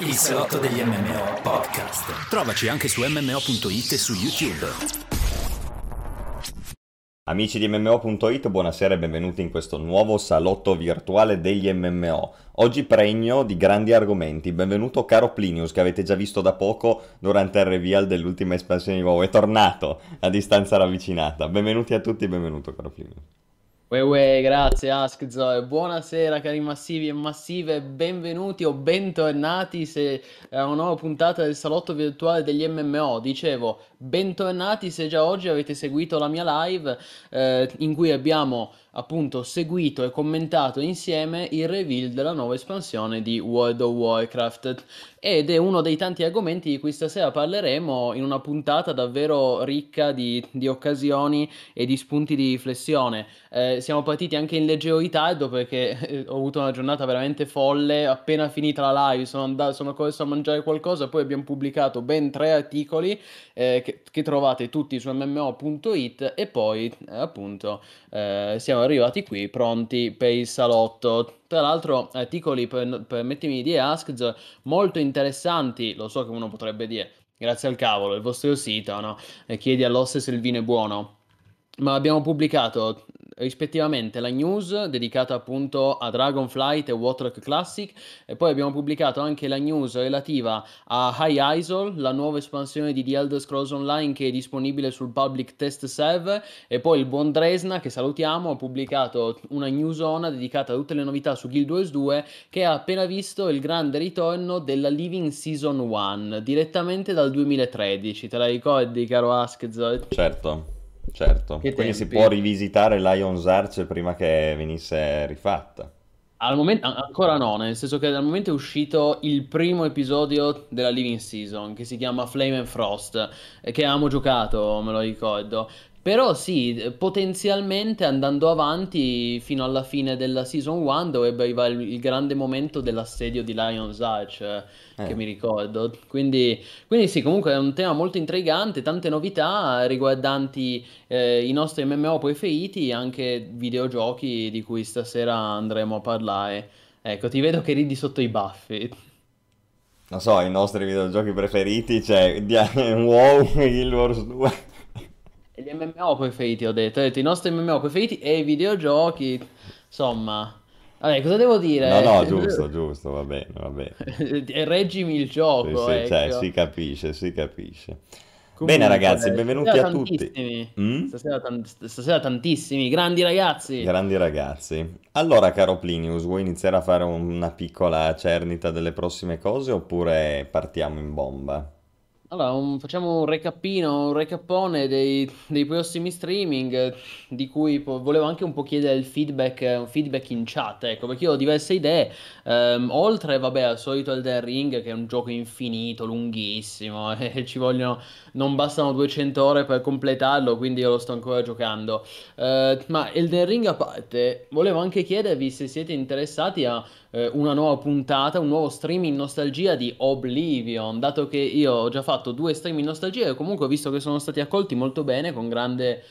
Il salotto degli MMO podcast. Trovaci anche su MMO.it e su YouTube. Amici di MMO.it, buonasera e benvenuti in questo nuovo salotto virtuale degli MMO. Oggi pregno di grandi argomenti. Benvenuto caro Plinius, che avete già visto da poco durante il reveal dell'ultima espansione di WoW. È tornato a distanza ravvicinata. Benvenuti a tutti benvenuto caro Plinius. Uè, uè, grazie Ask Zoe, buonasera cari massivi e massive, benvenuti o bentornati se è una nuova puntata del salotto virtuale degli MMO. Dicevo, bentornati se già oggi avete seguito la mia live eh, in cui abbiamo appunto seguito e commentato insieme il reveal della nuova espansione di World of Warcraft ed è uno dei tanti argomenti di cui stasera parleremo in una puntata davvero ricca di, di occasioni e di spunti di riflessione. Eh, siamo partiti anche in leggero ritardo perché eh, ho avuto una giornata veramente folle, appena finita la live sono, andato, sono corso a mangiare qualcosa, poi abbiamo pubblicato ben tre articoli eh, che, che, trovate tutti su mmo.it e poi eh, appunto siamo arrivati qui pronti per il salotto. Tra l'altro articoli, per, permettimi di Askz, molto interessanti, lo so che uno potrebbe dire, grazie al cavolo, il vostro sito, no? E chiedi all'osse se il vino è buono. Ma abbiamo pubblicato rispettivamente la news dedicata appunto a Dragonflight e Waterlock Classic e poi abbiamo pubblicato anche la news relativa a High Isle, la nuova espansione di The Elder Scrolls Online che è disponibile sul public test server e poi il buon Dresna che salutiamo ha pubblicato una newsona dedicata a tutte le novità su Guild Wars 2 che ha appena visto il grande ritorno della Living Season 1 direttamente dal 2013 te la ricordi caro Askz? Certo Certo, che quindi tempi. si può rivisitare Lion's Arch prima che venisse rifatta. Al momento ancora no, nel senso che al momento è uscito il primo episodio della Living Season che si chiama Flame and Frost, che abbiamo giocato, me lo ricordo. Però sì, potenzialmente andando avanti fino alla fine della season 1 dovrebbe arrivare il, il grande momento dell'assedio di Lion's Arch, eh. che mi ricordo. Quindi, quindi, sì, comunque è un tema molto intrigante, tante novità riguardanti eh, i nostri MMO preferiti e anche videogiochi di cui stasera andremo a parlare. Ecco, ti vedo che ridi sotto i baffi. Non so, i nostri videogiochi preferiti, cioè WoW, Guild Wars 2 gli MMO preferiti, ho detto. Ho detto i nostri MMO preferiti e i videogiochi. Insomma, vabbè, cosa devo dire? No, no, giusto, giusto, va bene, va bene. Reggimi il gioco, sì, sì, ecco. cioè, si capisce, si capisce. Comunque, Bene ragazzi, benvenuti a tutti. Mm? Stasera, tant- stasera, tantissimi, grandi ragazzi. Grandi ragazzi. Allora, caro Plinius, vuoi iniziare a fare una piccola cernita delle prossime cose oppure partiamo in bomba? Allora, un- facciamo un recapino, un recapone dei, dei prossimi streaming, eh, di cui po- volevo anche un po' chiedere il feedback, eh, un feedback in chat, ecco, perché io ho diverse idee, ehm, oltre, vabbè, al solito Elden Ring, che è un gioco infinito, lunghissimo, e ci vogliono, non bastano 200 ore per completarlo, quindi io lo sto ancora giocando. Eh, ma Elden Ring a parte, volevo anche chiedervi se siete interessati a eh, una nuova puntata, un nuovo stream in nostalgia di Oblivion, dato che io ho già fatto due stream in nostalgia e comunque ho visto che sono stati accolti molto bene, con grande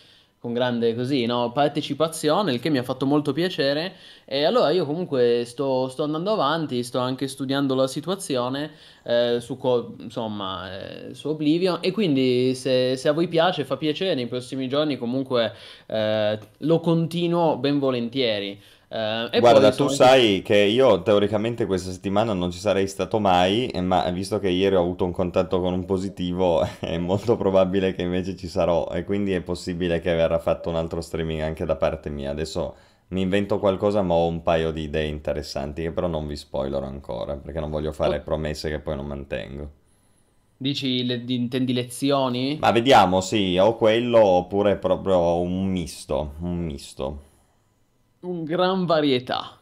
con grande così, no, partecipazione, il che mi ha fatto molto piacere. E allora io comunque sto, sto andando avanti, sto anche studiando la situazione eh, su, insomma, eh, su Oblivion. E quindi se, se, a voi piace, fa piacere, nei prossimi giorni comunque eh, lo continuo ben volentieri. Uh, Guarda, tu sai che io teoricamente questa settimana non ci sarei stato mai, ma visto che ieri ho avuto un contatto con un positivo, è molto probabile che invece ci sarò e quindi è possibile che verrà fatto un altro streaming anche da parte mia. Adesso mi invento qualcosa, ma ho un paio di idee interessanti che però non vi spoilerò ancora, perché non voglio fare oh. promesse che poi non mantengo. Dici, le, intendi lezioni? Ma vediamo, sì, o quello oppure proprio un misto, un misto un gran varietà.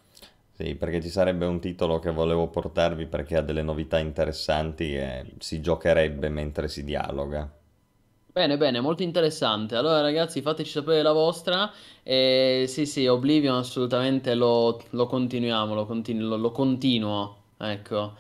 Sì, perché ci sarebbe un titolo che volevo portarvi perché ha delle novità interessanti e si giocherebbe mentre si dialoga. Bene, bene, molto interessante. Allora ragazzi fateci sapere la vostra. E sì, sì, Oblivion assolutamente lo, lo continuiamo, lo, continu- lo, lo continuo. Ecco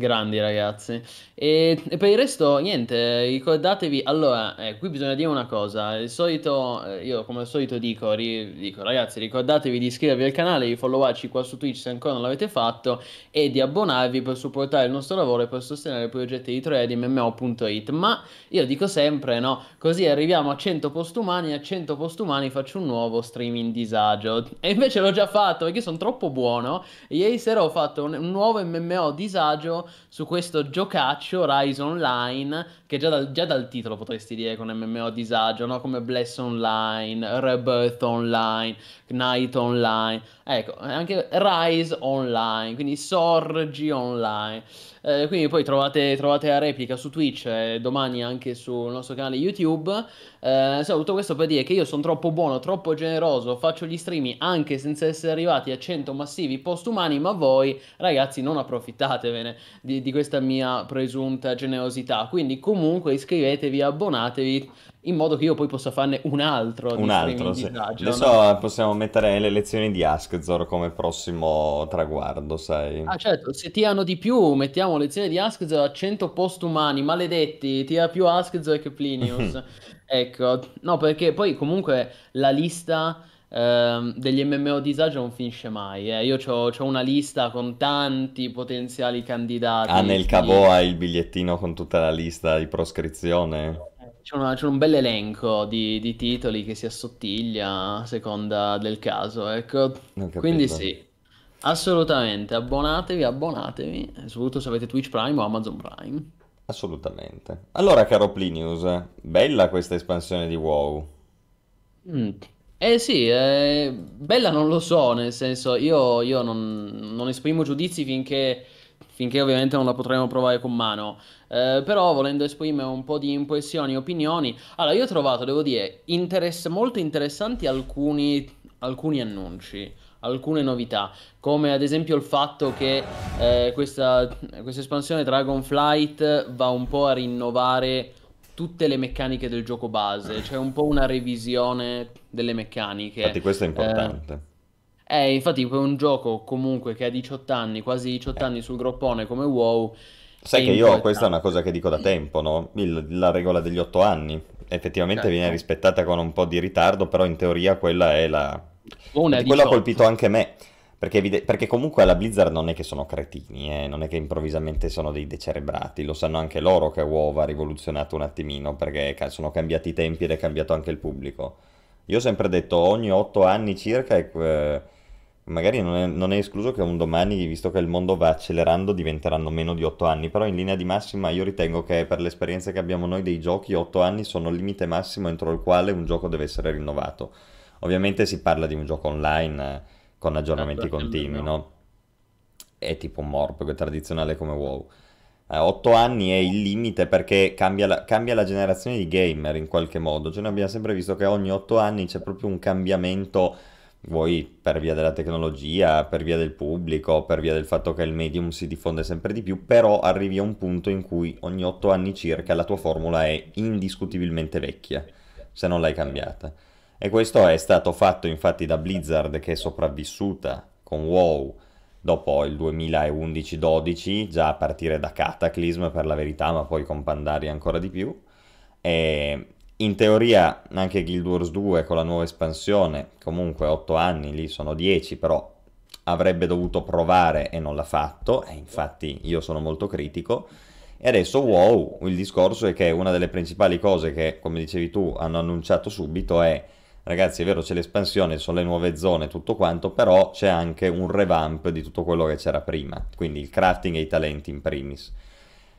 Grandi ragazzi. E, e per il resto, niente, ricordatevi. Allora, eh, qui bisogna dire una cosa. Il solito, eh, io come al solito dico, ri- dico, ragazzi, ricordatevi di iscrivervi al canale, di followarci qua su Twitch se ancora non l'avete fatto e di abbonarvi per supportare il nostro lavoro e per sostenere i progetti di Troia di MMO.it. Ma io dico sempre, no? Così arriviamo a 100 postumani e a 100 postumani faccio un nuovo streaming disagio. E invece l'ho già fatto perché sono troppo buono. Ieri sera ho fatto un, un nuovo MMO disagio su questo giocaccio Rise Online, che già dal, già dal titolo potresti dire con MMO disagio, no? Come Bless Online, Rebirth Online, Knight Online, ecco, anche Rise Online, quindi Sorgi Online. Eh, quindi poi trovate, trovate, la replica su Twitch e domani anche sul nostro canale YouTube. Eh, so, tutto questo per dire che io sono troppo buono, troppo generoso, faccio gli streaming anche senza essere arrivati a 100 massivi postumani, ma voi ragazzi non approfittatevene di, di questa mia presunta generosità. Quindi comunque iscrivetevi, abbonatevi in modo che io poi possa farne un altro. Un altro, sì. Adesso no? possiamo mettere le lezioni di Askzor come prossimo traguardo, sai? Ah certo, se ti hanno di più mettiamo lezioni di Askzor a 100 post umani, maledetti, ti ha più Askzor che Plinius. ecco, no perché poi comunque la lista... Uh, degli MMO disagio non finisce mai. Eh. Io ho una lista con tanti potenziali candidati. Ah, nel cavo hai il bigliettino con tutta la lista di proscrizione? C'è, una- c'è un bel elenco di, di titoli che si assottiglia a seconda del caso, ecco. Quindi sì, assolutamente, abbonatevi, abbonatevi, soprattutto se avete Twitch Prime o Amazon Prime. Assolutamente. Allora, caro Plinius, bella questa espansione di WoW. Mm. Eh sì, eh, bella non lo so, nel senso io, io non, non esprimo giudizi finché finché ovviamente non la potremo provare con mano. Eh, però volendo esprimere un po' di impressioni opinioni, allora io ho trovato, devo dire, interess- molto interessanti alcuni, alcuni annunci alcune novità, come ad esempio il fatto che eh, questa, questa, espansione Dragonflight va un po' a rinnovare tutte le meccaniche del gioco base, cioè un po' una revisione delle meccaniche. Infatti questo è importante. Eh, eh, infatti per un gioco comunque che ha 18 anni, quasi 18 anni sul groppone come WoW... Sai che io questa è una cosa che dico da tempo, no? Il- la regola degli 8 anni. Effettivamente Certo. viene rispettata con un po' di ritardo, però in teoria quella è la... Una quello ha 18. colpito anche me, perché, evide- perché comunque alla Blizzard non è che sono cretini, eh, Non è che improvvisamente sono dei decerebrati, lo sanno anche loro che WoW ha rivoluzionato un attimino, perché ca- sono cambiati i tempi ed è cambiato anche il pubblico. Io ho sempre detto ogni 8 anni circa, eh, magari non è, non è escluso che un domani, visto che il mondo va accelerando, diventeranno meno di 8 anni, però in linea di massima io ritengo che per l'esperienza che abbiamo noi dei giochi, 8 anni sono il limite massimo entro il quale un gioco deve essere rinnovato. Ovviamente si parla di un gioco online con aggiornamenti Certo, continui, no? È tipo un MORP tradizionale come WoW. Eh, 8 anni è il limite perché cambia la, cambia la generazione di gamer in qualche modo. Cioè noi abbiamo sempre visto che ogni 8 anni c'è proprio un cambiamento, vuoi per via della tecnologia, per via del pubblico, per via del fatto che il medium si diffonde sempre di più, però arrivi a un punto in cui ogni 8 anni circa la tua formula è indiscutibilmente vecchia, se non l'hai cambiata. E questo è stato fatto infatti da Blizzard che è sopravvissuta con WoW dopo il 2011-12, già a partire da Cataclysm per la verità, ma poi con Pandaria ancora di più. E in teoria anche Guild Wars 2 con la nuova espansione, comunque 8 anni, lì sono 10, però avrebbe dovuto provare e non l'ha fatto, e infatti io sono molto critico. E adesso WoW, il discorso è che una delle principali cose che, come dicevi tu, hanno annunciato subito è Ragazzi, è vero, c'è l'espansione, sono le nuove zone, tutto quanto, però c'è anche un revamp di tutto quello che c'era prima, quindi il crafting e i talenti in primis.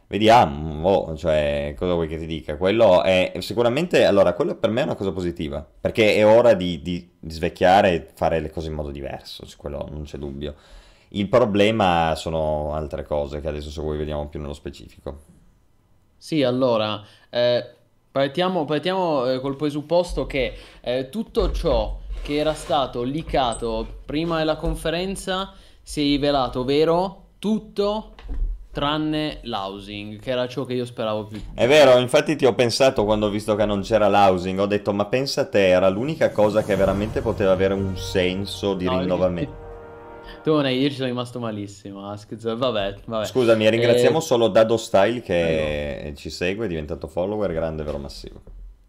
Vediamo, oh, cioè, cosa vuoi che ti dica? Quello è sicuramente, allora, quello per me è una cosa positiva, perché è ora di, di- di svecchiare e fare le cose in modo diverso, su quello non c'è dubbio. Il problema sono altre cose che adesso se vuoi vediamo più nello specifico. Sì, allora, eh, partiamo, partiamo, eh, col presupposto che eh, tutto ciò che era stato leakato prima della conferenza si è rivelato vero, tutto tranne l'housing, che era ciò che io speravo più. È vero, infatti ti ho pensato quando ho visto che non c'era l'housing, ho detto ma pensa te, era l'unica cosa che veramente poteva avere un senso di No, rinnovamento. Tu hai, io ci sono rimasto malissimo, Ask. Vabbè, vabbè. Scusami, ringraziamo eh... solo Dado Style che allora. ci segue, è diventato follower, grande, vero massivo.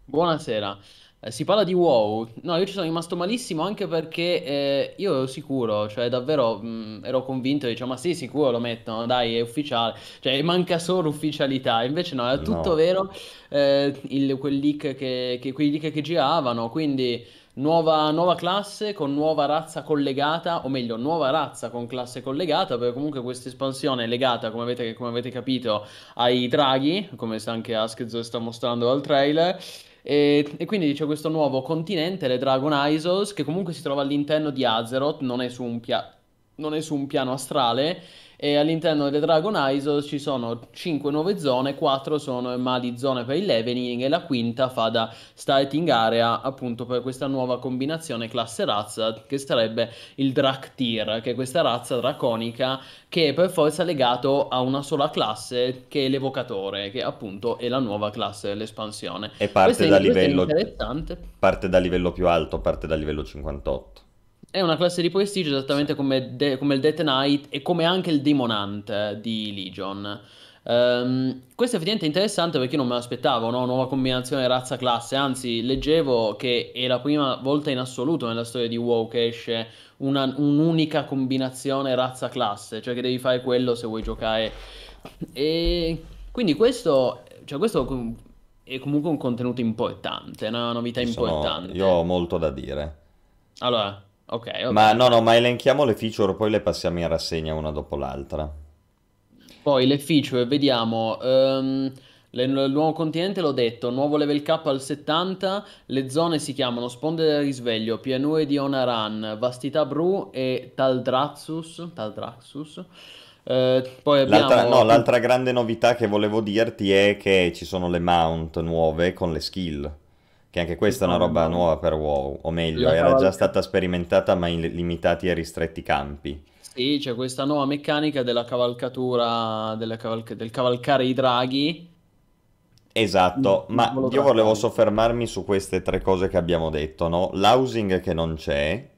Buonasera. Eh, si parla di WoW. No, io ci sono rimasto malissimo anche perché eh, io ero sicuro, cioè davvero mh, mm, ero convinto, dicevo, ma sì, sicuro lo mettono, dai, è ufficiale. Cioè, manca solo ufficialità. Invece no, è tutto no. vero. Eh, il, quel leak che, che, quei leak che giravano, quindi nuova, nuova classe con nuova razza collegata, o meglio, nuova razza con classe collegata, perché comunque questa espansione è legata, come avete, come avete capito, ai draghi, come anche Askzo sta mostrando dal trailer. E, e, quindi c'è questo nuovo continente, le Dragon Isles, che comunque si trova all'interno di Azeroth, non è su un, pia- non è su un piano astrale. E all'interno delle Dragon Isles ci sono 5 nuove zone, 4 sono mali zone per il leveling e la quinta fa da starting area appunto per questa nuova combinazione classe razza che sarebbe il Draktyr, che è questa razza draconica che è per forza legato a una sola classe che è l'evocatore, che appunto è la nuova classe dell'espansione. E parte da, livello, parte da livello più alto, parte da livello 58. È una classe di prestigio esattamente come, de- come il Death Knight e come anche il Demon Hunt di Legion. Um, questo è effettivamente interessante perché io non me l'aspettavo, no? nuova combinazione razza-classe, anzi leggevo che è la prima volta in assoluto nella storia di WoW che esce una, un'unica combinazione razza-classe, cioè che devi fare quello se vuoi giocare. E quindi questo, cioè questo è comunque un contenuto importante, una novità importante. Sono, io ho molto da dire. Allora, Ok, ok. Ma no, no, ma elenchiamo le feature, poi le passiamo in rassegna una dopo l'altra. Poi le feature, vediamo. Um, le, il nuovo continente l'ho detto, nuovo level cap al 70, le zone si chiamano Sponde del Risveglio, Pianure di Onaran, Vastità Bru e Taldraxus. Taldraxus. Eh, poi abbiamo... l'altra, no, l'altra grande novità che volevo dirti è che ci sono le mount nuove con le skill. Che anche questa è una roba nuova per WoW, o meglio, era già stata sperimentata ma in limitati e ristretti campi. Sì, c'è questa nuova meccanica della cavalcatura, della cavalc- del cavalcare i draghi. Esatto, non, ma non io volevo soffermarmi su queste tre cose che abbiamo detto, no? L'housing che non c'è,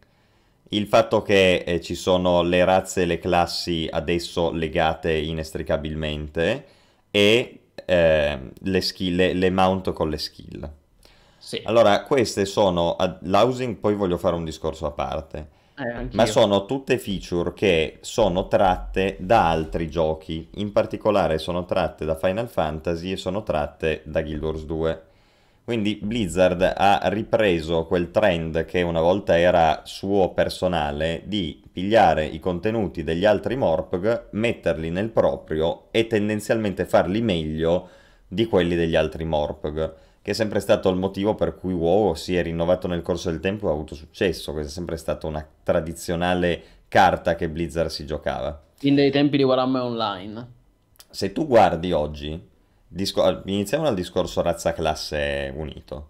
il fatto che eh, ci sono le razze e le classi adesso legate inestricabilmente e eh, le, skill, le, le mount con le skill. Sì. Allora, queste sono l'housing, poi voglio fare un discorso a parte. Eh, ma sono tutte feature che sono tratte da altri giochi, in particolare sono tratte da Final Fantasy e sono tratte da Guild Wars 2. Quindi Blizzard ha ripreso quel trend che una volta era suo personale di pigliare i contenuti degli altri Morpg, metterli nel proprio e tendenzialmente farli meglio di quelli degli altri Morpg che è sempre stato il motivo per cui WoW si è rinnovato nel corso del tempo e ha avuto successo. Questa è sempre stata una tradizionale carta che Blizzard si giocava. In dei tempi di Warhammer Online. Se tu guardi oggi, discor- iniziamo dal discorso razza-classe unito.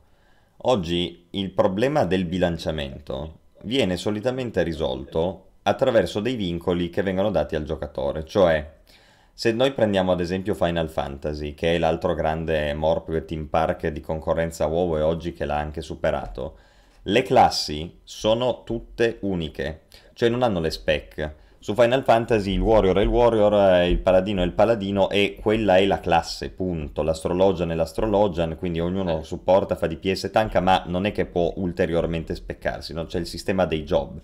Oggi il problema del bilanciamento viene solitamente risolto attraverso dei vincoli che vengono dati al giocatore, cioè se noi prendiamo ad esempio Final Fantasy, che è l'altro grande Morp Team Park di concorrenza WoW e oggi che l'ha anche superato, le classi sono tutte uniche, cioè non hanno le spec. Su Final Fantasy il warrior è il warrior, il paladino è il paladino e quella è la classe, punto. L'astrologian è l'astrologian, quindi ognuno supporta, fa DPS e tanca, ma non è che può ulteriormente speccarsi, no? c'è il sistema dei job.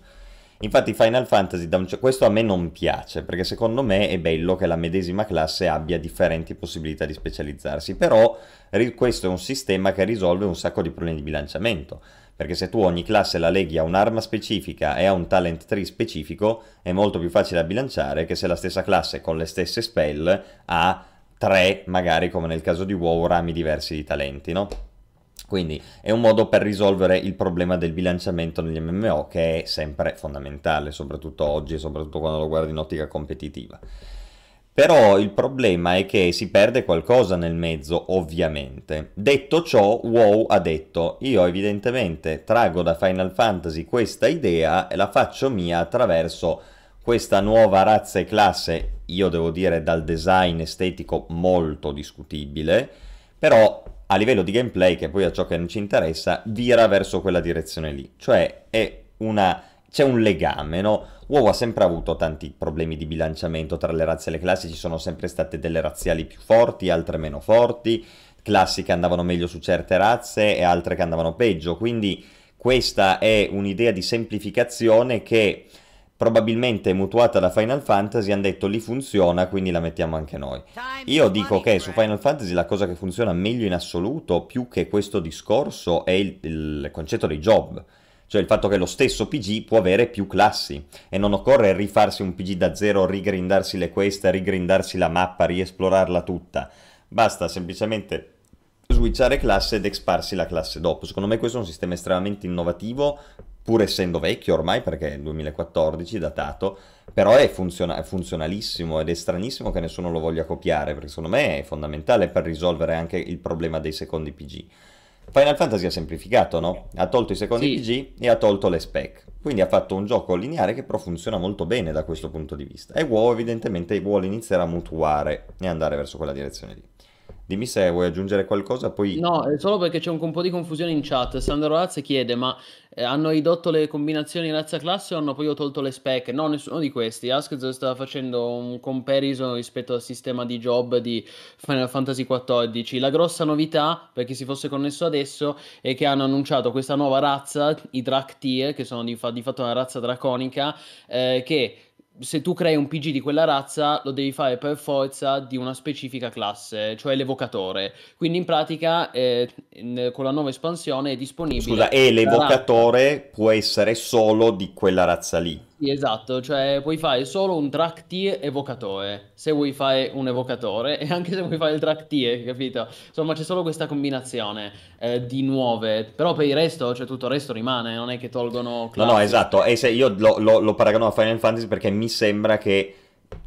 Infatti Final Fantasy, questo a me non piace, perché secondo me è bello che la medesima classe abbia differenti possibilità di specializzarsi, però questo è un sistema che risolve un sacco di problemi di bilanciamento, perché se tu ogni classe la leghi a un'arma specifica e a un talent tree specifico, è molto più facile da bilanciare che se la stessa classe con le stesse spell ha tre, magari come nel caso di WoW, rami diversi di talenti, no? Quindi è un modo per risolvere il problema del bilanciamento negli MMO che è sempre fondamentale, soprattutto oggi e soprattutto quando lo guardi in ottica competitiva. Però il problema è che si perde qualcosa nel mezzo, ovviamente. Detto ciò, WoW ha detto, io evidentemente traggo da Final Fantasy questa idea e la faccio mia attraverso questa nuova razza e classe, io devo dire dal design estetico molto discutibile, però a livello di gameplay, che poi è ciò che ci interessa, vira verso quella direzione lì. Cioè una c'è un legame, no? WoW ha sempre avuto tanti problemi di bilanciamento tra le razze e le classi, ci sono sempre state delle razziali più forti, altre meno forti, classi che andavano meglio su certe razze e altre che andavano peggio, quindi questa è un'idea di semplificazione che probabilmente mutuata da Final Fantasy, hanno detto lì funziona, quindi la mettiamo anche noi. Io dico che su Final Fantasy la cosa che funziona meglio in assoluto, più che questo discorso, è il, il concetto dei job. Cioè il fatto che lo stesso PG può avere più classi e non occorre rifarsi un PG da zero, rigrindarsi le quest, rigrindarsi la mappa, riesplorarla tutta. Basta semplicemente switchare classe ed exparsi la classe dopo. Secondo me questo è un sistema estremamente innovativo, pur essendo vecchio ormai perché è il 2014, datato, però è, funziona- è, funzionalissimo ed è stranissimo che nessuno lo voglia copiare, perché secondo me è fondamentale per risolvere anche il problema dei secondi PG. Final Fantasy ha semplificato, no? Ha tolto i secondi sì. PG e ha tolto le spec. Quindi ha fatto un gioco lineare che però funziona molto bene da questo punto di vista. E WoW evidentemente vuole iniziare a mutuare e andare verso quella direzione lì. Dimmi se vuoi aggiungere qualcosa, poi... No, è solo perché c'è un, po' di confusione in chat. Sandro Razze chiede, ma eh, hanno ridotto le combinazioni razza classe o hanno poi tolto le spec? No, nessuno di questi. Askz stava facendo un comparison rispetto al sistema di job di Final Fantasy XIV. La grossa novità, per chi si fosse connesso adesso, è che hanno annunciato questa nuova razza, i Draktyr, che sono di, fa- di fatto una razza draconica, eh, che se tu crei un PG di quella razza, lo devi fare per forza di una specifica classe, cioè l'evocatore. Quindi in pratica eh, con la nuova espansione è disponibile. Scusa, e l'evocatore può essere solo di quella razza lì. Sì, esatto, cioè puoi fare solo un track tier evocatore, se vuoi fare un evocatore e anche se vuoi fare il track tier, capito? Insomma c'è solo questa combinazione eh, di nuove, però per il resto, cioè tutto il resto rimane, non è che tolgono classi. No, no, esatto, e se io lo, lo, lo paragono a Final Fantasy perché mi sembra che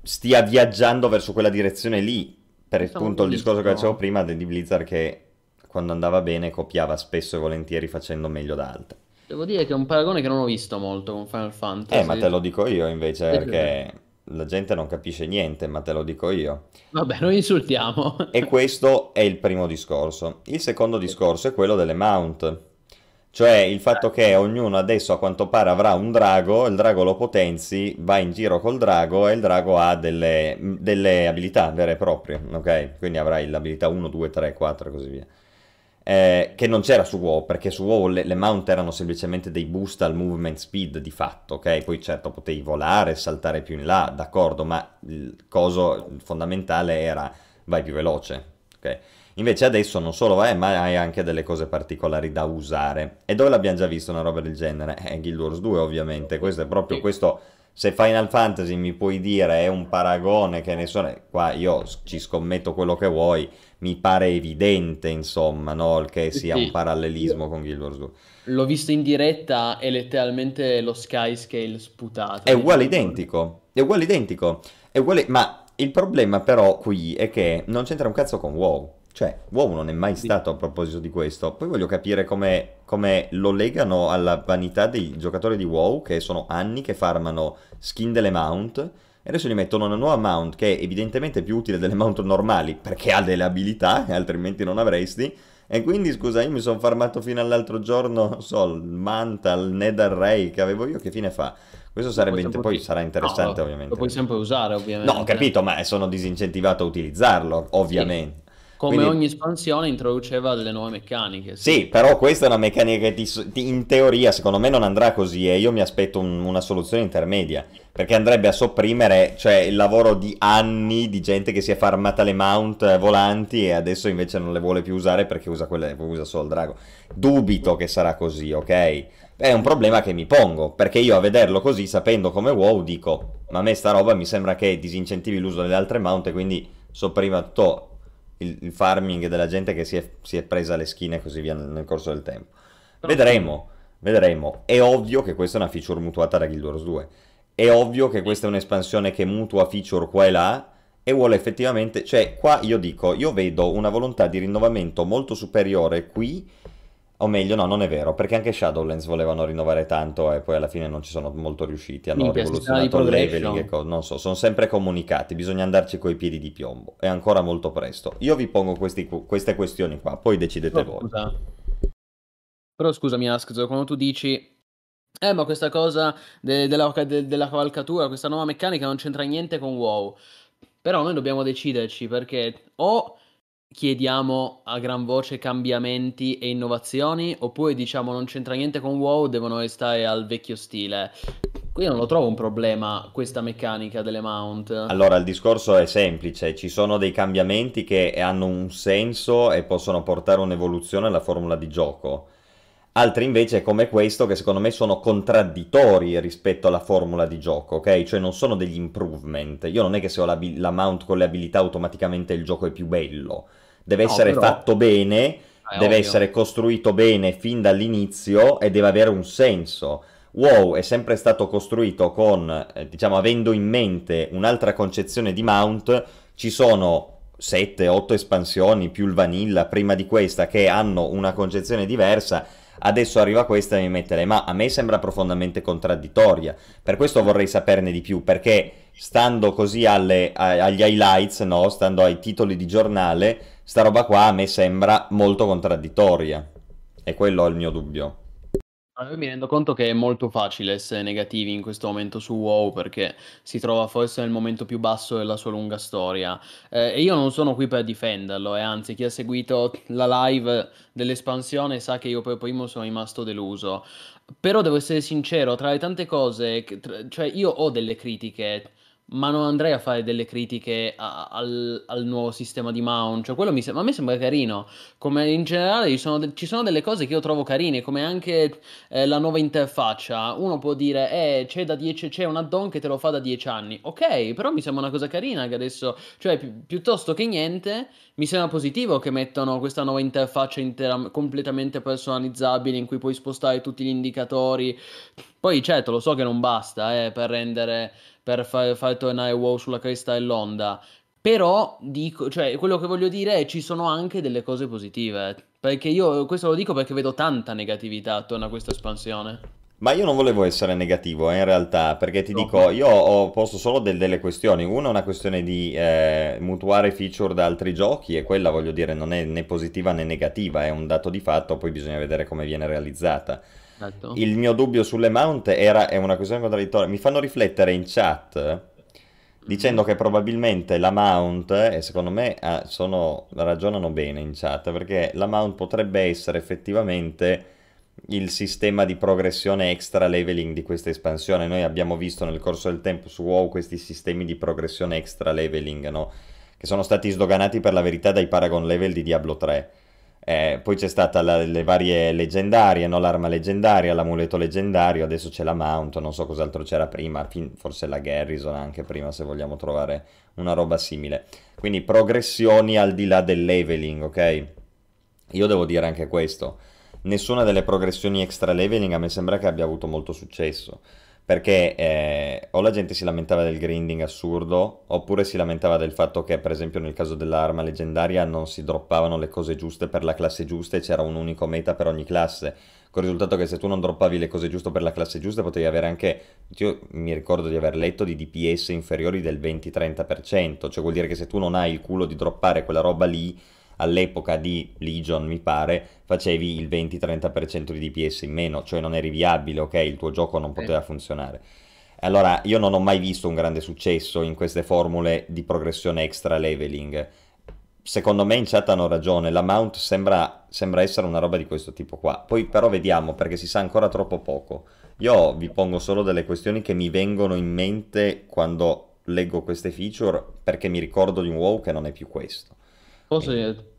stia viaggiando verso quella direzione lì, per appunto il discorso che facevo prima di Blizzard che quando andava bene copiava spesso e volentieri facendo meglio da altri. Devo dire che è un paragone che non ho visto molto con Final Fantasy. Eh, ma te lo dico io invece perché la gente non capisce niente, ma te lo dico io. Vabbè, noi insultiamo. e questo è il primo discorso. Il secondo discorso è quello delle mount. Cioè il fatto che ognuno adesso a quanto pare avrà un drago, il drago lo potenzi, va in giro col drago e il drago ha delle, delle abilità vere e proprie, ok? Quindi avrai l'abilità 1, 2, 3, 4 e così via eh, che non c'era su WoW, perché su WoW le, le, mount erano semplicemente dei boost al movement speed di fatto, ok? Poi certo potevi volare, saltare più in là, d'accordo, ma il coso fondamentale era vai più veloce, ok? Invece adesso non solo vai, ma hai anche delle cose particolari da usare. E dove l'abbiamo già visto una roba del genere? Eh, Guild Wars 2 ovviamente, questo è proprio questo se Final Fantasy mi puoi dire è un paragone che ne so, qua io ci scommetto quello che vuoi, mi pare evidente insomma no? che sia sì. un parallelismo con Guild Wars 2. L'ho visto in diretta e letteralmente lo sky scale sputato. È uguale identico, è uguale identico, è uguale... ma il problema però qui è che non c'entra un cazzo con WoW. Cioè, WoW non è mai stato a proposito di questo. Poi voglio capire come, come, lo legano alla vanità dei giocatori di WoW, che sono anni che farmano skin delle mount, e adesso gli mettono una nuova mount che è evidentemente più utile delle mount normali, perché ha delle abilità, che altrimenti non avresti. E quindi, scusa, io mi sono farmato fino all'altro giorno, non so, il Manta, il Nether Ray che avevo io, che fine fa? Questo sarebbe inter- poi sarà interessante, no, ovviamente. Lo puoi sempre usare, ovviamente. No, ho capito, ma sono disincentivato a utilizzarlo, ovviamente. Sì. Come Quindi... ogni espansione introduceva delle nuove meccaniche. Sì. sì, però questa è una meccanica che ti, in teoria secondo me non andrà così e io mi aspetto un, una soluzione intermedia, perché andrebbe a sopprimere cioè, il lavoro di anni di gente che si è farmata le mount volanti e adesso invece non le vuole più usare perché usa, quelle, usa solo il drago. Dubito che sarà così, ok? È un problema che mi pongo, perché io a vederlo così, sapendo come WoW, dico, ma a me sta roba mi sembra che disincentivi l'uso delle altre mount e quindi sopprima tutto il, il farming della gente che si è, si è, presa le skin e così via nel, nel corso del tempo. Vedremo, vedremo. È ovvio che questa è una feature mutuata da Guild Wars 2. È ovvio che questa è un'espansione che mutua feature qua e là e vuole effettivamente, cioè qua io dico, io vedo una volontà di rinnovamento molto superiore qui o meglio, no, non è vero, perché anche Shadowlands volevano rinnovare tanto e poi alla fine non ci sono molto riusciti. Hanno Minchia, rivoluzionato il leveling e cose, non so, sono sempre comunicati, bisogna andarci coi piedi di piombo. È ancora molto presto. Io vi pongo questi, queste questioni qua, poi decidete Però, voi. Scusa. Però scusami, Ask, quando tu dici Eh, ma questa cosa de- della, de- della cavalcatura, questa nuova meccanica non c'entra niente con WoW. Però noi dobbiamo deciderci perché o chiediamo a gran voce cambiamenti e innovazioni, oppure diciamo non c'entra niente con WoW, devono restare al vecchio stile. Qui non lo trovo un problema questa meccanica delle mount. Allora, il discorso è semplice, ci sono dei cambiamenti che hanno un senso e possono portare un'evoluzione alla formula di gioco. Altri invece come questo che secondo me sono contraddittori rispetto alla formula di gioco, ok? Cioè non sono degli improvement. Io non è che se ho la, la mount con le abilità automaticamente il gioco è più bello. Deve no, essere però... fatto bene, è deve ovvio. essere costruito bene fin dall'inizio e deve avere un senso. WoW è sempre stato costruito con, eh, diciamo, avendo in mente un'altra concezione di mount, ci sono 7-8 espansioni più il vanilla prima di questa che hanno una concezione diversa. Adesso arriva questa e mi mette le ma a me sembra profondamente contraddittoria. Per questo vorrei saperne di più, perché stando così alle, agli highlights, no? stando ai titoli di giornale, sta roba qua a me sembra molto contraddittoria. E quello è il mio dubbio. Io mi rendo conto che è molto facile essere negativi in questo momento su WoW perché si trova forse nel momento più basso della sua lunga storia. Eh, e io non sono qui per difenderlo, e anzi, chi ha seguito la live dell'espansione sa che io per primo sono rimasto deluso. Però devo essere sincero, tra le tante cose, cioè io ho delle critiche ma non andrei a fare delle critiche a- al, al nuovo sistema di mount. Cioè, quello mi sem- a me sembra carino. Come in generale ci sono, de- ci sono delle cose che io trovo carine, come anche eh, la nuova interfaccia. Uno può dire, eh, c'è da 10, c'è un add-on che te lo fa da 10 anni. Ok, però mi sembra una cosa carina che adesso, cioè, pi- piuttosto che niente, mi sembra positivo che mettano questa nuova interfaccia intera- completamente personalizzabile in cui puoi spostare tutti gli indicatori. Poi, certo, lo so che non basta, eh, per rendere per far, far tornare WoW sulla cresta dell'onda. Però dico, cioè, quello che voglio dire è ci sono anche delle cose positive. Perché io questo lo dico perché vedo tanta negatività attorno a questa espansione. Ma io non volevo essere negativo eh, in realtà, perché ti no. dico, io ho posto solo del, delle questioni. Una è una questione di eh, mutuare feature da altri giochi e quella voglio dire non è né positiva né negativa, è un dato di fatto, poi bisogna vedere come viene realizzata. Esatto. Il mio dubbio sulle mount era, è una questione contraddittoria. Mi fanno riflettere in chat dicendo mm-hmm. che probabilmente la mount, e secondo me ah, sono, ragionano bene in chat, perché la mount potrebbe essere effettivamente il sistema di progressione extra leveling di questa espansione. Noi abbiamo visto nel corso del tempo su WoW questi sistemi di progressione extra leveling, no? che sono stati sdoganati per la verità dai Paragon level di Diablo 3 eh, poi c'è stata la, le varie leggendarie, no? l'arma leggendaria, l'amuleto leggendario, adesso c'è la mount, non so cos'altro c'era prima, forse la garrison anche prima se vogliamo trovare una roba simile. Quindi progressioni al di là del leveling, ok? Io devo dire anche questo, nessuna delle progressioni extra leveling a me sembra che abbia avuto molto successo perché eh, o la gente si lamentava del grinding assurdo, oppure si lamentava del fatto che, per esempio, nel caso dell'arma leggendaria non si droppavano le cose giuste per la classe giusta e c'era un unico meta per ogni classe. Con il risultato che se tu non droppavi le cose giuste per la classe giusta, potevi avere anche. Io mi ricordo di aver letto di DPS inferiori del 20-30%, cioè vuol dire che se tu non hai il culo di droppare quella roba lì all'epoca di Legion, mi pare, facevi il 20-30% di DPS in meno, cioè non eri viabile, ok? Il tuo gioco non poteva funzionare. Allora, io non ho mai visto un grande successo in queste formule di progressione extra leveling. Secondo me in chat hanno ragione, la mount sembra, sembra essere una roba di questo tipo qua. Poi però vediamo, perché si sa ancora troppo poco. Io vi pongo solo delle questioni che mi vengono in mente quando leggo queste feature, perché mi ricordo di un WoW che non è più questo. Posso dire?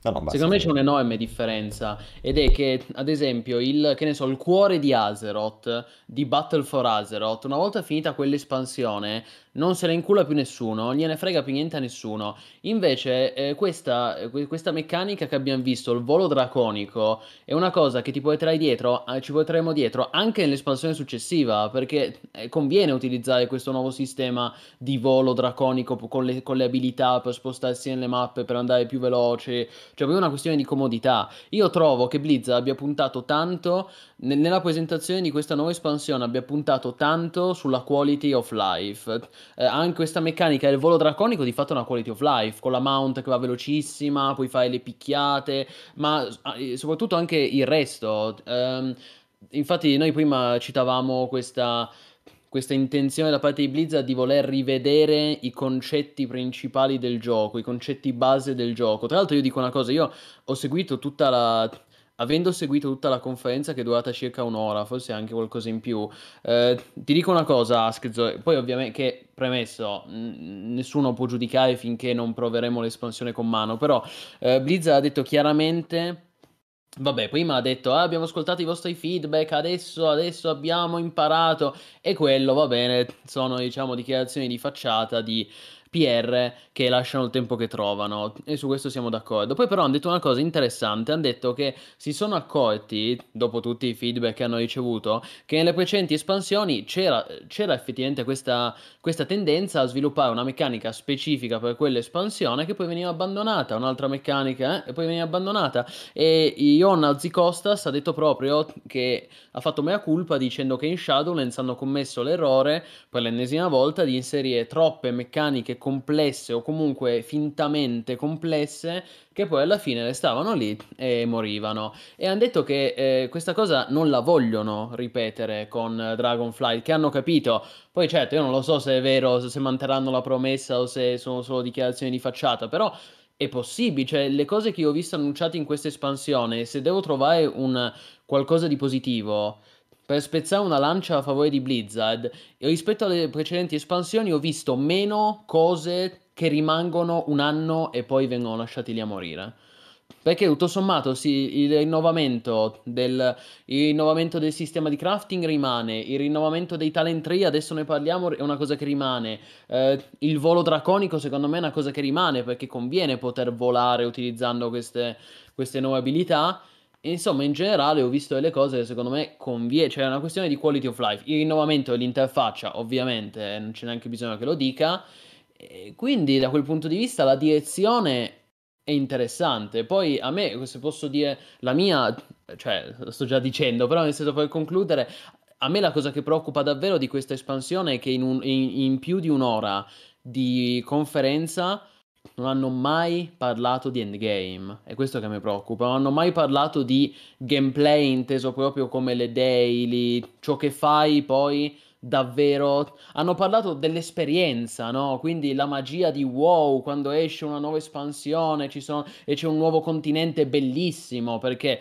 No, no, Secondo me c'è un'enorme differenza ed è che, ad esempio, il, che so, il cuore di Azeroth, di Battle for Azeroth, una volta finita quell'espansione, non se ne incula più nessuno, gliene frega più niente a nessuno. Invece, eh, questa, eh, questa, meccanica che abbiamo visto, il volo draconico, è una cosa che ti puoi dietro, eh, ci porteremo dietro anche nell'espansione successiva, perché eh, conviene utilizzare questo nuovo sistema di volo draconico con le, con le, abilità per spostarsi nelle mappe, per andare più veloce, cioè è una questione di comodità. Io trovo che Blizzard abbia puntato tanto, nella presentazione di questa nuova espansione, abbia puntato tanto sulla quality of life eh, anche questa meccanica del volo draconico di fatto è una quality of life, con la mount che va velocissima, puoi fare le picchiate, ma eh, soprattutto anche il resto. Ehm, infatti noi prima citavamo questa, questa intenzione da parte di Blizzard di voler rivedere i concetti principali del gioco, i concetti base del gioco. Tra l'altro io dico una cosa, io ho seguito tutta la avendo seguito tutta la conferenza che è durata circa un'ora, forse anche qualcosa in più, eh, ti dico una cosa, Askzo, poi ovviamente che premesso, n- nessuno può giudicare finché non proveremo l'espansione con mano, però eh, Blizzard ha detto chiaramente... Vabbè, prima ha detto ah, abbiamo ascoltato i vostri feedback, adesso, adesso abbiamo imparato e quello va bene, sono diciamo dichiarazioni di facciata di PR che lasciano il tempo che trovano. E su questo siamo d'accordo. Poi però hanno detto una cosa interessante, hanno detto che si sono accorti, dopo tutti i feedback che hanno ricevuto, che nelle precedenti espansioni c'era, c'era effettivamente questa, questa tendenza a sviluppare una meccanica specifica per quell'espansione che poi veniva abbandonata, un'altra meccanica eh, e poi veniva abbandonata. E Ion Zicostas ha detto proprio che ha fatto mea culpa dicendo che in Shadowlands hanno commesso l'errore per l'ennesima volta di inserire troppe meccaniche complesse o comunque fintamente complesse che poi alla fine restavano lì e morivano. E hanno detto che eh, questa cosa non la vogliono ripetere con Dragonflight, che hanno capito. Poi certo, io non lo so se è vero, se manterranno la promessa o se sono solo dichiarazioni di facciata, però è possibile, cioè le cose che io ho visto annunciate in questa espansione, se devo trovare un qualcosa di positivo per spezzare una lancia a favore di Blizzard, rispetto alle precedenti espansioni ho visto meno cose che rimangono un anno e poi vengono lasciati lì a morire. Perché tutto sommato sì, il, rinnovamento del, il rinnovamento del sistema di crafting rimane, il rinnovamento dei talent tree, adesso ne parliamo, è una cosa che rimane. Eh, il volo draconico secondo me è una cosa che rimane perché conviene poter volare utilizzando queste, queste nuove abilità. Insomma, in generale ho visto delle cose che secondo me conviene, cioè è una questione di quality of life. Il rinnovamento dell'interfaccia, ovviamente, non c'è neanche bisogno che lo dica. E quindi, da quel punto di vista, la direzione è interessante. Poi a me, se posso dire la mia, cioè, lo sto già dicendo, però nel senso per concludere, a me la cosa che preoccupa davvero di questa espansione è che in, un, in, in più di un'ora di conferenza non hanno mai parlato di endgame, è questo che mi preoccupa, non hanno mai parlato di gameplay inteso proprio come le daily, ciò che fai poi davvero hanno parlato dell'esperienza, no? Quindi la magia di WoW quando esce una nuova espansione sono, e c'è un nuovo continente bellissimo perché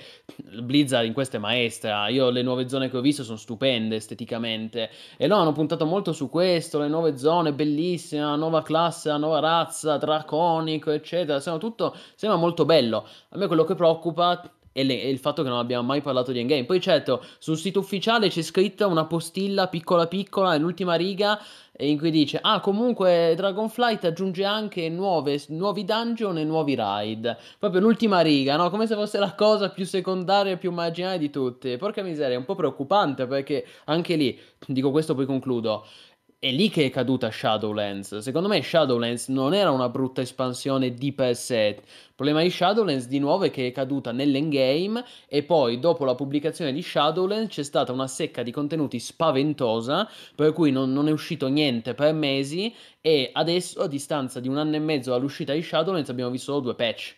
Blizzard in questo è maestra. Io le nuove zone che ho visto sono stupende esteticamente e no, hanno puntato molto su questo, le nuove zone bellissime, la nuova classe, la nuova razza, draconico, eccetera. Sembra tutto sembra molto bello. A me quello che preoccupa e, le, e, il fatto che non abbiamo mai parlato di Endgame. Poi certo, sul sito ufficiale c'è scritta una postilla piccola piccola nell'ultima riga in cui dice ah comunque Dragonflight aggiunge anche nuove, nuovi dungeon e nuovi ride proprio l'ultima riga no? Come se fosse la cosa più secondaria e più marginale di tutte. Porca miseria è un po' preoccupante perché anche lì dico questo poi concludo è lì che è caduta Shadowlands. Secondo me Shadowlands non era una brutta espansione di per sé. Il problema di Shadowlands di nuovo è che è caduta nell'endgame e poi dopo la pubblicazione di Shadowlands c'è stata una secca di contenuti spaventosa per cui non, non è uscito niente per mesi e adesso a distanza di un anno e mezzo dall'uscita di Shadowlands abbiamo visto solo due patch.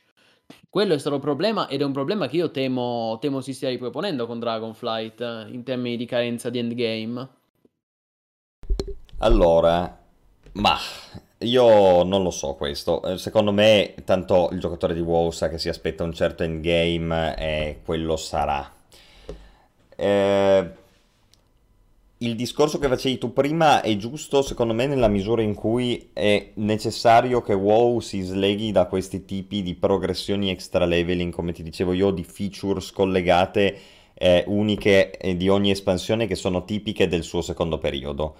Quello è stato il problema ed è un problema che io temo, temo si stia riproponendo con Dragonflight eh, in termini di carenza di endgame. Allora, ma io non lo so questo. Eh, secondo me, tanto il giocatore di WoW sa che si aspetta un certo endgame e quello sarà. Eh, il discorso che facevi tu prima è giusto, secondo me, nella misura in cui è necessario che WoW si sleghi da questi tipi di progressioni extra leveling, come ti dicevo io, di features collegate eh, uniche di ogni espansione che sono tipiche del suo secondo periodo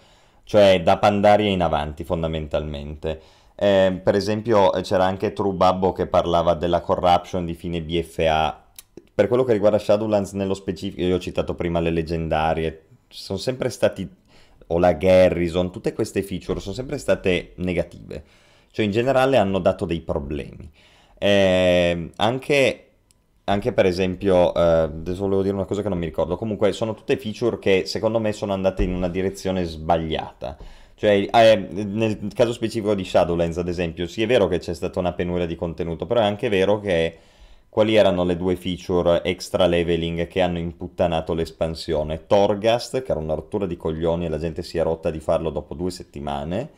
cioè da Pandaria in avanti fondamentalmente. Eh, per esempio c'era anche True Babbo che parlava della corruption di fine BFA. Per quello che riguarda Shadowlands nello specifico, io ho citato prima le leggendarie, sono sempre stati, o la Garrison, tutte queste feature sono sempre state negative. Cioè in generale hanno dato dei problemi. Eh, anche anche per esempio, eh, adesso volevo dire una cosa che non mi ricordo, comunque sono tutte feature che secondo me sono andate in una direzione sbagliata. Cioè, eh, nel caso specifico di Shadowlands, ad esempio, sì è vero che c'è stata una penuria di contenuto, però è anche vero che quali erano le due feature extra leveling che hanno imputtanato l'espansione? Torghast, che era una rottura di coglioni e la gente si è rotta di farlo dopo due settimane,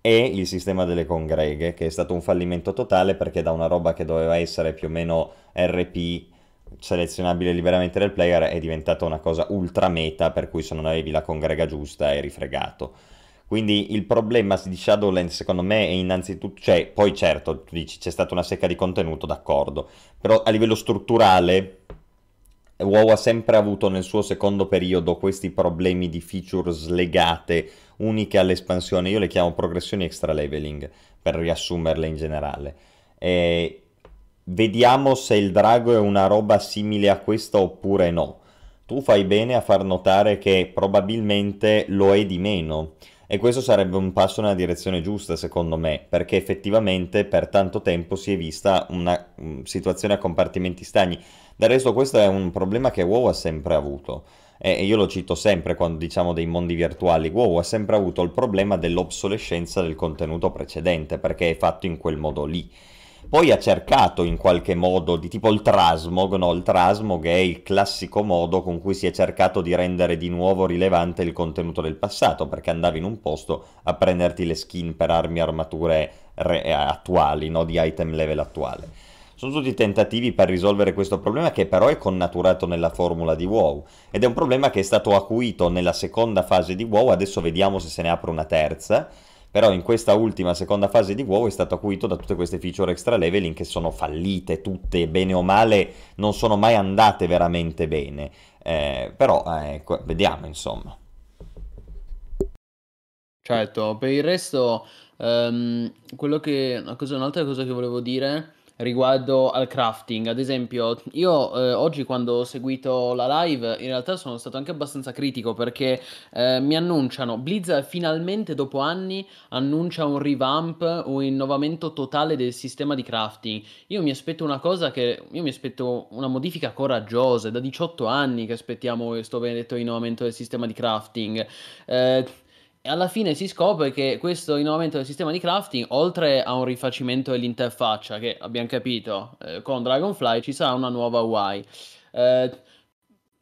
e il sistema delle congreghe, che è stato un fallimento totale perché da una roba che doveva essere più o meno RP selezionabile liberamente dal player è diventata una cosa ultra meta per cui se non avevi la congrega giusta eri fregato. Quindi il problema di Shadowlands secondo me è innanzitutto, cioè poi certo tu dici c'è stata una secca di contenuto, d'accordo, però a livello strutturale WoW ha sempre avuto nel suo secondo periodo questi problemi di feature slegate, uniche all'espansione, io le chiamo progressioni extra leveling, per riassumerle in generale. E vediamo se il drago è una roba simile a questa oppure no. Tu fai bene a far notare che probabilmente lo è di meno e questo sarebbe un passo nella direzione giusta, secondo me, perché effettivamente per tanto tempo si è vista una um, situazione a compartimenti stagni. Del resto questo è un problema che WoW ha sempre avuto. E io lo cito sempre quando diciamo dei mondi virtuali. WoW ha sempre avuto il problema dell'obsolescenza del contenuto precedente, perché è fatto in quel modo lì. Poi ha cercato in qualche modo di tipo il Trasmog, no? Il Trasmog è il classico modo con cui si è cercato di rendere di nuovo rilevante il contenuto del passato, perché andavi in un posto a prenderti le skin per armi e armature re- attuali, no? Di item level attuale. Sono tutti tentativi per risolvere questo problema che però è connaturato nella formula di WoW ed è un problema che è stato acuito nella seconda fase di WoW, adesso vediamo se se ne apre una terza però in questa ultima seconda fase di WoW è stato acuito da tutte queste feature extra leveling che sono fallite tutte, bene o male, non sono mai andate veramente bene. Eh, però, eh, vediamo insomma. Certo, per il resto, um, quello che, una cosa, un'altra cosa che volevo dire riguardo al crafting. Ad esempio, io eh, oggi quando ho seguito la live, in realtà sono stato anche abbastanza critico perché eh, mi annunciano, Blizzard finalmente dopo anni annuncia un revamp, un innovamento totale del sistema di crafting. Io mi aspetto una cosa che, io mi aspetto una modifica coraggiosa, è da 18 anni che aspettiamo questo benedetto innovamento del sistema di crafting. Eh, e alla fine si scopre che questo innovamento del sistema di crafting, oltre a un rifacimento dell'interfaccia, che abbiamo capito, eh, con Dragonfly ci sarà una nuova UI. Eh,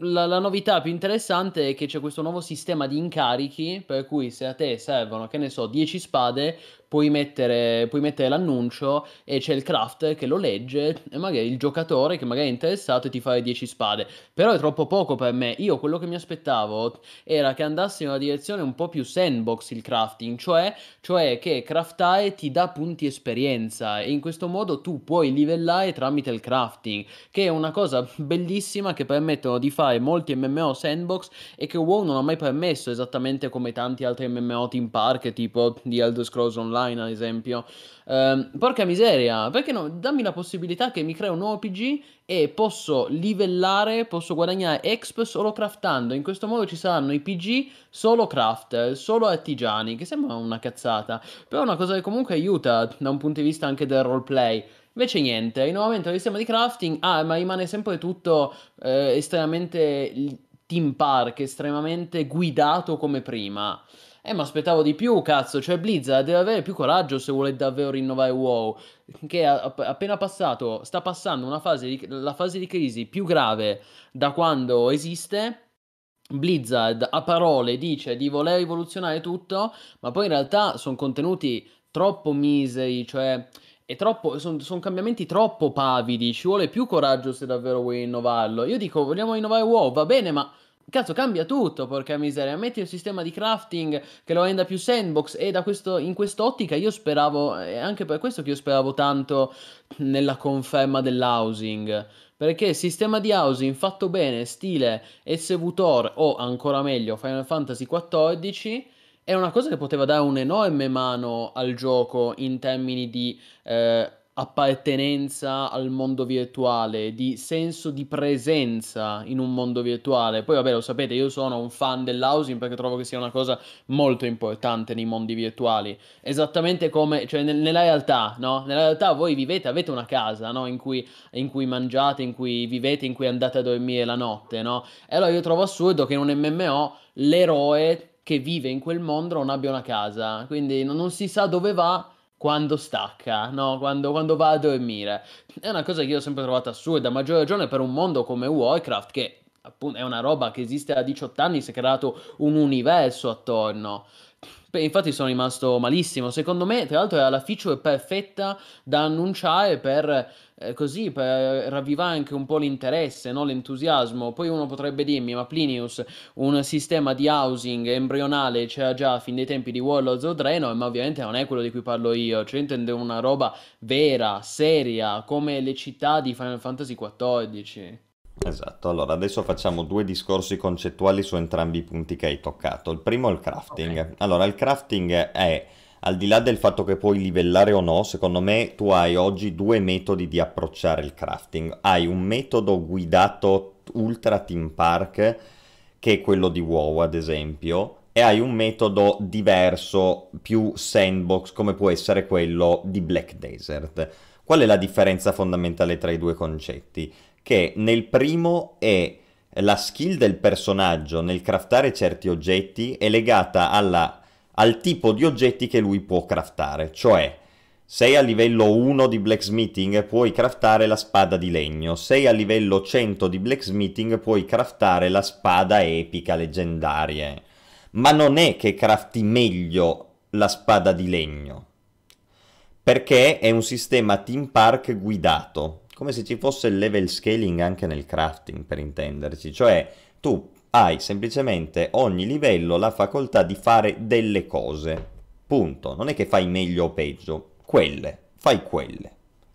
la, la, novità più interessante è che c'è questo nuovo sistema di incarichi, per cui se a te servono, che ne so, 10 spade, puoi mettere, puoi mettere l'annuncio e c'è il craft che lo legge e magari il giocatore che magari è interessato ti fa le 10 spade. Però è troppo poco per me. Io quello che mi aspettavo era che andasse in una direzione un po' più sandbox il crafting, cioè, cioè che craftare ti dà punti esperienza e in questo modo tu puoi livellare tramite il crafting, che è una cosa bellissima che permettono di fare molti MMO sandbox e che WoW non ha mai permesso esattamente come tanti altri MMO team park tipo di Elder Scrolls Online online, ad esempio. Eh, porca miseria, perché no? Dammi la possibilità che mi crea un nuovo PG e posso livellare, posso guadagnare exp solo craftando. In questo modo ci saranno i PG solo craft, solo artigiani, che sembra una cazzata, però è una cosa che comunque aiuta da un punto di vista anche del roleplay. Invece niente, rinnovamento del sistema di crafting, ah, ma rimane sempre tutto eh, estremamente team park, estremamente guidato come prima. Eh, ma aspettavo di più, cazzo. Cioè, Blizzard deve avere più coraggio se vuole davvero rinnovare WoW. Che ha appena passato, sta passando una fase di, la fase di crisi più grave da quando esiste. Blizzard a parole dice di voler rivoluzionare tutto, ma poi in realtà sono contenuti troppo miseri, cioè sono son cambiamenti troppo pavidi, ci vuole più coraggio se davvero vuoi innovarlo. Io dico, vogliamo rinnovare WoW, va bene, ma Cazzo, cambia tutto, porca miseria. Metti un sistema di crafting che lo renda più sandbox. E da questo, in quest'ottica io speravo, e anche per questo che io speravo tanto nella conferma dell'housing. Perché il sistema di housing fatto bene, stile SVTOR o ancora meglio Final Fantasy XIV, è una cosa che poteva dare un'enorme mano al gioco in termini di eh, appartenenza al mondo virtuale, di senso di presenza in un mondo virtuale. Poi vabbè, lo sapete, io sono un fan dell'housing perché trovo che sia una cosa molto importante nei mondi virtuali. Esattamente come, cioè nel, nella realtà, no? Nella realtà voi vivete, avete una casa, no? In cui, in cui mangiate, in cui vivete, in cui andate a dormire la notte, no? E allora io trovo assurdo che in un MMO l'eroe che vive in quel mondo non abbia una casa, quindi non, non si sa dove va quando stacca, no? Quando, quando, va a dormire. È una cosa che io ho sempre trovato assurda, a maggior ragione per un mondo come Warcraft, che appunto è una roba che esiste da 18 anni, si è creato un universo attorno. Infatti sono rimasto malissimo. Secondo me, tra l'altro, era la feature perfetta da annunciare per eh, così, per ravvivare anche un po' l'interesse, no? l'entusiasmo. Poi uno potrebbe dirmi, ma Plinius, un sistema di housing embrionale c'era già fin dei tempi di Warlords of Draenor, ma ovviamente non è quello di cui parlo io. Cioè, intendo una roba vera, seria, come le città di Final Fantasy XIV. Esatto, allora adesso facciamo due discorsi concettuali su entrambi i punti che hai toccato. Il primo è il crafting. Okay. Allora, il crafting è, al di là del fatto che puoi livellare o no, secondo me tu hai oggi due metodi di approcciare il crafting. Hai un metodo guidato ultra team park, che è quello di WoW ad esempio, e hai un metodo diverso, più sandbox, come può essere quello di Black Desert. Qual è la differenza fondamentale tra i due concetti? Che nel primo è la skill del personaggio nel craftare certi oggetti è legata alla, al tipo di oggetti che lui può craftare, cioè sei a livello 1 di blacksmithing puoi craftare la spada di legno, sei a livello 100 di blacksmithing puoi craftare la spada epica leggendaria, ma non è che crafti meglio la spada di legno, perché è un sistema team park guidato, come se ci fosse il level scaling anche nel crafting, per intenderci, cioè tu hai semplicemente ogni livello la facoltà di fare delle cose, punto, non è che fai meglio o peggio, quelle, fai quelle,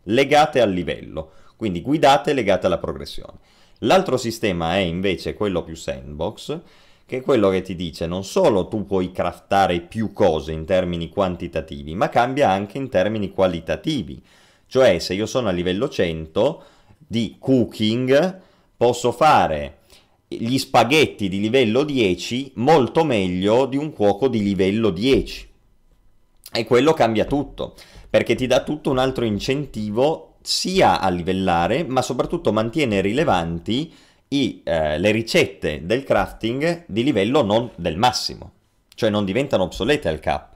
legate al livello, quindi guidate legate alla progressione. L'altro sistema è invece quello più sandbox, che è quello che ti dice non solo tu puoi craftare più cose in termini quantitativi, ma cambia anche in termini qualitativi. Cioè, se io sono a livello 100 di cooking, posso fare gli spaghetti di livello 10 molto meglio di un cuoco di livello 10. E quello cambia tutto, perché ti dà tutto un altro incentivo sia a livellare, ma soprattutto mantiene rilevanti i, eh, le ricette del crafting di livello non del massimo, cioè non diventano obsolete al cap.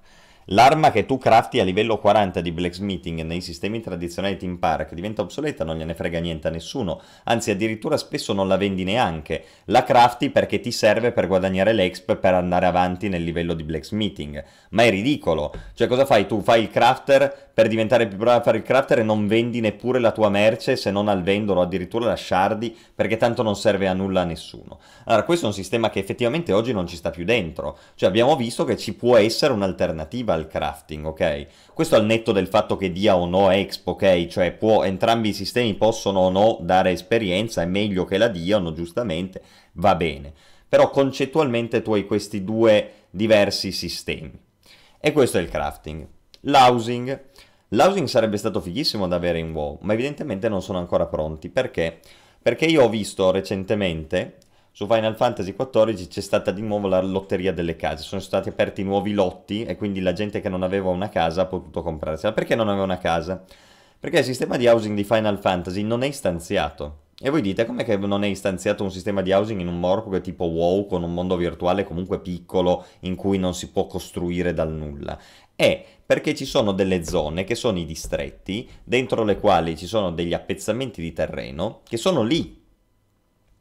L'arma che tu crafti a livello 40 di blacksmithing nei sistemi tradizionali Team Park diventa obsoleta, non gliene frega niente a nessuno, anzi addirittura spesso non la vendi neanche, la crafti perché ti serve per guadagnare l'exp per andare avanti nel livello di blacksmithing, ma è ridicolo, cioè cosa fai tu? Fai il crafter per diventare più bravo a fare il crafter e non vendi neppure la tua merce se non al vendolo, addirittura la shardi perché tanto non serve a nulla a nessuno. Allora questo è un sistema che effettivamente oggi non ci sta più dentro, cioè abbiamo visto che ci può essere un'alternativa al crafting, ok? Questo al netto del fatto che dia o no exp, ok? Cioè può, entrambi i sistemi possono o no dare esperienza, è meglio che la diano, giustamente, va bene. Però concettualmente tu hai questi due diversi sistemi. E questo è il crafting. L'housing. L'housing sarebbe stato fighissimo da avere in WoW, ma evidentemente non sono ancora pronti. Perché? Perché io ho visto recentemente su Final Fantasy XIV c'è stata di nuovo la lotteria delle case, sono stati aperti nuovi lotti e quindi la gente che non aveva una casa ha potuto comprarsela. Perché non aveva una casa? Perché il sistema di housing di Final Fantasy non è istanziato. E voi dite, com'è che non è istanziato un sistema di housing in un morpg tipo WoW con un mondo virtuale comunque piccolo in cui non si può costruire dal nulla? È perché ci sono delle zone che sono i distretti, dentro le quali ci sono degli appezzamenti di terreno che sono lì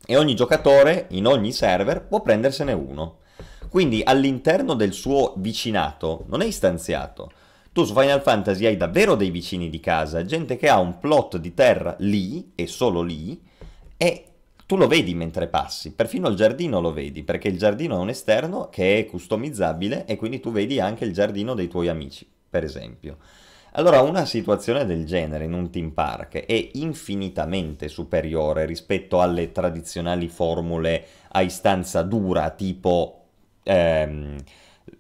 e ogni giocatore in ogni server può prendersene uno. Quindi all'interno del suo vicinato non è istanziato. Tu su Final Fantasy hai davvero dei vicini di casa, gente che ha un plot di terra lì e solo lì e tu lo vedi mentre passi, perfino il giardino lo vedi, perché il giardino è un esterno che è customizzabile e quindi tu vedi anche il giardino dei tuoi amici, per esempio. Allora, una situazione del genere in un team park è infinitamente superiore rispetto alle tradizionali formule a istanza dura tipo ehm,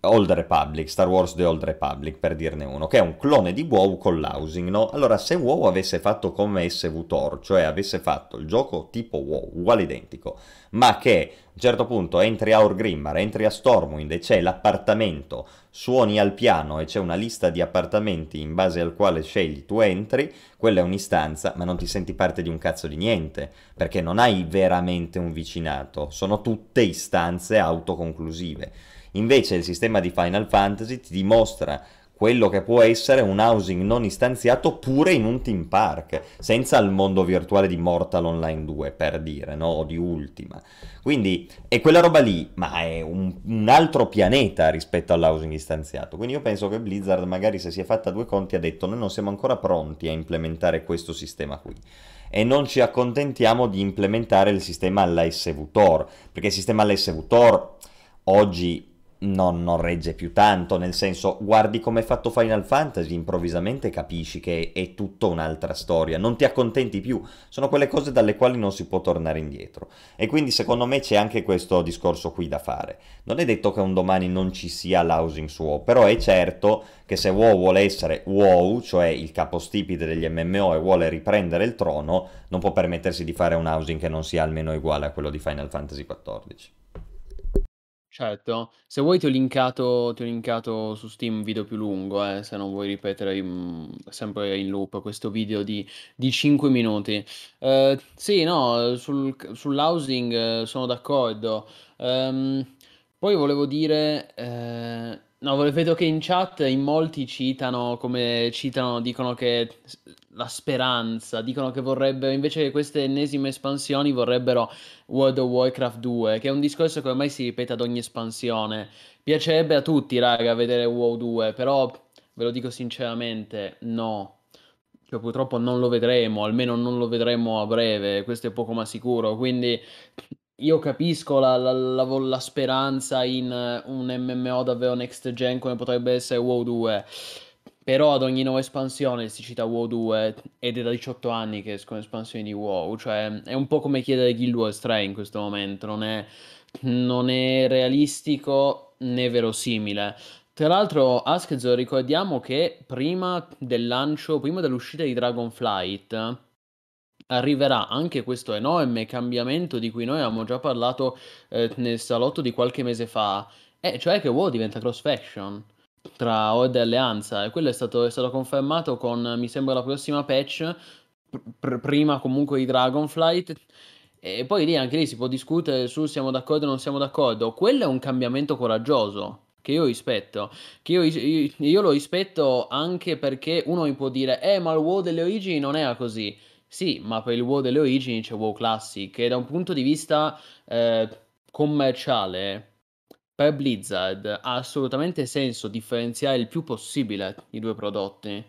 Old Republic, Star Wars The Old Republic per dirne uno, che è un clone di WoW con l'housing, no? Allora se WoW avesse fatto come SVTOR, cioè avesse fatto il gioco tipo WoW, uguale identico, ma che a un certo punto entri a Orgrimmar, entri a Stormwind e c'è l'appartamento, suoni al piano e c'è una lista di appartamenti in base al quale scegli tu entri, quella è un'istanza, ma non ti senti parte di un cazzo di niente, perché non hai veramente un vicinato, sono tutte istanze autoconclusive. Invece il sistema di Final Fantasy ti dimostra quello che può essere un housing non istanziato pure in un team park, senza il mondo virtuale di Mortal Online 2, per dire, no? o di Ultima. Quindi è quella roba lì, ma è un, un altro pianeta rispetto all'housing istanziato. Quindi io penso che Blizzard magari se si è fatta due conti ha detto noi non siamo ancora pronti a implementare questo sistema qui e non ci accontentiamo di implementare il sistema all'SV Tor, perché il sistema all'SV Tor oggi non, non, regge più tanto, nel senso guardi come è fatto Final Fantasy, improvvisamente capisci che è tutta un'altra storia, non ti accontenti più, sono quelle cose dalle quali non si può tornare indietro. E quindi secondo me c'è anche questo discorso qui da fare. Non è detto che un domani non ci sia l'housing su WoW, però è certo che se WoW vuole essere WoW, cioè il capostipite degli MMO e vuole riprendere il trono, non può permettersi di fare un housing che non sia almeno uguale a quello di Final Fantasy XIV. Certo, se vuoi ti ho linkato, ti ho linkato su Steam un video più lungo, eh, se non vuoi ripetere in- sempre in loop questo video di, di 5 minuti. Eh, sì, no, sul, sull'housing eh, sono d'accordo. Ehm, poi volevo dire, eh, no, vedo che in chat in molti citano, come citano, dicono che la speranza, dicono che vorrebbero, invece che queste ennesime espansioni, vorrebbero World of Warcraft 2, che è un discorso che ormai si ripete ad ogni espansione. Piacerebbe a tutti, raga, vedere WoW 2, però ve lo dico sinceramente, no. Cioè, purtroppo non lo vedremo, almeno non lo vedremo a breve, questo è poco ma sicuro, quindi io capisco la, la, la, la speranza in un MMO davvero next gen come potrebbe essere WoW 2 però ad ogni nuova espansione si cita WoW 2 ed è da 18 anni che escono espansioni di WoW, cioè è un po' come chiedere Guild Wars 3 in questo momento, non è, non è realistico né verosimile. Tra l'altro, Askzo, ricordiamo che prima del lancio, prima dell'uscita di Dragonflight, arriverà anche questo enorme cambiamento di cui noi avevamo già parlato eh, nel salotto di qualche mese fa, e cioè che WoW diventa cross-faction tra Horde e Alleanza e quello è stato, è stato confermato con, mi sembra, la prossima patch, pr- prima comunque di Dragonflight. E poi lì anche lì si può discutere su siamo d'accordo o non siamo d'accordo. Quello è un cambiamento coraggioso che io rispetto. Che io, io, io, lo rispetto anche perché uno mi può dire, eh, ma il WoW delle origini non era così. Sì, ma per il WoW delle origini c'è WoW Classic e da un punto di vista eh, commerciale per Blizzard ha assolutamente senso differenziare il più possibile i due prodotti.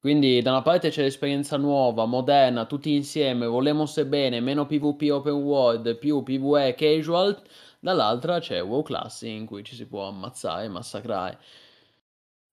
Quindi da una parte c'è l'esperienza nuova, moderna, tutti insieme, volemos bene, meno PvP open world, più PvE casual, dall'altra c'è WoW Classic in cui ci si può ammazzare e massacrare.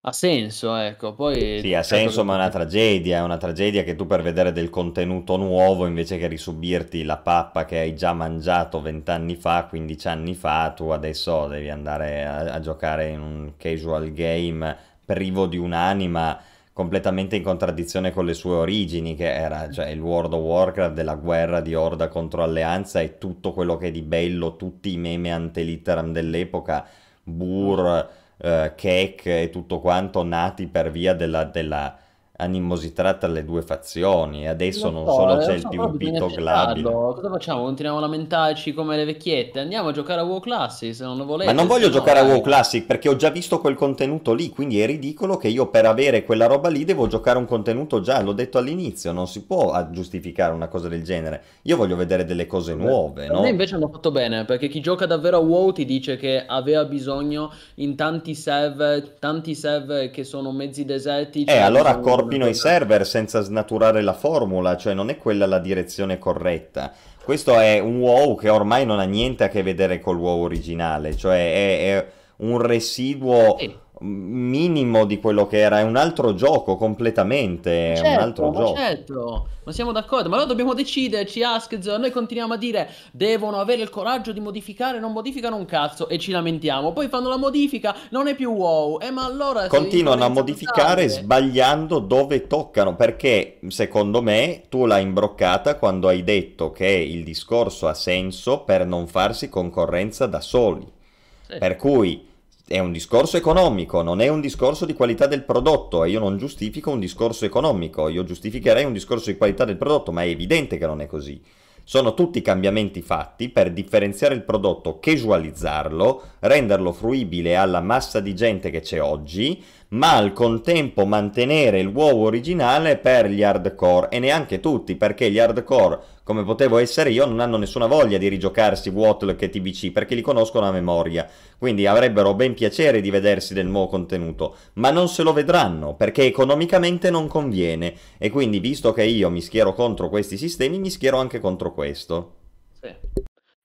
Ha senso, ecco, poi... Sì, ha senso, ma è una tragedia, è una tragedia che tu per vedere del contenuto nuovo, invece che risubirti la pappa che hai già mangiato vent'anni fa, 15 anni fa, tu adesso devi andare a, a giocare in un casual game privo di un'anima, completamente in contraddizione con le sue origini, che era cioè, il World of Warcraft della guerra di Horda contro Alleanza e tutto quello che è di bello, tutti i meme antelitteram dell'epoca, Bur eh, cake e tutto quanto nati per via della, della animosità tra le due fazioni e adesso non so, solo c'è il so, PvP toglabile cosa facciamo? continuiamo a lamentarci come le vecchiette? Andiamo a giocare a WoW Classic se non lo volete ma non voglio giocare no, a WoW Classic perché ho già visto quel contenuto lì quindi è ridicolo che io per avere quella roba lì devo giocare un contenuto già l'ho detto all'inizio non si può giustificare una cosa del genere. Io voglio vedere delle cose nuove no? me invece hanno fatto bene perché chi gioca davvero a WoW ti dice che aveva bisogno in tanti server tanti server che sono mezzi deserti eh allora accordi scorpino i server senza snaturare la formula, cioè non è quella la direzione corretta. Questo è un WoW che ormai non ha niente a che vedere col WoW originale, cioè è, è un residuo minimo di quello che era, è un altro gioco completamente, certo, un altro ma gioco. Certo, ma siamo d'accordo, ma allora dobbiamo deciderci, Askz, noi continuiamo a dire devono avere il coraggio di modificare, non modificano un cazzo e ci lamentiamo, poi fanno la modifica, non è più wow, e eh, ma allora... Continuano a modificare sbagliando dove toccano, perché secondo me tu l'hai imbroccata quando hai detto che il discorso ha senso per non farsi concorrenza da soli. Sì. Per cui è un discorso economico, non è un discorso di qualità del prodotto e io non giustifico un discorso economico, io giustificherei un discorso di qualità del prodotto, ma è evidente che non è così. Sono tutti cambiamenti fatti per differenziare il prodotto, casualizzarlo, renderlo fruibile alla massa di gente che c'è oggi, ma al contempo mantenere WoW originale per gli hardcore e neanche tutti, perché gli hardcore, come potevo essere io, non hanno nessuna voglia di rigiocarsi WOTL che TBC, perché li conoscono a memoria, quindi avrebbero ben piacere di vedersi del nuovo contenuto, ma non se lo vedranno, perché economicamente non conviene, e quindi visto che io mi schiero contro questi sistemi, mi schiero anche contro questo. Sì.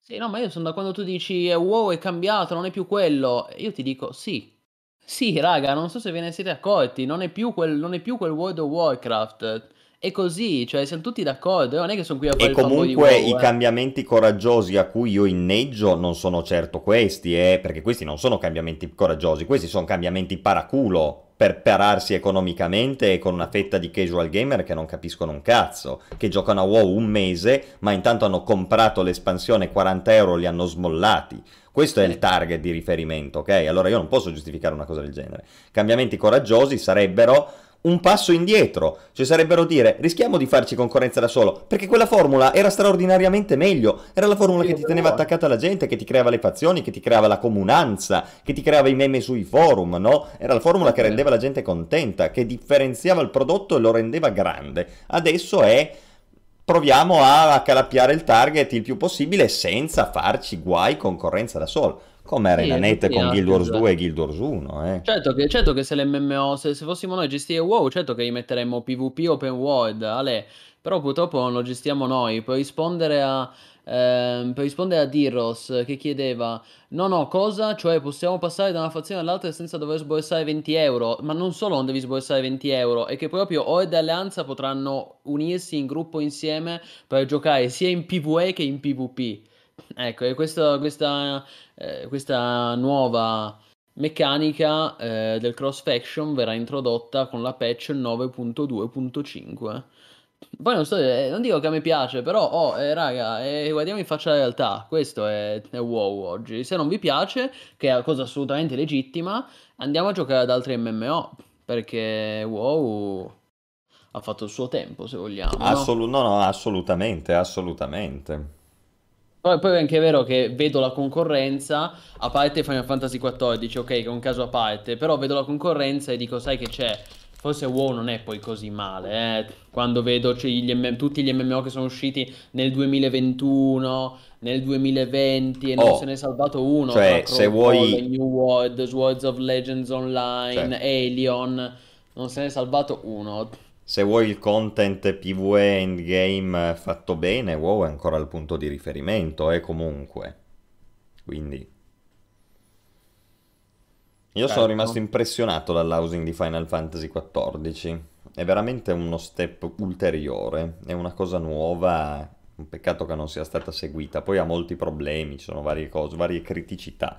Sì, no, ma io sono da quando tu dici eh, wow, è cambiato, non è più quello. Io ti dico sì. Sì, raga, non so se ve ne siete accorti, non è più quel, non è più quel World of Warcraft. È così, cioè siamo tutti d'accordo, non è che sono qui a fare E comunque WoW, i eh. cambiamenti coraggiosi a cui io inneggio non sono certo questi, eh, perché questi non sono cambiamenti coraggiosi, questi sono cambiamenti paraculo per pararsi economicamente e con una fetta di casual gamer che non capiscono un cazzo, che giocano a WoW un mese, ma intanto hanno comprato l'espansione 40 euro li hanno smollati. Questo è il target di riferimento, ok? Allora io non posso giustificare una cosa del genere. Cambiamenti coraggiosi sarebbero un passo indietro, cioè sarebbero dire rischiamo di farci concorrenza da solo, perché quella formula era straordinariamente meglio, era la formula che ti teneva attaccata alla gente, che ti creava le fazioni, che ti creava la comunanza, che ti creava i meme sui forum, no? Era la formula che rendeva la gente contenta, che differenziava il prodotto e lo rendeva grande. Adesso è proviamo a calappiare il target il più possibile senza farci guai concorrenza da solo. Come Sì, Anet sì, con Guild Wars esatto. 2 e Guild Wars 1, eh. Certo che, certo che se l'MMO, se, se fossimo noi a gestire WoW, certo che gli metteremmo PvP open world, Ale, però purtroppo non lo gestiamo noi. Per rispondere a, ehm, per rispondere a Diros che chiedeva, no no, cosa? Cioè possiamo passare da una fazione all'altra senza dover sborsare 20 euro, ma non solo non devi sborsare 20 euro, è che proprio Horde e Alleanza potranno unirsi in gruppo insieme per giocare sia in PvE che in PvP. Ecco, e questo- questa, eh, questa nuova meccanica eh, del cross faction verrà introdotta con la patch 9.2.5. Poi non, sto, eh, non dico che a me piace, però, oh, eh, raga, eh, guardiamo in faccia la realtà. Questo è, è WoW oggi. Se non vi piace, che è una cosa assolutamente legittima, andiamo a giocare ad altri MMO. Perché WoW ha fatto il suo tempo, se vogliamo. no? Assolu- no, no, assolutamente, assolutamente. Poi, poi è anche vero che vedo la concorrenza, a parte Final Fantasy XIV, ok, che è un caso a parte, però vedo la concorrenza e dico, sai che c'è? Forse WoW non è poi così male, eh. Quando vedo cioè, gli M- tutti gli MMO che sono usciti nel 2021, nel 2020 e non Oh, se ne è salvato uno, cioè, tra se vuoi- New World, Swords of Legends Online, Certo. Alien, non se ne è salvato uno. Se vuoi il content PvE endgame fatto bene, WoW è ancora il punto di riferimento, e comunque. Quindi... Io sono Certo. rimasto impressionato dall'housing di Final Fantasy XIV. È veramente uno step ulteriore, è una cosa nuova, un peccato che non sia stata seguita. Poi ha molti problemi, ci sono varie cose, varie criticità.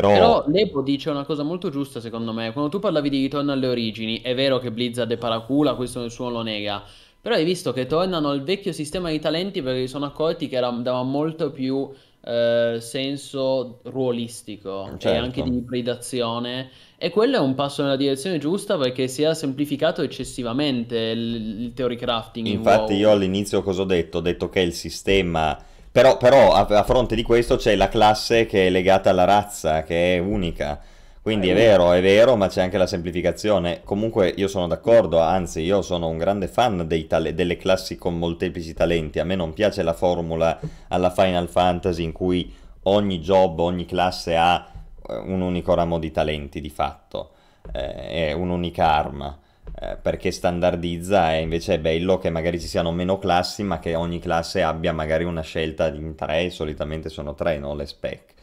Però, Però Lepo dice una cosa molto giusta secondo me. Quando tu parlavi di ritorno alle origini, è vero che Blizzard è paracula, questo nessuno lo nega. Però hai visto che tornano al vecchio sistema di talenti perché si sono accorti che era, dava molto più eh, senso ruolistico e Certo. anche di ibridazione. E quello è un passo nella direzione giusta perché si è semplificato eccessivamente il, il theory crafting in Infatti WoW. io all'inizio cosa ho detto? Ho detto che il sistema... Però, però a, a fronte di questo c'è la classe che è legata alla razza, che è unica. Quindi è vero, è vero, ma c'è anche la semplificazione. Comunque io sono d'accordo, anzi io sono un grande fan dei tale- delle classi con molteplici talenti. A me non piace la formula alla Final Fantasy in cui ogni job, ogni classe ha eh, un unico ramo di talenti di fatto, eh, è un'unica arma eh, perché standardizza e invece è bello che magari ci siano meno classi, ma che ogni classe abbia magari una scelta in tre, solitamente sono tre, no? Le spec.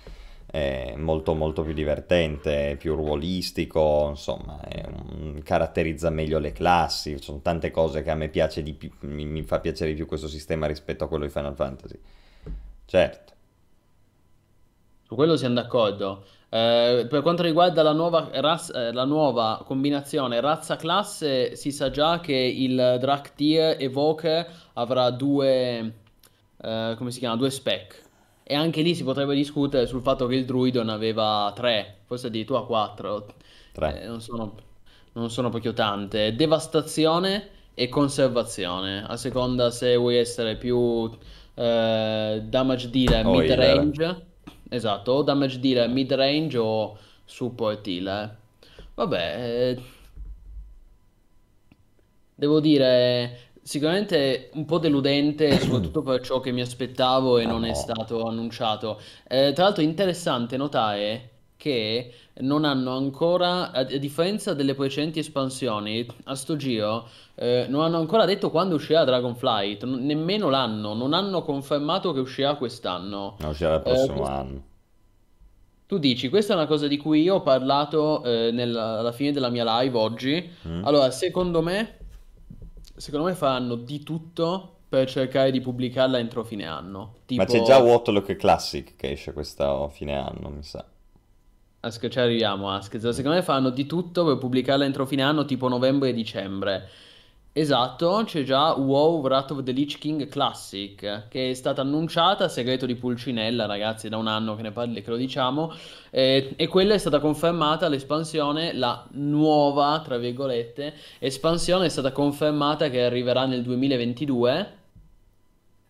È molto molto più divertente, più ruolistico, insomma, un- caratterizza meglio le classi, sono tante cose che a me piace di più, mi, mi fa piacere di più questo sistema rispetto a quello di Final Fantasy. Certo. Su quello siamo d'accordo. Eh, per quanto riguarda la nuova, raz- eh, la nuova combinazione razza-classe, si sa già che il Draktyr Evoker avrà due, eh, come si chiama, due spec. E anche lì si potrebbe discutere sul fatto che il Druidon aveva tre, forse addirittura quattro. Tre. Eh, non sono, non sono proprio tante. Devastazione e conservazione, a seconda se vuoi essere più eh, damage dealer O healer. mid-range. Esatto, o damage dealer mid range o support healer. Eh. Vabbè, eh, devo dire, sicuramente un po' deludente, soprattutto per ciò che mi aspettavo e ah non no. è stato annunciato. Eh, tra l'altro, interessante notare che non hanno ancora, a, differenza delle precedenti espansioni, a sto giro, eh, non hanno ancora detto quando uscirà Dragonflight, n- nemmeno l'anno, non hanno confermato che uscirà quest'anno. No, uscirà il Eh, prossimo anno. tu dici, questa è una cosa di cui io ho parlato eh, nella- alla fine della mia live oggi. Mm? Allora, secondo me, secondo me faranno di tutto per cercare di pubblicarla entro fine anno. Ma c'è già Tipo, Waterlook Classic che esce questa fine anno, mi sa. Ask- ci arriviamo, Ask. Secondo me faranno di tutto per pubblicarla entro fine anno, tipo novembre e dicembre. Esatto, c'è già WoW Wrath of the Lich King Classic, che è stata annunciata, segreto di Pulcinella, ragazzi, da un anno che ne parli, che lo diciamo, eh, e quella è stata confermata, l'espansione, la nuova, tra virgolette, espansione è stata confermata che arriverà nel 2022,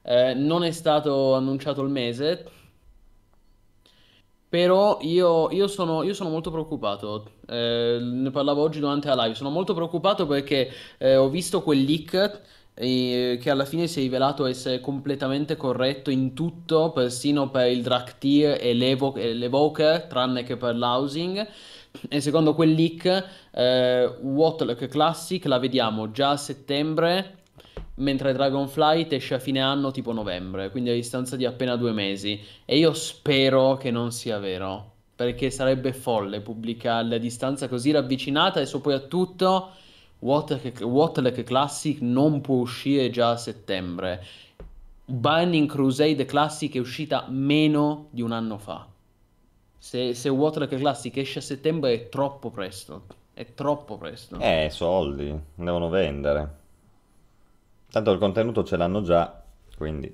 Eh, non è stato annunciato il mese, però io, io sono, io sono molto preoccupato, Eh, ne parlavo oggi durante la live, sono molto preoccupato perché eh, ho visto quel leak eh, che alla fine si è rivelato essere completamente corretto in tutto, persino per il Draktyr e l'Evo- l'Evoker, tranne che per l'housing. E secondo quel leak, eh, Waterlock Classic la vediamo già a settembre, mentre Dragonflight esce a fine anno tipo novembre, quindi a distanza di appena due mesi. E io spero che non sia vero, perché sarebbe folle pubblicarle a distanza così ravvicinata e soprattutto Waterlock Classic non può uscire già a settembre. Burning Crusade Classic è uscita meno di un anno fa. Se, se Waterlock Classic esce a settembre è troppo presto. È troppo presto. Eh, soldi, devono vendere. Tanto il contenuto ce l'hanno già, quindi...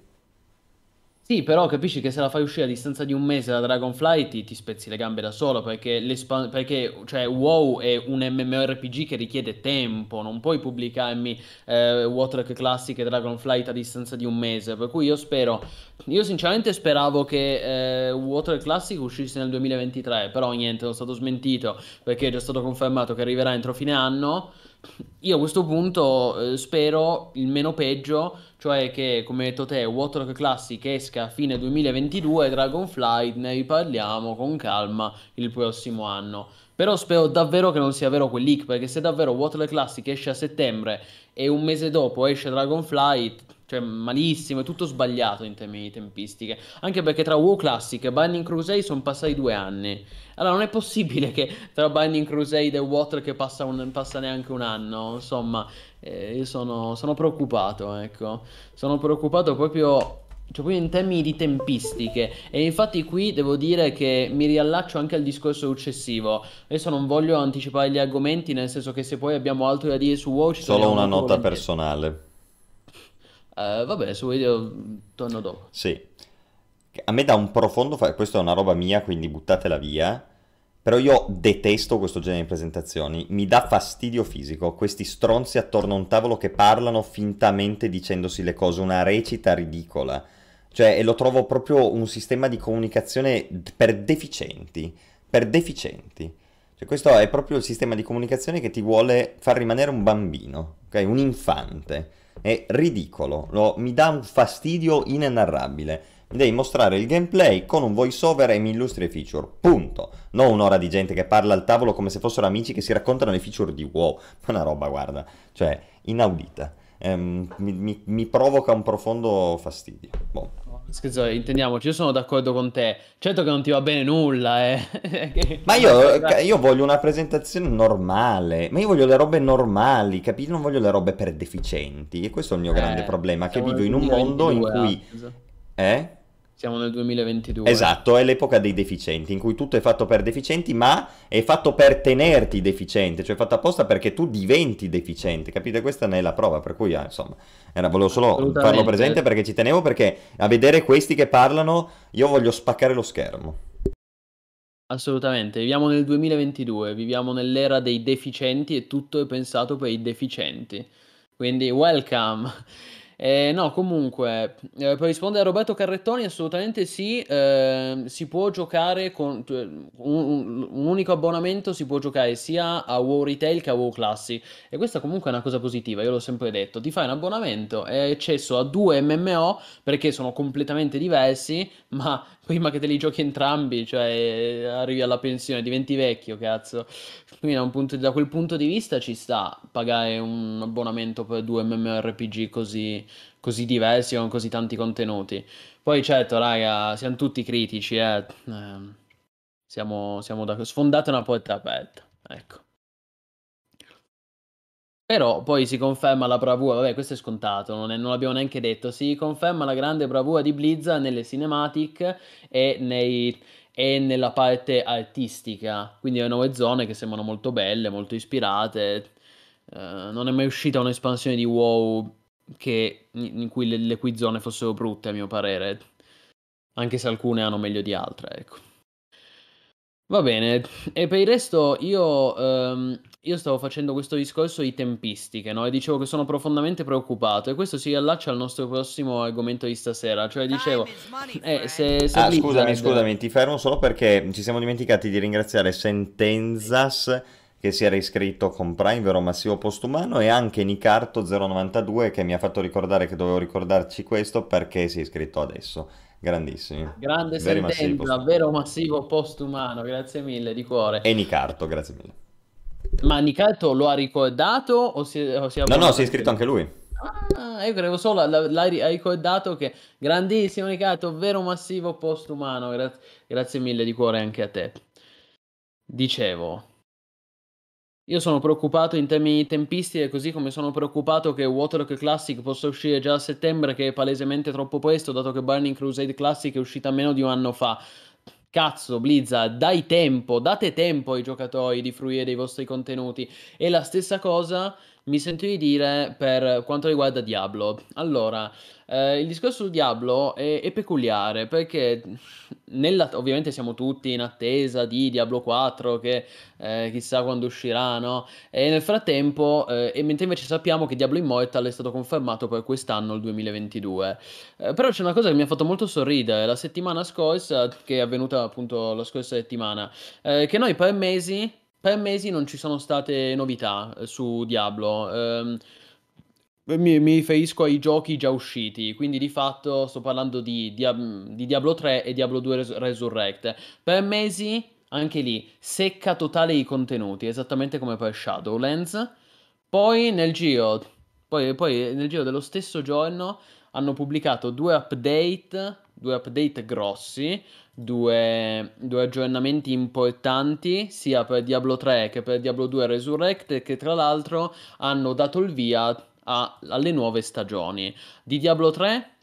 Sì, però capisci che se la fai uscire a distanza di un mese da Dragonflight ti, ti spezzi le gambe da solo perché, perché cioè, WoW è un MMORPG che richiede tempo, non puoi pubblicarmi eh, Waterlock Classic e Dragonflight a distanza di un mese, per cui io spero, io sinceramente speravo che eh, Waterlock Classic uscisse nel 2023, però niente, sono stato smentito perché è già stato confermato che arriverà entro fine anno. Io a questo punto eh, spero il meno peggio, cioè che, come hai detto te, Waterlock Classic esca a fine 2022 e Dragonflight ne riparliamo con calma il prossimo anno. Però spero davvero che non sia vero quel leak, perché se davvero Waterlock Classic esce a settembre e un mese dopo esce Dragonflight, cioè malissimo, è tutto sbagliato in termini di tempistiche. Anche perché tra WoW Classic e Binding Crusade sono passati due anni. Allora non è possibile che tra Binding Crusade e Water che passa, un- passa neanche un anno. Insomma, eh, io sono, sono preoccupato, ecco. Sono preoccupato proprio, cioè proprio in termini di tempistiche. E infatti qui devo dire che mi riallaccio anche al discorso successivo. Adesso non voglio anticipare gli argomenti, nel senso che se poi abbiamo altro da dire su WoW ci Solo una nota volentieri. personale. Eh, vabbè, su video torno dopo. Sì. A me dà un profondo... fa- Questa è una roba mia, quindi buttatela via. Però io detesto questo genere di presentazioni. Mi dà fastidio fisico. Questi stronzi attorno a un tavolo che parlano fintamente dicendosi le cose. Una recita ridicola. Cioè, e lo trovo proprio un sistema di comunicazione per deficienti. Per deficienti. Cioè, questo è proprio il sistema di comunicazione che ti vuole far rimanere un bambino, ok? Un infante. È ridicolo, lo- mi dà un fastidio inenarrabile. Mi devi mostrare il gameplay con un voiceover e mi illustri le feature. Punto. Non un'ora di gente che parla al tavolo come se fossero amici che si raccontano le feature di WoW. Una roba, guarda, cioè, inaudita. Ehm, mi, mi- mi provoca un profondo fastidio. Boh. Scherzo, intendiamoci, io sono d'accordo con te. Certo che non ti va bene nulla, eh. Ma io, io voglio una presentazione normale, ma io voglio le robe normali, capito? Non voglio le robe per deficienti. E questo è il mio grande Eh, problema, che vivo in un mondo in 2022, cui... Ask. Eh? Siamo nel 2022. Esatto, è l'epoca dei deficienti, in cui tutto è fatto per deficienti, ma è fatto per tenerti deficiente, cioè è fatto apposta perché tu diventi deficiente, capite? Questa ne è la prova, per cui, ah, insomma, era, volevo solo farlo presente perché ci tenevo, perché a vedere questi che parlano io voglio spaccare lo schermo. Assolutamente, viviamo nel 2022, viviamo nell'era dei deficienti e tutto è pensato per i deficienti. Quindi, welcome. Eh, no, comunque, eh, per rispondere a Roberto Carrettoni, assolutamente sì, eh, si può giocare con un- un unico abbonamento, si può giocare sia a WoW Retail che a WoW Classic. E questa comunque è una cosa positiva, io l'ho sempre detto, ti fai un abbonamento e hai accesso a due MMO perché sono completamente diversi, ma prima che te li giochi entrambi, cioè arrivi alla pensione, diventi vecchio, cazzo. Quindi da, un punto- da quel punto di vista ci sta pagare un abbonamento per due MMORPG così, così diversi con così tanti contenuti. Poi certo, raga, siamo tutti critici, eh. Ehm, siamo, siamo da... Sfondate una porta aperta, ecco. Però poi si conferma la bravura, vabbè, questo è scontato, non, è- non l'abbiamo neanche detto. Si conferma la grande bravura di Blizzard nelle cinematic e, nei- e nella parte artistica. Quindi le nuove zone che sembrano molto belle, molto ispirate. Eh, non è mai uscita un'espansione di WoW che- in cui le, le cui zone fossero brutte, a mio parere. Anche se alcune hanno meglio di altre, ecco. Va bene, e per il resto io, ehm, io stavo facendo questo discorso di tempistiche, no? E dicevo che sono profondamente preoccupato e questo si allaccia al nostro prossimo argomento di stasera, cioè dicevo, eh, se, se Ah, scusami, Blizzard... scusami, ti fermo solo perché ci siamo dimenticati di ringraziare Sentenzas che si era iscritto con Prime, vero massivo postumano, e anche Nicarto092 che mi ha fatto ricordare che dovevo ricordarci questo perché si è iscritto adesso. Grandissimi. Grande Veri sentenza, vero massivo postumano, grazie mille di cuore. E Nicarto, grazie mille. Ma Nicato lo ha ricordato o si è, o si è No, no, si è iscritto anche lui. Ah, io credevo solo, l'ha l'ha ri- ha ricordato che grandissimo Nicato, vero massivo postumano, gra- grazie mille di cuore anche a te. Dicevo, io sono preoccupato in termini tempistiche, così come sono preoccupato che Waterlock Classic possa uscire già a settembre, che è palesemente troppo presto, dato che Burning Crusade Classic è uscita meno di un anno fa. Cazzo, Blizzard, dai tempo, date tempo ai giocatori di fruire dei vostri contenuti. E la stessa cosa mi sento di dire per quanto riguarda Diablo. Allora, eh, il discorso su Diablo è, è peculiare perché nella- ovviamente siamo tutti in attesa di Diablo 4 che eh, chissà quando uscirà, no? E nel frattempo, eh, e mentre invece sappiamo che Diablo Immortal è stato confermato per quest'anno, il 2022. Eh, però c'è una cosa che mi ha fatto molto sorridere la settimana scorsa, che è avvenuta appunto la scorsa settimana, eh, che noi per mesi, per mesi non ci sono state novità eh, su Diablo. Ehm, mi, mi riferisco ai giochi già usciti, quindi di fatto sto parlando di, Dia- di Diablo 3 e Diablo 2 Res- Resurrect. Per mesi, anche lì, secca totale i contenuti, esattamente come per Shadowlands. Poi nel giro, poi, poi nel giro dello stesso giorno hanno pubblicato due update, due update grossi, due, due aggiornamenti importanti, sia per Diablo 3 che per Diablo 2 Resurrect, che tra l'altro hanno dato il via a- alle nuove stagioni. Di Diablo 3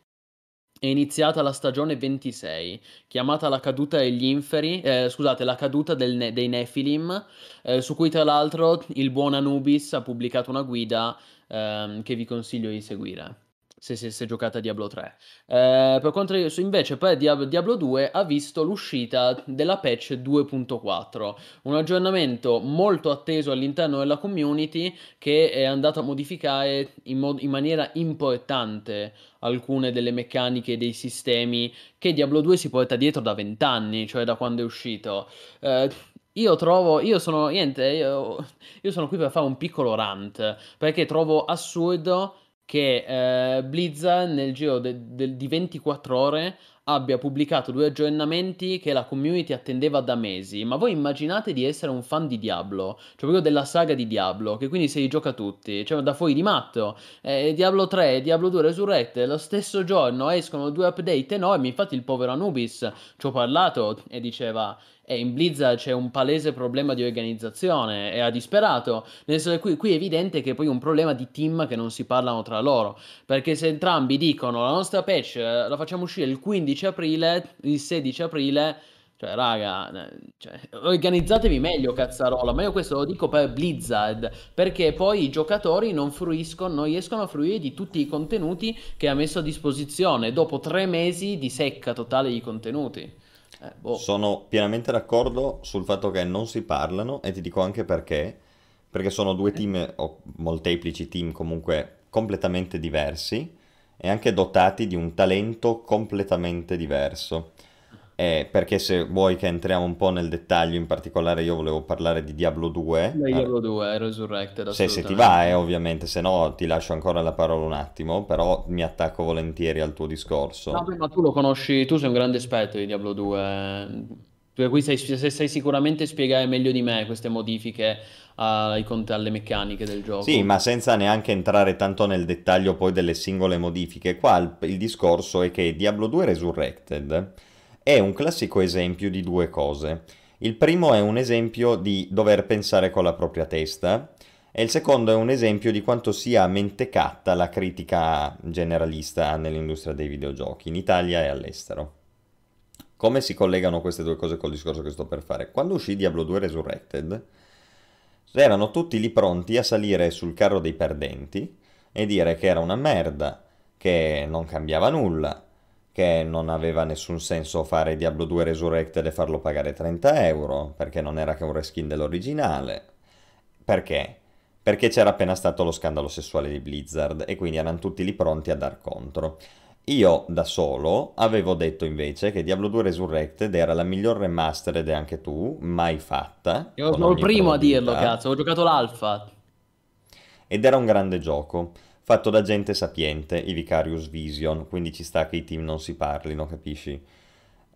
è iniziata la stagione 26, chiamata La caduta degli inferi, eh, scusate, La caduta ne- dei Nephilim, eh, su cui tra l'altro il buon Anubis ha pubblicato una guida ehm, che vi consiglio di seguire. Se, se, se giocate a Diablo 3. Eh, per quanto riguarda- invece Diab- Diablo 2 ha visto l'uscita della patch 2.4, un aggiornamento molto atteso all'interno della community che è andato a modificare in, mod- in maniera importante alcune delle meccaniche dei sistemi che Diablo 2 si porta dietro da vent'anni, cioè da quando è uscito. Eh, io trovo, io sono, niente, io, io sono qui per fare un piccolo rant, perché trovo assurdo che eh, Blizzard nel giro de- de- di 24 ore abbia pubblicato due aggiornamenti che la community attendeva da mesi. Ma voi immaginate di essere un fan di Diablo, cioè proprio della saga di Diablo, che quindi se li gioca tutti, cioè da fuori di matto. Eh, Diablo 3 e Diablo 2 Resurrect lo stesso giorno escono due update enormi. Infatti, il povero Anubis ci ho parlato e diceva. E in Blizzard c'è un palese problema di organizzazione e ha disperato. Nel senso che qui, qui è evidente che poi è un problema di team che non si parlano tra loro. Perché se entrambi dicono la nostra patch eh, la facciamo uscire il 15 aprile, il 16 aprile, cioè raga, eh, cioè, organizzatevi meglio cazzarola. Ma io questo lo dico per Blizzard, perché poi i giocatori non fruiscono, non riescono a fruire di tutti i contenuti che ha messo a disposizione dopo tre mesi di secca totale di contenuti. Eh, boh. Sono pienamente d'accordo sul fatto che non si parlano e ti dico anche perché. Perché sono due team o molteplici team comunque completamente diversi e anche dotati di un talento completamente diverso. Eh, perché se vuoi che entriamo un po' nel dettaglio, in particolare io volevo parlare di Diablo 2. Beh, Diablo 2, Resurrected, se, se ti va, eh, ovviamente, se no ti lascio ancora la parola un attimo, però mi attacco volentieri al tuo discorso. No, ma tu lo conosci, tu sei un grande esperto di Diablo 2, per cui sai, sai sicuramente spiegare meglio di me queste modifiche ai, alle meccaniche del gioco. Sì, ma senza neanche entrare tanto nel dettaglio poi delle singole modifiche. Qua il, il discorso è che Diablo 2 Resurrected è un classico esempio di due cose. Il primo è un esempio di dover pensare con la propria testa e il secondo è un esempio di quanto sia mentecatta la critica generalista nell'industria dei videogiochi in Italia e all'estero. Come si collegano queste due cose col discorso che sto per fare? Quando uscì Diablo 2 Resurrected, erano tutti lì pronti a salire sul carro dei perdenti e dire che era una merda, che non cambiava nulla, che non aveva nessun senso fare Diablo 2 Resurrected e farlo pagare 30 euro, perché non era che un reskin dell'originale. Perché? Perché c'era appena stato lo scandalo sessuale di Blizzard e quindi erano tutti lì pronti a dar contro. Io da solo avevo detto invece che Diablo 2 Resurrected era la miglior remastered, anche tu, mai fatta. Io sono il primo a dirlo, cazzo, ho giocato l'alfa. Ed era un grande gioco fatto da gente sapiente, i Vicarious Vision, quindi ci sta che i team non si parlino, capisci?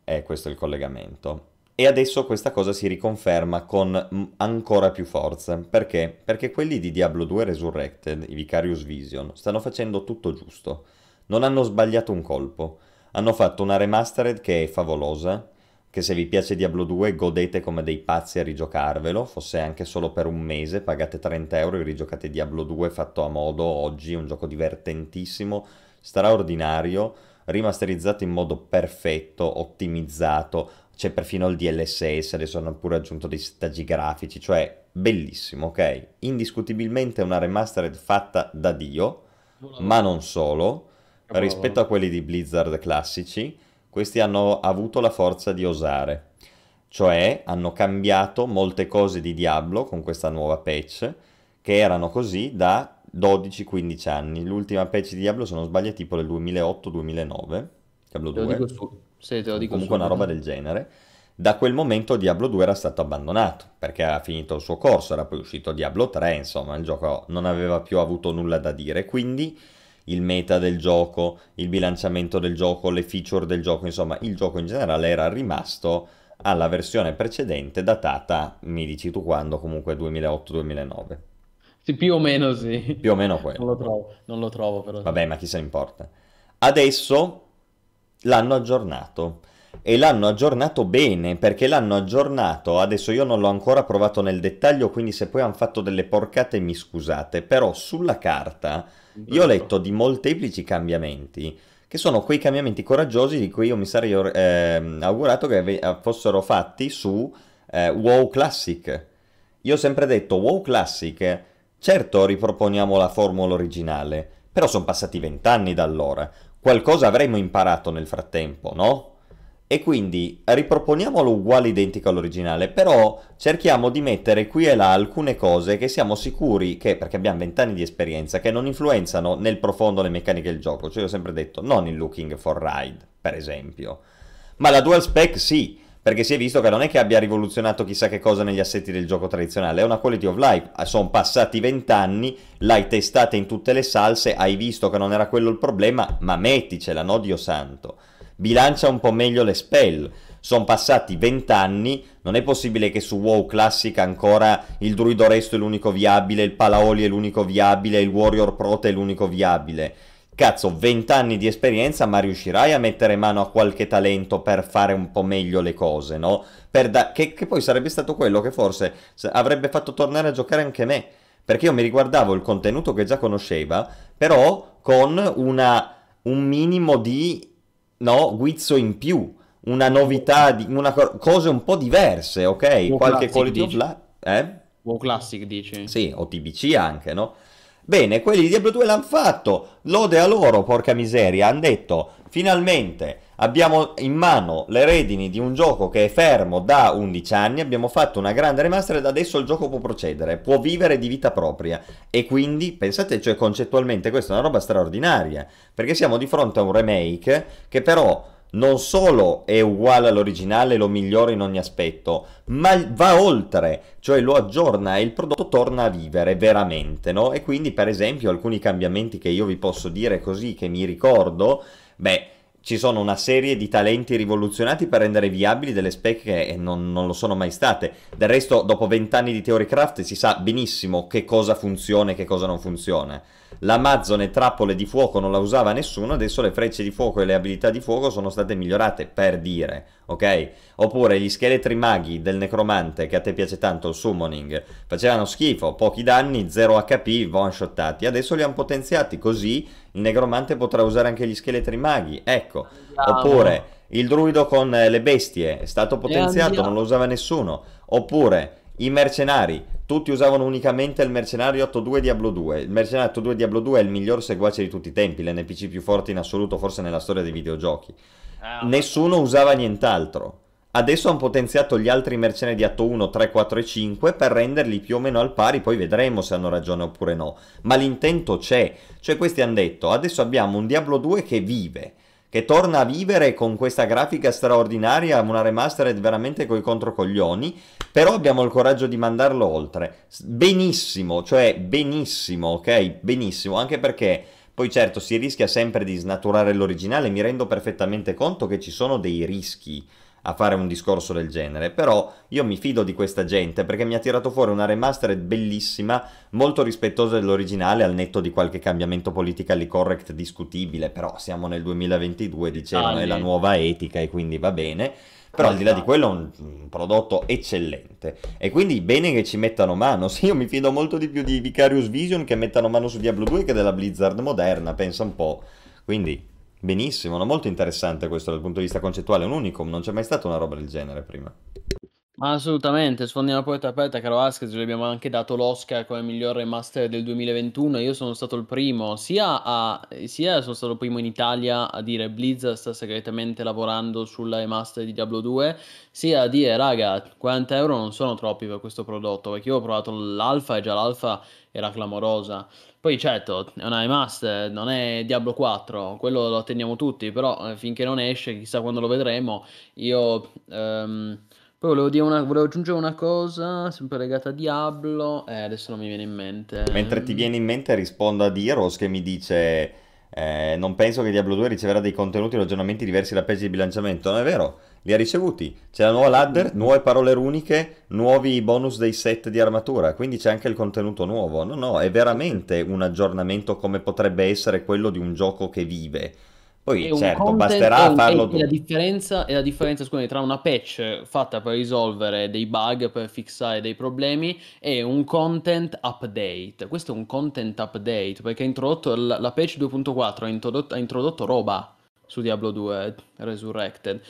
È questo il collegamento. E adesso questa cosa si riconferma con ancora più forza. Perché? Perché quelli di Diablo 2 Resurrected, i Vicarious Vision, stanno facendo tutto giusto. Non hanno sbagliato un colpo. Hanno fatto una remastered che è favolosa, che se vi piace Diablo 2 godete come dei pazzi a rigiocarvelo, fosse anche solo per un mese, pagate 30 euro e rigiocate Diablo 2 fatto a modo oggi, un gioco divertentissimo, straordinario, rimasterizzato in modo perfetto, ottimizzato, c'è perfino il DLSS, adesso hanno pure aggiunto dei stagi grafici, cioè bellissimo, ok? Indiscutibilmente una remastered fatta da Dio, ma non solo, rispetto a quelli di Blizzard classici, questi hanno avuto la forza di osare, cioè hanno cambiato molte cose di Diablo con questa nuova patch, che erano così da 12-15 anni. L'ultima patch di Diablo, se non sbaglio, è tipo del 2008-2009, Diablo 2. Te su... sì, te lo dico Comunque su, una roba del genere. Da quel momento Diablo 2 era stato abbandonato, perché aveva finito il suo corso, era poi uscito Diablo 3, insomma, il gioco non aveva più avuto nulla da dire, quindi il meta del gioco, il bilanciamento del gioco, le feature del gioco, insomma il gioco in generale era rimasto alla versione precedente datata, mi dici tu quando, comunque 2008-2009. Sì, più o meno sì. Più o meno quello. Non lo trovo, non lo trovo però. Vabbè, ma chi se ne importa. Adesso l'hanno aggiornato e l'hanno aggiornato bene perché l'hanno aggiornato adesso io non l'ho ancora provato nel dettaglio quindi se poi hanno fatto delle porcate mi scusate però sulla carta io ho letto di molteplici cambiamenti, che sono quei cambiamenti coraggiosi di cui io mi sarei eh, augurato che fossero fatti su eh, WoW Classic. Io ho sempre detto WoW Classic, certo riproponiamo la formula originale, però sono passati vent'anni da allora. Qualcosa avremmo imparato nel frattempo, no? E quindi riproponiamolo uguale identico all'originale, però cerchiamo di mettere qui e là alcune cose che siamo sicuri che, perché abbiamo vent'anni di esperienza, che non influenzano nel profondo le meccaniche del gioco, cioè io ho sempre detto non il looking for ride, per esempio, ma la dual spec sì, perché si è visto che non è che abbia rivoluzionato chissà che cosa negli assetti del gioco tradizionale, è una quality of life, ah, sono passati vent'anni, l'hai testata in tutte le salse, hai visto che non era quello il problema, ma metticela, no Dio santo bilancia un po' meglio le spell. Sono passati vent'anni, non è possibile che su WoW Classic ancora il Druido Resto è l'unico viabile, il Palaoli è l'unico viabile, il Warrior Prote è l'unico viabile. Cazzo, vent'anni di esperienza, ma riuscirai a mettere mano a qualche talento per fare un po' meglio le cose, no? Da- che, che poi sarebbe stato quello che forse avrebbe fatto tornare a giocare anche me. Perché io mi riguardavo il contenuto che già conosceva, però con una, un minimo di no, guizzo in più, una novità, di, una, cose un po' diverse, ok? WoW Qualche Classic, quality of life, eh? WoW Classic dici? Sì, o TBC anche, no? Bene, quelli di Diablo 2 l'hanno fatto, lode a loro, porca miseria, hanno detto finalmente abbiamo in mano le redini di un gioco che è fermo da 11 anni, abbiamo fatto una grande remaster ed adesso il gioco può procedere, può vivere di vita propria e quindi pensate, cioè concettualmente questa è una roba straordinaria, perché siamo di fronte a un remake che però non solo è uguale all'originale, lo migliora in ogni aspetto, ma va oltre, cioè lo aggiorna e il prodotto torna a vivere veramente, no? E quindi, per esempio, alcuni cambiamenti che io vi posso dire così, che mi ricordo, beh, ci sono una serie di talenti rivoluzionati per rendere viabili delle spec che non, non lo sono mai state. Del resto, dopo vent'anni di Theorycraft si sa benissimo che cosa funziona e che cosa non funziona l'Amazon trappole di fuoco non la usava nessuno, adesso le frecce di fuoco e le abilità di fuoco sono state migliorate, per dire, ok? Oppure gli scheletri maghi del necromante, che a te piace tanto, il summoning, facevano schifo, pochi danni, 0 HP, one shottati, adesso li hanno potenziati, così il necromante potrà usare anche gli scheletri maghi, ecco. Oppure il druido con le bestie, è stato potenziato, non lo usava nessuno. Oppure i mercenari, tutti usavano unicamente il mercenario 8.2 Diablo 2. Il mercenario 8.2 Diablo 2 è il miglior seguace di tutti i tempi, l'NPC più forte in assoluto forse nella storia dei videogiochi. Ah, Nessuno usava nient'altro. Adesso hanno potenziato gli altri mercenari di atto 1, 3, 4 e 5 per renderli più o meno al pari, poi vedremo se hanno ragione oppure no. Ma l'intento c'è. Cioè questi hanno detto, adesso abbiamo un Diablo 2 che vive che torna a vivere con questa grafica straordinaria, una remastered veramente coi controcoglioni, però abbiamo il coraggio di mandarlo oltre. Benissimo, cioè benissimo, ok? Benissimo, anche perché poi certo si rischia sempre di snaturare l'originale, mi rendo perfettamente conto che ci sono dei rischi a fare un discorso del genere, però io mi fido di questa gente perché mi ha tirato fuori una remastered bellissima, molto rispettosa dell'originale al netto di qualche cambiamento politically correct discutibile, però siamo nel 2022, dicevano, è la nuova etica e quindi va bene. Però al di là di quello è un, un, prodotto eccellente e quindi bene che ci mettano mano. Sì, io mi fido molto di più di Vicarious Vision che mettano mano su Diablo 2 che della Blizzard moderna, pensa un po'. Quindi Benissimo, no? molto interessante questo dal punto di vista concettuale, un unicum, non c'è mai stata una roba del genere prima. Assolutamente, sfondi una porta aperta, caro Askez, gli abbiamo anche dato l'Oscar come miglior remaster del 2021 io sono stato il primo, sia, a, sia sono stato il primo in Italia a dire Blizzard sta segretamente lavorando sulla remaster di Diablo 2, sia a dire raga, 40 euro non sono troppi per questo prodotto, perché io ho provato l'alfa e già l'alfa era clamorosa. Poi certo, è una remaster, non è Diablo 4, quello lo attendiamo tutti, però eh, finché non esce, chissà quando lo vedremo, io... Um, poi volevo, una, volevo, aggiungere una cosa, sempre legata a Diablo, eh, adesso non mi viene in mente. Mentre ti viene in mente rispondo a Diros che mi dice eh, non penso che Diablo 2 riceverà dei contenuti o aggiornamenti diversi da patch di bilanciamento, non è vero, li ha ricevuti. C'è la nuova ladder, nuove parole runiche, nuovi bonus dei set di armatura, quindi c'è anche il contenuto nuovo. No, no, è veramente un aggiornamento come potrebbe essere quello di un gioco che vive. Poi certo, basterà farlo tu. La differenza, è la differenza scusami, tra una patch fatta per risolvere dei bug, per fissare dei problemi, e un content update. Questo è un content update perché ha introdotto la, la patch 2.4 ha introdotto, ha introdotto roba su Diablo 2 Resurrected.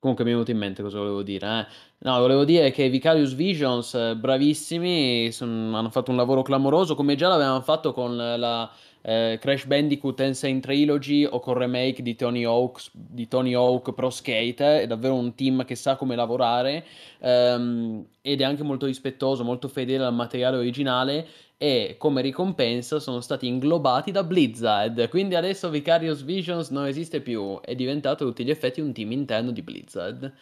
Comunque mi è venuto in mente cosa volevo dire. Eh. No, volevo dire che Vicarious Visions, eh, bravissimi, son, hanno fatto un lavoro clamoroso, come già l'avevamo fatto con la eh, Crash Bandicoot Insane Trilogy o con remake di Tony Hawk, di Tony Hawk Pro Skate, è davvero un team che sa come lavorare ehm, ed è anche molto rispettoso, molto fedele al materiale originale e come ricompensa sono stati inglobati da Blizzard. Quindi adesso Vicarious Visions non esiste più, è diventato a tutti gli effetti un team interno di Blizzard.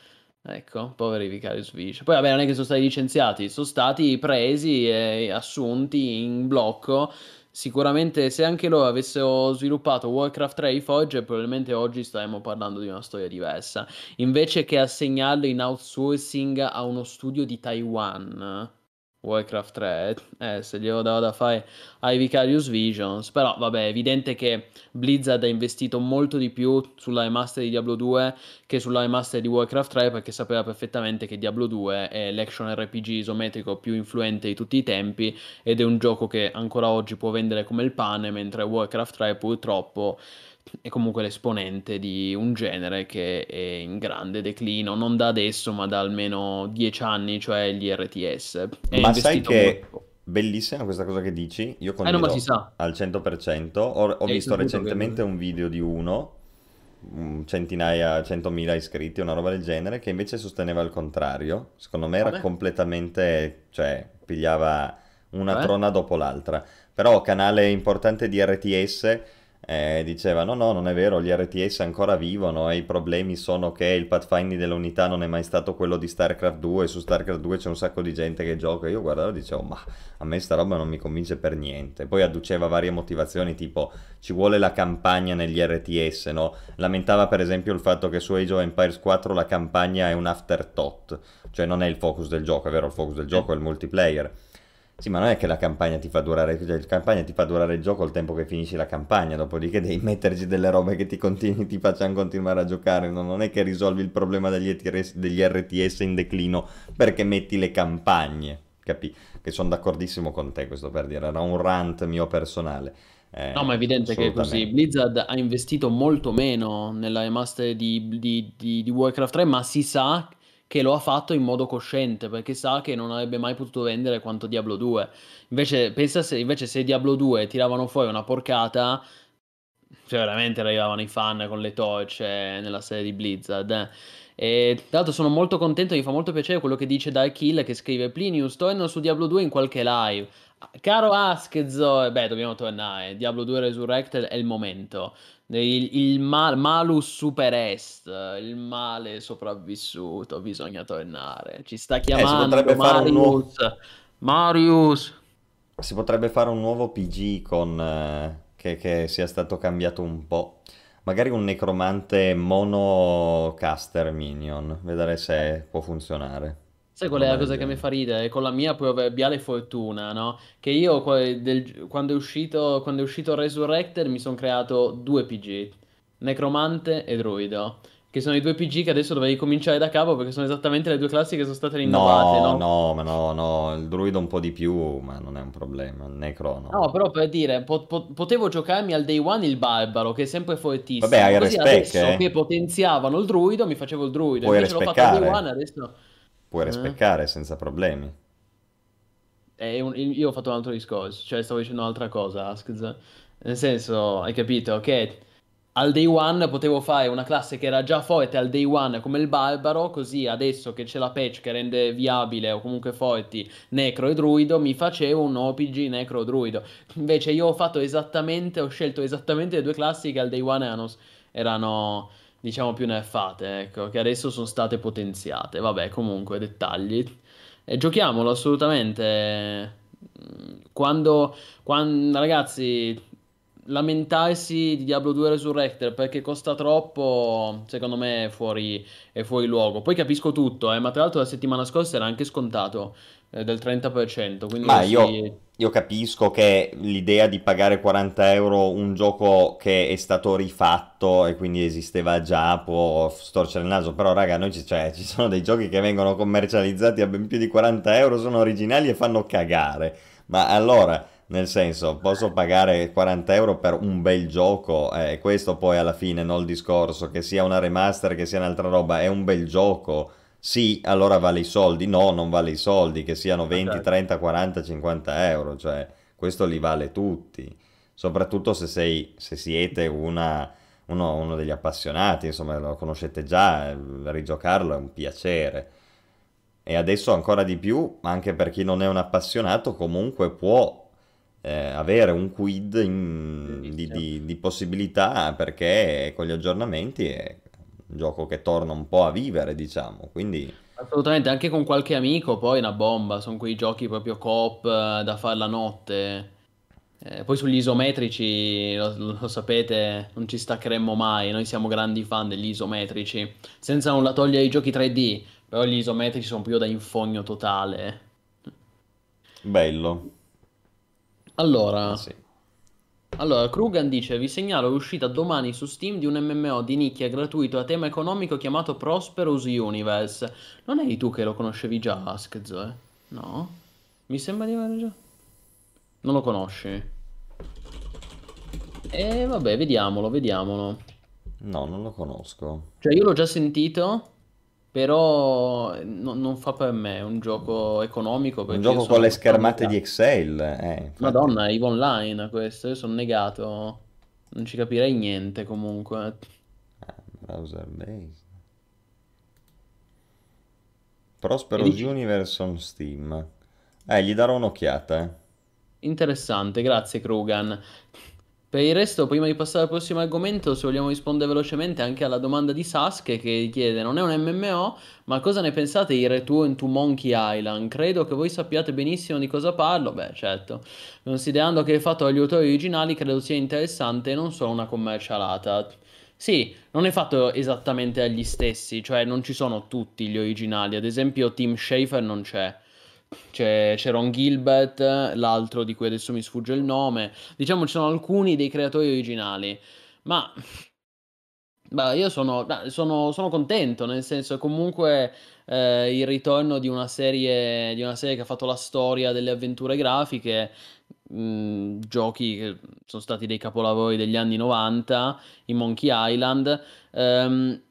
Ecco, poveri Vicarious Visions. Poi vabbè, non è che sono stati licenziati, sono stati presi e assunti in blocco Sicuramente se anche loro avessero sviluppato Warcraft 3 e Forge, probabilmente oggi staremmo parlando di una storia diversa. Invece che assegnarlo in outsourcing a uno studio di Taiwan, Warcraft 3, eh, se glielo dava da fare ai Vicarious Visions, però vabbè, è evidente che Blizzard ha investito molto di più sulla remaster di Diablo 2 che sulla remaster di Warcraft 3 perché sapeva perfettamente che Diablo 2 è l'action RPG isometrico più influente di tutti i tempi ed è un gioco che ancora oggi può vendere come il pane, mentre Warcraft 3 purtroppo è comunque l'esponente di un genere che è in grande declino, non da adesso, ma da almeno dieci anni, cioè gli RTS. È ma sai che, bellissima questa cosa che dici, io Eh no, condivido al 100%, ho, ho visto recentemente un video di uno, un centinaia, centomila iscritti, una roba del genere, che invece sosteneva il contrario, secondo me era Vabbè, completamente, cioè, pigliava una cioè? trona dopo l'altra, però canale importante di RTS eh, diceva no no non è vero, gli RTS ancora vivono e i problemi sono che il pathfinding dell'unità non è mai stato quello di StarCraft 2, su StarCraft 2 c'è un sacco di gente che gioca, io guardavo e dicevo ma a me sta roba non mi convince per niente, poi adduceva varie motivazioni tipo ci vuole la campagna negli RTS, no? Lamentava per esempio il fatto che su Age of Empires 4 la campagna è un afterthought, cioè non è il focus del gioco, è vero il focus del gioco è il multiplayer. Sì, ma non è che la campagna ti fa durare, cioè, la campagna ti fa durare il gioco il tempo che finisci la campagna, dopodiché devi metterci delle robe che ti, continui, ti facciano continuare a giocare, no? Non è che risolvi il problema degli ETRS degli RTS in declino perché metti le campagne, capi? Che sono d'accordissimo con te, questo per dire, era un rant mio personale, No, ma è eh, evidente che è così. Blizzard ha investito molto meno nella remaster di, di- di- di Warcraft 3, ma si sa che lo ha fatto in modo cosciente, perché sa che non avrebbe mai potuto vendere quanto Diablo 2. Invece, pensa se, invece se Diablo 2 tiravano fuori una porcata, cioè veramente arrivavano i fan con le torce nella serie di Blizzard. eh. E tra l'altro sono molto contento, mi fa molto piacere quello che dice Dark Hill che scrive Plinius, torno su Diablo 2 in qualche live. Caro Askzo, beh, dobbiamo tornare. Diablo 2 Resurrected è il momento. Il, il ma- Malus Super Est, il male sopravvissuto, bisogna tornare. Ci sta Eh, chiamando fare un nuovo... Marius. Marius. Si potrebbe fare un nuovo PG con, eh, che, che sia stato cambiato un po'. Magari un necromante monocaster minion. Vedere se può funzionare. Sai qual è la cosa che mi fa ridere? Con la mia proverbiale fortuna, no? Che io del- quando è uscito, quando è uscito Resurrected mi sono creato due PG, Necromante e Druido, che sono i due PG che adesso dovrei cominciare da capo perché sono esattamente le due classi che sono state rinnovate, No, no? no, ma no, no. Il druido un po' di più, ma non è un problema. Il necro no. No, però per dire, po- po- potevo giocarmi al day one il Barbaro, che è sempre Vabbè, fortissimo, hai così respec, adesso che eh. potenziavano il Druido mi facevo il Druido, Puoi invece l'ho fatto al day one adesso... Puoi Eh? respeccare senza problemi. Un- io ho fatto un altro discorso, cioè stavo dicendo un'altra cosa, Askz. Nel senso, hai capito che al day one potevo fare una classe che era già forte al day one come il barbaro, così adesso che c'è la patch che rende viabile o comunque forti Necro e Druido, mi facevo un OPG Necro Druido. Invece io ho fatto esattamente, ho scelto esattamente le due classi che al day one erano, erano diciamo più nerfate, ecco, che adesso sono state potenziate. Vabbè, comunque, dettagli. E giochiamolo assolutamente. Mm, Quando, quan- ragazzi, lamentarsi di Diablo 2 Resurrected perché costa troppo, secondo me è fuori, è fuori luogo. Poi capisco tutto, eh, ma tra l'altro la settimana scorsa era anche scontato eh, del 30%, quindi Ma io, si... io capisco che l'idea di pagare 40 euro un gioco che è stato rifatto e quindi esisteva già può storcere il naso, però raga, noi ci, cioè, ci sono dei giochi che vengono commercializzati a ben più di 40 euro, sono originali e fanno cagare. Ma allora, nel senso, posso pagare 40 euro per un bel gioco? Eh, questo poi alla fine, non il discorso, che sia una remaster, che sia un'altra roba, è un bel gioco. Sì, allora vale i soldi. No, non vale i soldi, che siano 20, certo. 30, 40, 50 euro. Cioè, questo li vale tutti. Soprattutto se sei, se siete una, uno, uno degli appassionati, insomma, lo conoscete già, eh, rigiocarlo è un piacere. E adesso ancora di più, anche per chi non è un appassionato, comunque può eh, avere un quid in- di, di- di possibilità perché con gli aggiornamenti è un gioco che torna un po' a vivere, diciamo. Quindi Assolutamente, anche con qualche amico, poi una bomba, sono quei giochi proprio coop eh, da fare la notte. Eh, poi sugli isometrici, lo, lo sapete, non ci staccheremmo mai, noi siamo grandi fan degli isometrici, senza nulla togliere i giochi 3D, però gli isometrici sono più da infogno totale. bello. Allora, sì. Allora, Krugan dice, vi segnalo l'uscita domani su Steam di un MMO di nicchia gratuito a tema economico chiamato Prosperous Universe. Non eri tu che lo conoscevi già, Askzo, eh? No? Mi sembra di aver già... Non lo conosci? E vabbè, vediamolo, vediamolo. No, non lo conosco. Cioè, io l'ho già sentito, però no- non fa per me, è un gioco economico Un gioco con le schermate di. Excel, eh. Madonna, EVE Online questo, io sono negato, non ci capirei niente comunque. Ah, browser based. E Prosperous dici? Universe on Steam. Eh, gli darò un'occhiata, eh. Interessante, grazie Krugan. Per il resto, prima di passare al prossimo argomento, se vogliamo rispondere velocemente anche alla domanda di Sasuke che chiede: Non è un MMO, ma cosa ne pensate di Return to Monkey Island? Credo che voi sappiate benissimo di cosa parlo. Beh, certo, considerando che è fatto dagli autori originali, credo sia interessante e non solo una commercialata. Sì, non è fatto esattamente dagli stessi, cioè non ci sono tutti gli originali. Ad esempio, Tim Schafer non c'è. C'è c'è Ron Gilbert, l'altro di cui adesso mi sfugge il nome. Diciamo ci sono alcuni dei creatori originali, ma bah, io sono, sono- sono contento, nel senso comunque eh, il ritorno di una serie, di una serie che ha fatto la storia delle avventure grafiche, mh, giochi che sono stati dei capolavori degli anni 90, in Monkey Island. Ehm,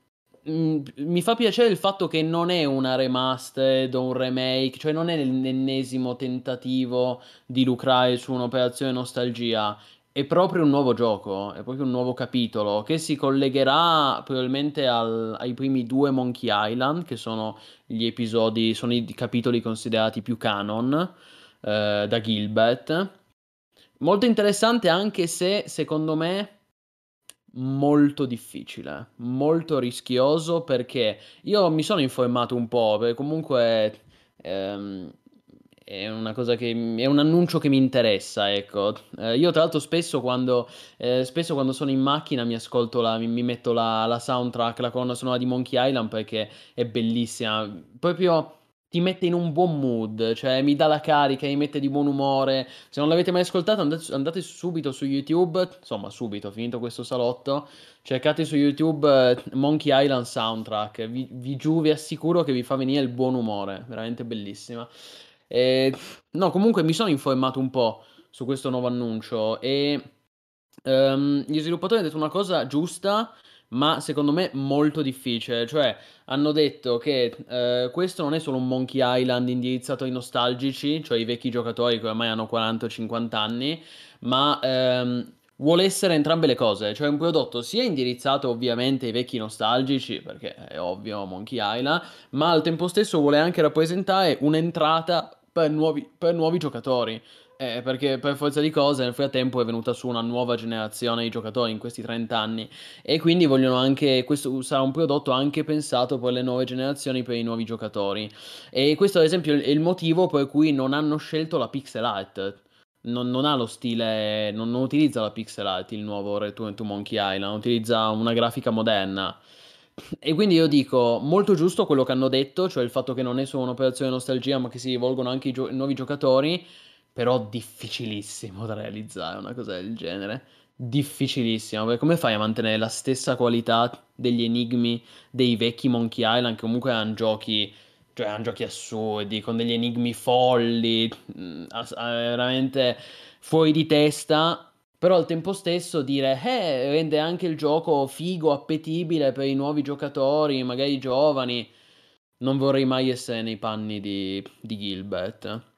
mi fa piacere il fatto che non è una remastered o un remake, cioè non è l'ennesimo tentativo di lucrare su un'operazione nostalgia. È proprio un nuovo gioco, è proprio un nuovo capitolo che si collegherà probabilmente al- ai primi due Monkey Island, che sono gli episodi, sono i capitoli considerati più canon, eh, da Gilbert. Molto interessante anche se, secondo me, molto difficile, molto rischioso perché io mi sono informato un po', perché comunque ehm, è una cosa che è un annuncio che mi interessa, ecco. Eh, io tra l'altro spesso quando, eh, spesso quando sono in macchina mi ascolto la, mi, mi metto la, la soundtrack, la colonna sonora di Monkey Island perché è bellissima, proprio ti mette in un buon mood, cioè mi dà la carica, mi mette di buon umore. Se non l'avete mai ascoltato, andate, subito su YouTube, insomma, subito, finito questo salotto, cercate su YouTube eh, Monkey Island Soundtrack. Vi, vi giuro, vi assicuro che vi fa venire il buon umore, veramente bellissima. E, no, comunque mi sono informato un po' su questo nuovo annuncio e ehm, gli sviluppatori hanno detto una cosa giusta, ma secondo me molto difficile. Cioè, hanno detto che eh, questo non è solo un Monkey Island indirizzato ai nostalgici, cioè i vecchi giocatori che ormai hanno 40 o 50 anni, ma ehm, vuole essere entrambe le cose, cioè un prodotto sia indirizzato ovviamente ai vecchi nostalgici, perché è ovvio Monkey Island, ma al tempo stesso vuole anche rappresentare un'entrata per nuovi, per nuovi giocatori. Eh, perché per forza di cose nel frattempo è venuta su una nuova generazione di giocatori in questi 30 anni e quindi vogliono anche, questo sarà un prodotto anche pensato per le nuove generazioni, per i nuovi giocatori. E questo ad esempio è il motivo per cui non hanno scelto la pixel art. Non, non ha lo stile, non, non utilizza la pixel art il nuovo Return to Monkey Island, utilizza una grafica moderna. E quindi io dico, molto giusto quello che hanno detto, cioè il fatto che non è solo un'operazione nostalgia, ma che si rivolgono anche ai gio- nuovi giocatori, però difficilissimo da realizzare una cosa del genere. Difficilissimo, perché come fai a mantenere la stessa qualità degli enigmi dei vecchi Monkey Island, che comunque erano giochi, cioè erano giochi assurdi, con degli enigmi folli, mm, eh, veramente fuori di testa, però al tempo stesso dire, eh, rende anche il gioco figo, appetibile per i nuovi giocatori, magari giovani. Non vorrei mai essere nei panni di, di Gilbert.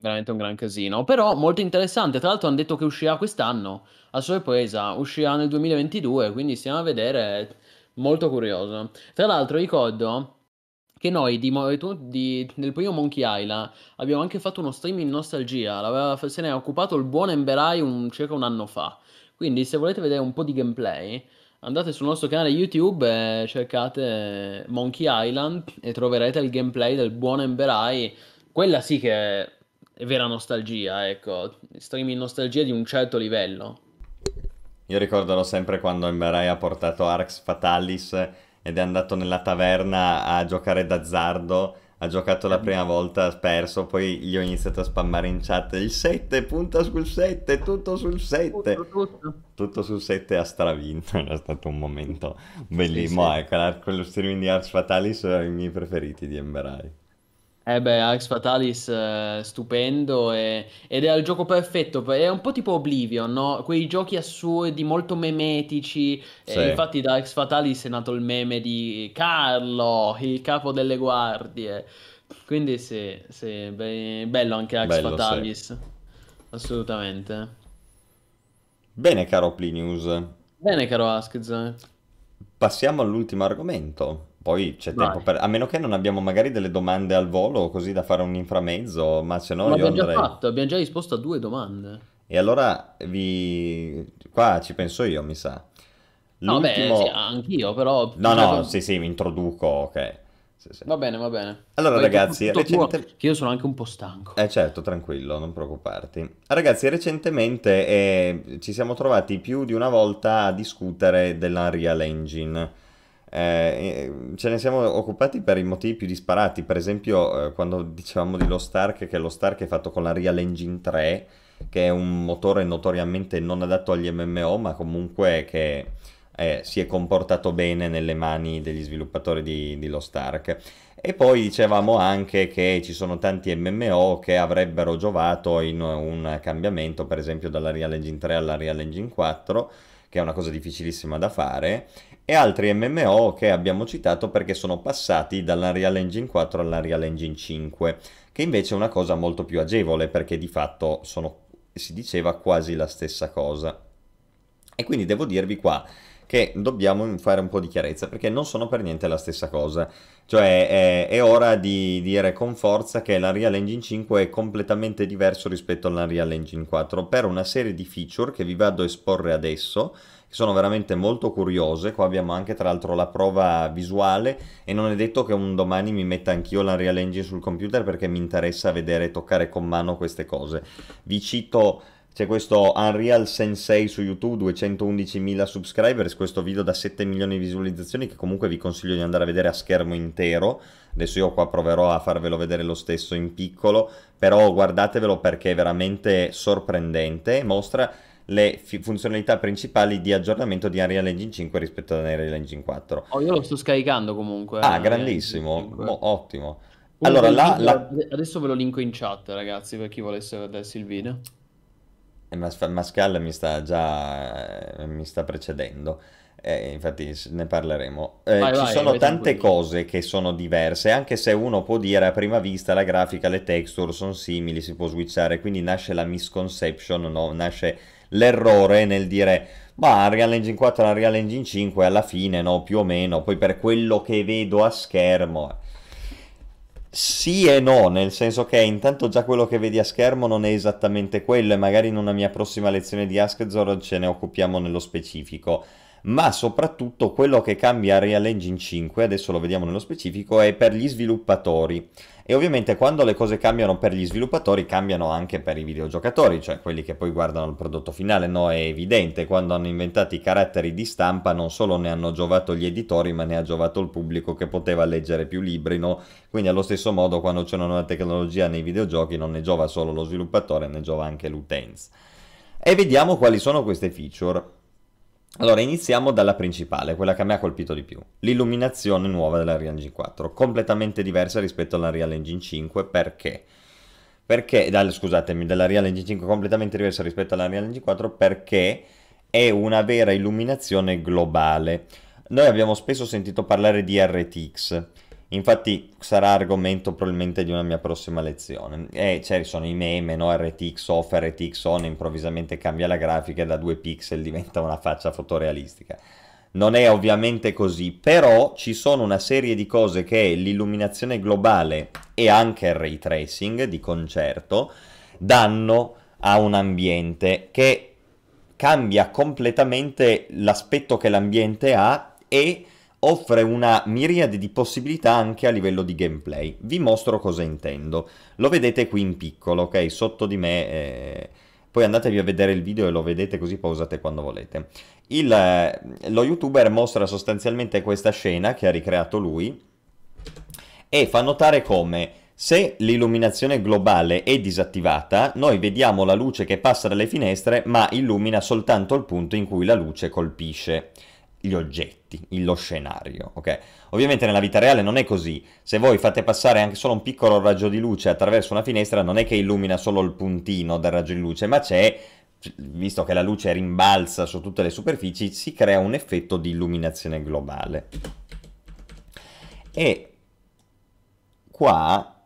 Veramente un gran casino. Però molto interessante. Tra l'altro hanno detto che uscirà quest'anno. A sorpresa, uscirà nel 2022, quindi stiamo a vedere. Molto curioso. Tra l'altro ricordo che noi di, di- del primo Monkey Island abbiamo anche fatto uno stream in nostalgia. L'aveva- se ne è occupato il buon Emberai un- circa un anno fa. Quindi se volete vedere un po' di gameplay, andate sul nostro canale YouTube e cercate Monkey Island e troverete il gameplay del buon Emberai. Quella sì che vera nostalgia, ecco. Stream in nostalgia di un certo livello. Io ricorderò sempre quando Emberai ha portato Arx Fatalis ed è andato nella taverna a giocare d'azzardo. Ha giocato la prima volta, ha perso, poi gli ho iniziato a spammare in chat il 7, punta sul 7, tutto sul 7. Tutto, tutto. Tutto sul 7 ha stravinto, era stato un momento Sì, bellissimo. sì. Ecco, la- quello streaming di Arx Fatalis è i miei preferiti di Emberai. Eh beh, Alex Fatalis eh, stupendo e- ed è il gioco perfetto, è un po' tipo Oblivion, no? Quei giochi assurdi, molto memetici, Sì, e infatti da Alex Fatalis è nato il meme di Carlo, il capo delle guardie, quindi sì, sì, be- bello anche Alex bello, sì. Fatalis, assolutamente. Bene, caro Plinius, Bene, caro Askez, passiamo all'ultimo argomento. Poi c'è tempo vai. per... A meno che non abbiamo magari delle domande al volo, così da fare un inframezzo, ma se no Ma io l'abbiamo già andrei... fatto, abbiamo già risposto a due domande. E allora vi... Qua ci penso io, mi sa. No, beh, sì, L'ultimo... anch'io, però... No, no, sì, sì, mi introduco, ok. Sì, sì. Va bene, va bene. Allora, Poi ragazzi, tuo, recente... che io sono anche un po' stanco. Eh certo, tranquillo, non preoccuparti. Ragazzi, recentemente eh, ci siamo trovati più di una volta a discutere dell'Unreal Engine. Eh, ce ne siamo occupati per i motivi più disparati. Per esempio, eh, quando dicevamo di Lost Ark, che Lost Ark è fatto con l'Unreal Engine 3, che è un motore notoriamente non adatto agli MMO, ma comunque che eh, si è comportato bene nelle mani degli sviluppatori di, di Lost Ark. E poi dicevamo anche che ci sono tanti MMO che avrebbero giovato in un cambiamento, per esempio dalla Real Engine 3 alla Real Engine 4, che è una cosa difficilissima da fare, e altri MMO che abbiamo citato perché sono passati dalla Real Engine 4 alla Real Engine 5, che invece è una cosa molto più agevole perché di fatto sono, si diceva quasi la stessa cosa. E quindi devo dirvi qua che dobbiamo fare un po' di chiarezza perché non sono per niente la stessa cosa. Cioè è, è ora di dire con forza che l'Unreal Engine 5 è completamente diverso rispetto all'Unreal Engine 4 per una serie di feature che vi vado a esporre adesso, che sono veramente molto curiose. Qua abbiamo anche tra l'altro la prova visuale e non è detto che un domani mi metta anch'io l'Unreal Engine sul computer perché mi interessa vedere e toccare con mano queste cose. Vi cito c'è questo Unreal Sensei su YouTube, 211.000 subscribers, questo video da 7 milioni di visualizzazioni che comunque vi consiglio di andare a vedere a schermo intero. Adesso io qua proverò a farvelo vedere lo stesso in piccolo, però guardatevelo perché è veramente sorprendente, mostra le fi- funzionalità principali di aggiornamento di Unreal Engine 5 rispetto ad Unreal Engine 4. Oh, io lo sto scaricando comunque. Ah, eh, grandissimo, 5. mo- ottimo. Comunque Allora, video- la... adesso ve lo linko in chat, ragazzi, per chi volesse vedersi il video. Eh, Mas- Mascal mi sta già eh, mi sta precedendo. Eh, infatti ne parleremo. Eh, Vai, ci vai, sono tante tranquillo. cose che sono diverse, anche se uno può dire a prima vista la grafica, le texture sono simili, si può switchare, quindi nasce la misconception, no? Nasce l'errore nel dire ma Unreal Engine 4 e Unreal Engine 5 alla fine, no, più o meno, poi per quello che vedo a schermo. Sì e no, nel senso che intanto già quello che vedi a schermo non è esattamente quello e magari in una mia prossima lezione di Askzor ce ne occupiamo nello specifico. Ma soprattutto quello che cambia Real Engine 5, adesso lo vediamo nello specifico, è per gli sviluppatori. E ovviamente quando le cose cambiano per gli sviluppatori, cambiano anche per i videogiocatori, cioè quelli che poi guardano il prodotto finale, no? È evidente, quando hanno inventato i caratteri di stampa non solo ne hanno giovato gli editori, ma ne ha giovato il pubblico che poteva leggere più libri, no? Quindi allo stesso modo quando c'è una nuova tecnologia nei videogiochi non ne giova solo lo sviluppatore, ne giova anche l'utenza. E vediamo quali sono queste feature. Allora, iniziamo dalla principale, quella che a me ha colpito di più. L'illuminazione nuova della Real Engine 4, completamente diversa rispetto alla Real Engine 5, perché? Perché, dal- scusatemi, della Real Engine 5 completamente diversa rispetto alla Real Engine 4 perché è una vera illuminazione globale. Noi abbiamo spesso sentito parlare di RTX, infatti sarà argomento probabilmente di una mia prossima lezione. E ci sono i meme, no? RTX off, RTX on, improvvisamente cambia la grafica e da 2 pixel diventa una faccia fotorealistica. Non è ovviamente così, però ci sono una serie di cose che l'illuminazione globale e anche il ray tracing di concerto danno a un ambiente che cambia completamente l'aspetto che l'ambiente ha e offre una miriade di possibilità anche a livello di gameplay. Vi mostro cosa intendo. Lo vedete qui in piccolo, ok? Sotto di me. eh, Poi andatevi a vedere il video e lo vedete così pausate quando volete. Il, eh, lo youtuber mostra sostanzialmente questa scena che ha ricreato lui e fa notare come se l'illuminazione globale è disattivata, noi vediamo la luce che passa dalle finestre ma illumina soltanto il punto in cui la luce colpisce. Gli oggetti, lo scenario, ok? Ovviamente nella vita reale non è così. Se voi fate passare anche solo un piccolo raggio di luce attraverso una finestra, non è che illumina solo il puntino del raggio di luce, ma c'è, visto che la luce rimbalza su tutte le superfici, si crea un effetto di illuminazione globale. E qua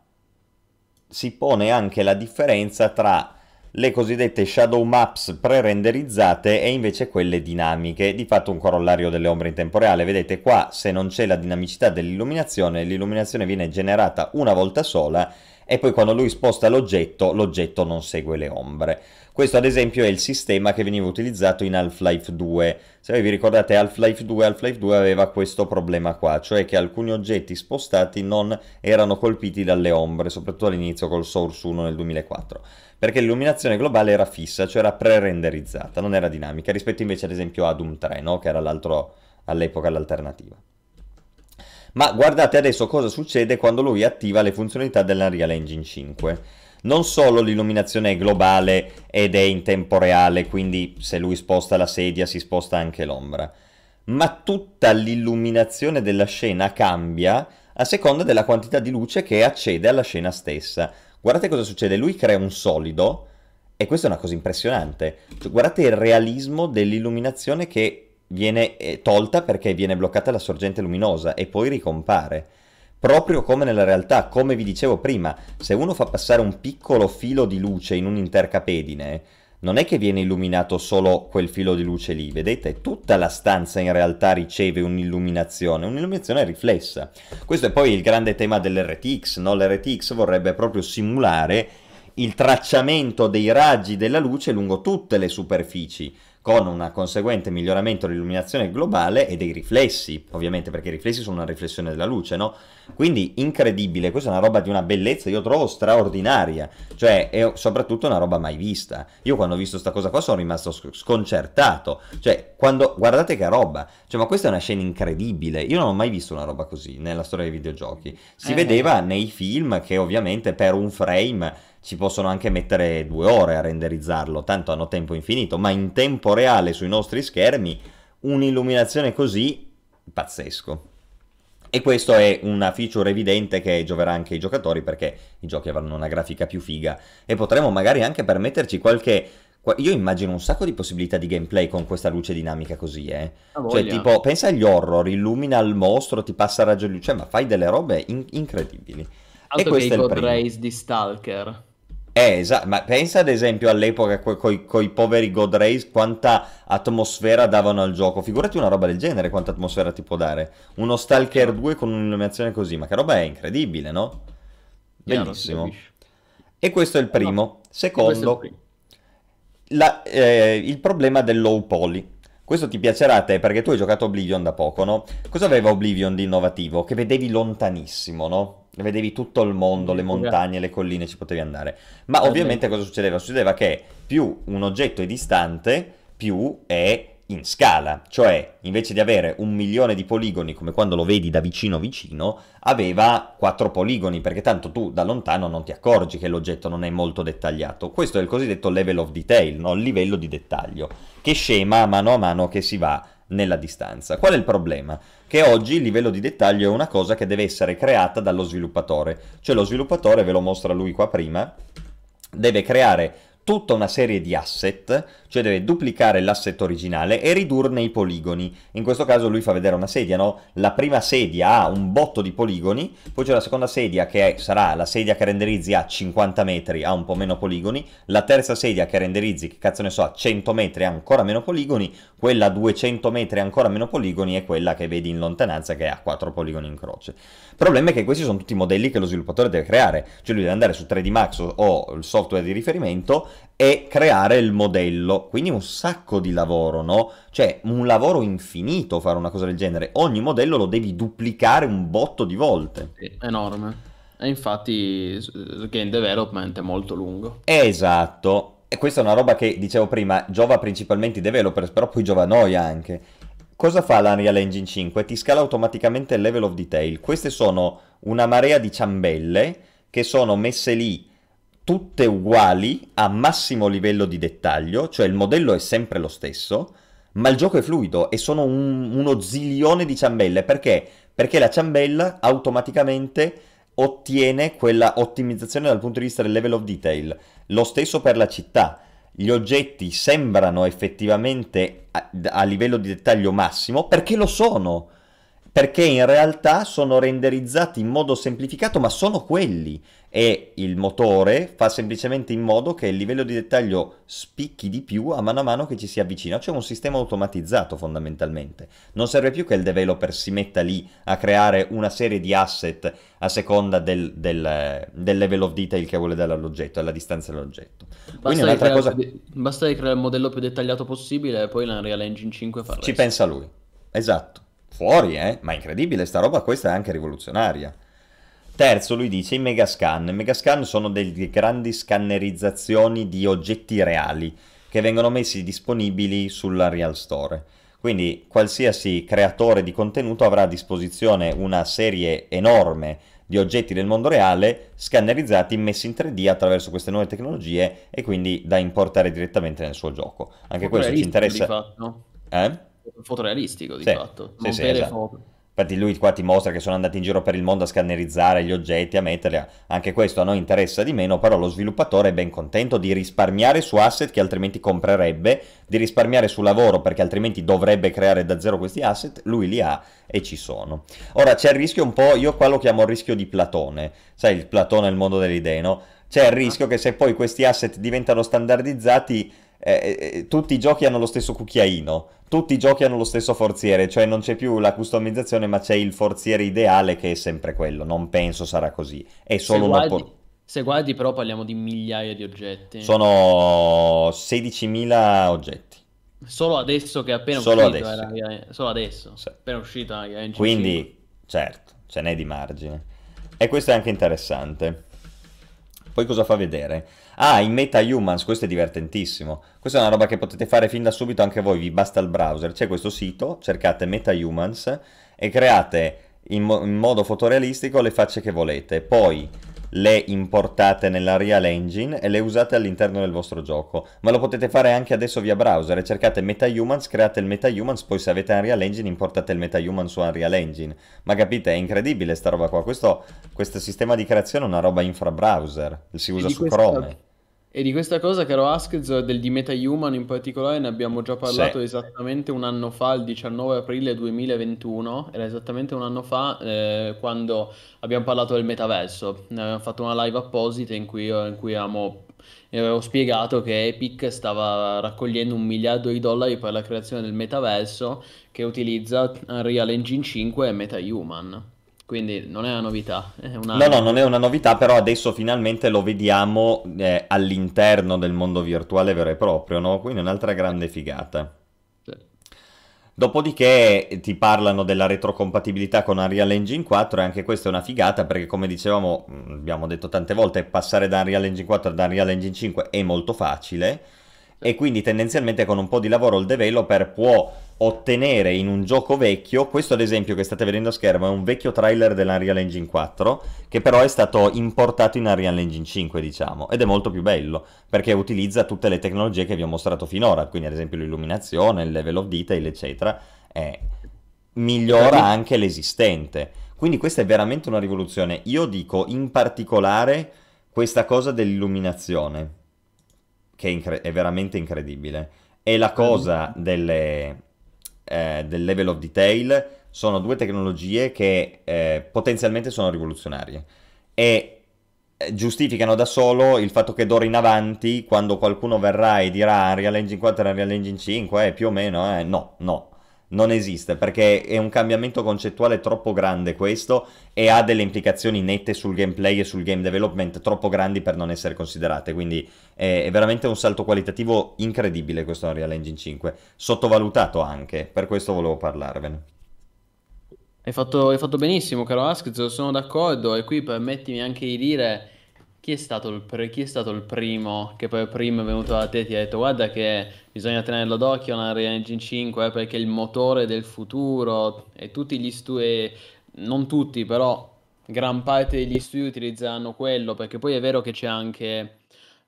si pone anche la differenza tra le cosiddette shadow maps pre-renderizzate e invece quelle dinamiche, di fatto un corollario delle ombre in tempo reale. Vedete qua se non c'è la dinamicità dell'illuminazione, l'illuminazione viene generata una volta sola e poi quando lui sposta l'oggetto, l'oggetto non segue le ombre. Questo ad esempio è il sistema che veniva utilizzato in Half-Life 2. Se vi ricordate Half-Life 2, Half-Life 2 aveva questo problema qua, cioè che alcuni oggetti spostati non erano colpiti dalle ombre, soprattutto all'inizio col Source 1 nel 2004 perché l'illuminazione globale era fissa, cioè era pre-renderizzata, non era dinamica, rispetto invece ad esempio a Doom 3, no? che era l'altro all'epoca l'alternativa. Ma guardate adesso cosa succede quando lui attiva le funzionalità dell'Unreal Engine 5. Non solo l'illuminazione è globale ed è in tempo reale, quindi se lui sposta la sedia si sposta anche l'ombra, ma tutta l'illuminazione della scena cambia a seconda della quantità di luce che accede alla scena stessa. Guardate cosa succede, lui crea un solido e questa è una cosa impressionante. Cioè, guardate il realismo dell'illuminazione che viene eh, tolta perché viene bloccata la sorgente luminosa e poi ricompare. Proprio come nella realtà, come vi dicevo prima, se uno fa passare un piccolo filo di luce in un intercapedine, non è che viene illuminato solo quel filo di luce lì, vedete? Tutta la stanza in realtà riceve un'illuminazione, un'illuminazione riflessa. Questo è poi il grande tema dell'RTX, no? L'RTX vorrebbe proprio simulare il tracciamento dei raggi della luce lungo tutte le superfici, con un conseguente miglioramento dell'illuminazione globale e dei riflessi, ovviamente perché i riflessi sono una riflessione della luce, no? Quindi incredibile, questa è una roba di una bellezza, io trovo straordinaria, cioè è soprattutto una roba mai vista. Io quando ho visto questa cosa qua sono rimasto sconcertato, cioè quando guardate che roba, cioè ma questa è una scena incredibile, io non ho mai visto una roba così nella storia dei videogiochi. Si eh, vedeva nei film che ovviamente per un frame ci possono anche mettere due ore a renderizzarlo, tanto hanno tempo infinito, ma in tempo reale sui nostri schermi un'illuminazione così pazzesco. E questo è una feature evidente che gioverà anche ai giocatori perché i giochi avranno una grafica più figa e potremo magari anche permetterci qualche io immagino un sacco di possibilità di gameplay con questa luce dinamica così, eh. Cioè, tipo, pensa agli horror, illumina il mostro, ti passa raggio di luce, ma fai delle robe in- incredibili. Altro e questo che i God Rays di Stalker. Eh, esatto, ma pensa ad esempio all'epoca con i poveri God Rays quanta atmosfera davano al gioco. Figurati una roba del genere, quanta atmosfera ti può dare. Uno Stalker 2 con un'illuminazione così, ma che roba è incredibile, no? Bellissimo. E questo è il primo. Secondo, il, la, eh, il problema del low poly. Questo ti piacerà a te perché tu hai giocato Oblivion da poco, no? Cosa aveva Oblivion di innovativo? Che vedevi lontanissimo, no? Vedevi tutto il mondo, le montagne, le colline, ci potevi andare. Ma ovviamente cosa succedeva? Succedeva che più un oggetto è distante, più è in scala, cioè invece di avere un milione di poligoni come quando lo vedi da vicino vicino, aveva quattro poligoni perché tanto tu da lontano non ti accorgi che l'oggetto non è molto dettagliato. Questo è il cosiddetto level of detail, no? il livello di dettaglio, che scema mano a mano che si va nella distanza. Qual è il problema? Che oggi il livello di dettaglio è una cosa che deve essere creata dallo sviluppatore, cioè lo sviluppatore, ve lo mostra lui qua prima, deve creare tutta una serie di asset, cioè deve duplicare l'asset originale e ridurne i poligoni. In questo caso lui fa vedere una sedia, no? La prima sedia ha un botto di poligoni, poi c'è la seconda sedia che sarà la sedia che renderizzi a 50 metri, ha un po' meno poligoni, la terza sedia che renderizzi, che cazzo ne so, a 100 metri ha ancora meno poligoni, quella a 200 metri ha ancora meno poligoni e quella che vedi in lontananza che ha 4 poligoni in croce. Il problema è che questi sono tutti modelli che lo sviluppatore deve creare, cioè lui deve andare su 3D Max o il software di riferimento e creare il modello. Quindi un sacco di lavoro, no? Cioè un lavoro infinito fare una cosa del genere. Ogni modello lo devi duplicare un botto di volte. È enorme. E infatti il game development è molto lungo. Esatto. E questa è una roba che dicevo prima, giova principalmente i developers, però poi giova a noi anche. Cosa fa l'Unreal Engine 5? Ti scala automaticamente il level of detail. Queste sono una marea di ciambelle che sono messe lì tutte uguali a massimo livello di dettaglio, cioè il modello è sempre lo stesso, ma il gioco è fluido e sono un, uno zilione di ciambelle. Perché? Perché la ciambella automaticamente ottiene quella ottimizzazione dal punto di vista del level of detail. Lo stesso per la città. Gli oggetti sembrano effettivamente a, a livello di dettaglio massimo perché lo sono perché in realtà sono renderizzati in modo semplificato, ma sono quelli e il motore fa semplicemente in modo che il livello di dettaglio spicchi di più a mano a mano che ci si avvicina, cioè un sistema automatizzato fondamentalmente. Non serve più che il developer si metta lì a creare una serie di asset a seconda del, del, del level of detail che vuole dare all'oggetto, alla distanza dell'oggetto. Quindi un'altra cosa... Basta creare il modello più dettagliato possibile e poi l'Unreal Engine 5 fa Ci pensa lui, esatto. Fuori, eh? Ma incredibile, sta roba questa è anche rivoluzionaria. Terzo, lui dice i megascan. I megascan sono delle grandi scannerizzazioni di oggetti reali che vengono messi disponibili sulla Real Store. Quindi qualsiasi creatore di contenuto avrà a disposizione una serie enorme di oggetti del mondo reale scannerizzati, messi in 3D attraverso queste nuove tecnologie e quindi da importare direttamente nel suo gioco. Anche questo ci interessa. Eh? fotorealistico di sì, fatto, sì, sì, esatto. Infatti lui qua ti mostra che sono andati in giro per il mondo a scannerizzare gli oggetti, a metterli, anche questo a noi interessa di meno, però lo sviluppatore è ben contento di risparmiare su asset che altrimenti comprerebbe, di risparmiare su lavoro perché altrimenti dovrebbe creare da zero questi asset, lui li ha e ci sono. Ora c'è il rischio un po', io qua lo chiamo il rischio di Platone, sai il Platone è il mondo delle idee, no? C'è il rischio che se poi questi asset diventano standardizzati eh, eh, eh, tutti i giochi hanno lo stesso cucchiaino, tutti i giochi hanno lo stesso forziere, cioè non c'è più la customizzazione, ma c'è il forziere ideale che è sempre quello. Non penso sarà così. È solo una guardi, Se guardi, però, parliamo di migliaia di oggetti. Sono 16.000 oggetti. Solo adesso che è appena solo uscito. Adesso. Era, solo adesso. Sì. Appena uscita. Quindi, certo, ce n'è di margine. E questo è anche interessante. Poi cosa fa vedere? Ah, in MetaHumans, questo è divertentissimo. Questa è una roba che potete fare fin da subito anche voi, vi basta il browser. C'è questo sito, cercate MetaHumans e create in, mo- in modo fotorealistico le facce che volete. Poi le importate nella Real Engine e le usate all'interno del vostro gioco. Ma lo potete fare anche adesso via browser. Cercate MetaHumans, create il MetaHumans, poi se avete Unreal Engine importate il MetaHuman su Unreal Engine. Ma capite, è incredibile sta roba qua. Questo, questo sistema di creazione è una roba infra browser. Si usa su questa... Chrome. E di questa cosa, caro Askez, del di MetaHuman in particolare, ne abbiamo già parlato sì. esattamente un anno fa, il 19 aprile 2021, era esattamente un anno fa eh, quando abbiamo parlato del metaverso. Ne abbiamo fatto una live apposita in cui, in cui avevamo, avevo spiegato che Epic stava raccogliendo un miliardo di dollari per la creazione del metaverso che utilizza Unreal Engine 5 e MetaHuman. Quindi non è una novità. È una... No, no, non è una novità, però adesso finalmente lo vediamo eh, all'interno del mondo virtuale vero e proprio, no? Quindi è un'altra grande figata. Sì. Dopodiché ti parlano della retrocompatibilità con Unreal Engine 4 e anche questa è una figata perché come dicevamo, mm, abbiamo detto tante volte, passare da Unreal Engine 4 ad Unreal Engine 5 è molto facile e quindi tendenzialmente con un po' di lavoro il developer può ottenere in un gioco vecchio, questo ad esempio che state vedendo a schermo è un vecchio trailer dell'Unreal Engine 4 che però è stato importato in Unreal Engine 5 diciamo ed è molto più bello perché utilizza tutte le tecnologie che vi ho mostrato finora, quindi ad esempio l'illuminazione, il level of detail eccetera, e migliora anche l'esistente. Quindi questa è veramente una rivoluzione. Io dico in particolare questa cosa dell'illuminazione che è, incre- è veramente incredibile. E la cosa delle, eh, del level of detail sono due tecnologie che eh, potenzialmente sono rivoluzionarie e eh, giustificano da solo il fatto che d'ora in avanti, quando qualcuno verrà e dirà Unreal Engine 4 e Unreal Engine 5, eh, più o meno, eh, no, no, non esiste perché è un cambiamento concettuale troppo grande questo e ha delle implicazioni nette sul gameplay e sul game development troppo grandi per non essere considerate. Quindi è, veramente un salto qualitativo incredibile questo Unreal Engine 5 sottovalutato anche per questo volevo parlarvene. Hai fatto, hai fatto benissimo caro Ask sono d'accordo e qui permettimi anche di dire chi è, stato il, pre- chi è stato il primo che poi prima è venuto da te e ti ha detto guarda che bisogna tenerlo d'occhio una Unreal Engine 5 eh, perché è il motore del futuro. E tutti gli studi, non tutti però gran parte degli studi utilizzeranno quello perché poi è vero che c'è anche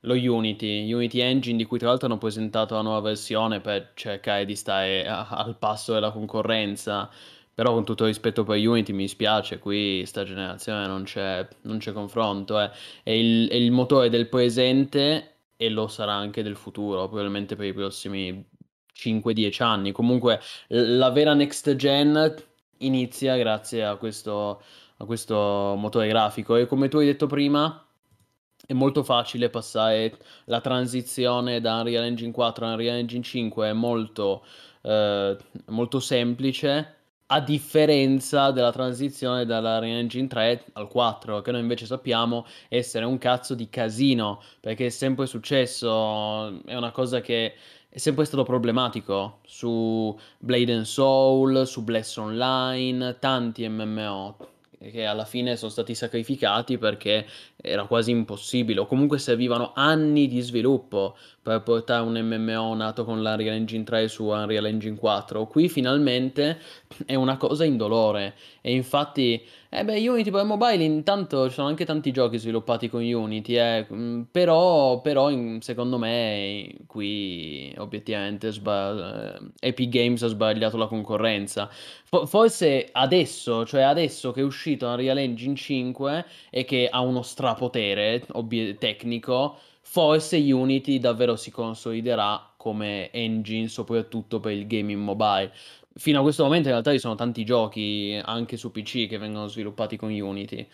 lo Unity, Unity Engine di cui tra l'altro hanno presentato la nuova versione per cercare di stare a- al passo della concorrenza, però con tutto rispetto per Unity mi spiace, qui sta generazione non c'è, non c'è confronto, eh. è, il, è il motore del presente e lo sarà anche del futuro, probabilmente per i prossimi 5-10 anni. Comunque la vera next gen inizia grazie a questo, a questo motore grafico e come tu hai detto prima è molto facile passare la transizione da Unreal Engine 4 a Unreal Engine 5 è molto, eh, molto semplice a differenza della transizione dalla Engine 3 al 4 che noi invece sappiamo essere un cazzo di casino perché è sempre successo è una cosa che è sempre stato problematico su Blade and Soul, su Bless Online, tanti MMO che alla fine sono stati sacrificati perché era quasi impossibile o comunque servivano anni di sviluppo per portare un MMO nato con l'Unreal Engine 3 su Unreal Engine 4. Qui finalmente è una cosa indolore e infatti, eh beh, Unity per mobile intanto ci sono anche tanti giochi sviluppati con Unity, eh, mm, però, però secondo me qui obiettivamente sba- eh, Epic Games ha sbagliato la concorrenza. Forse adesso, cioè adesso che è uscito Unreal Engine 5 e che ha uno strapotere obiet- tecnico, forse Unity davvero si consoliderà come engine soprattutto per il gaming mobile. Fino a questo momento in realtà ci sono tanti giochi anche su PC che vengono sviluppati con Unity,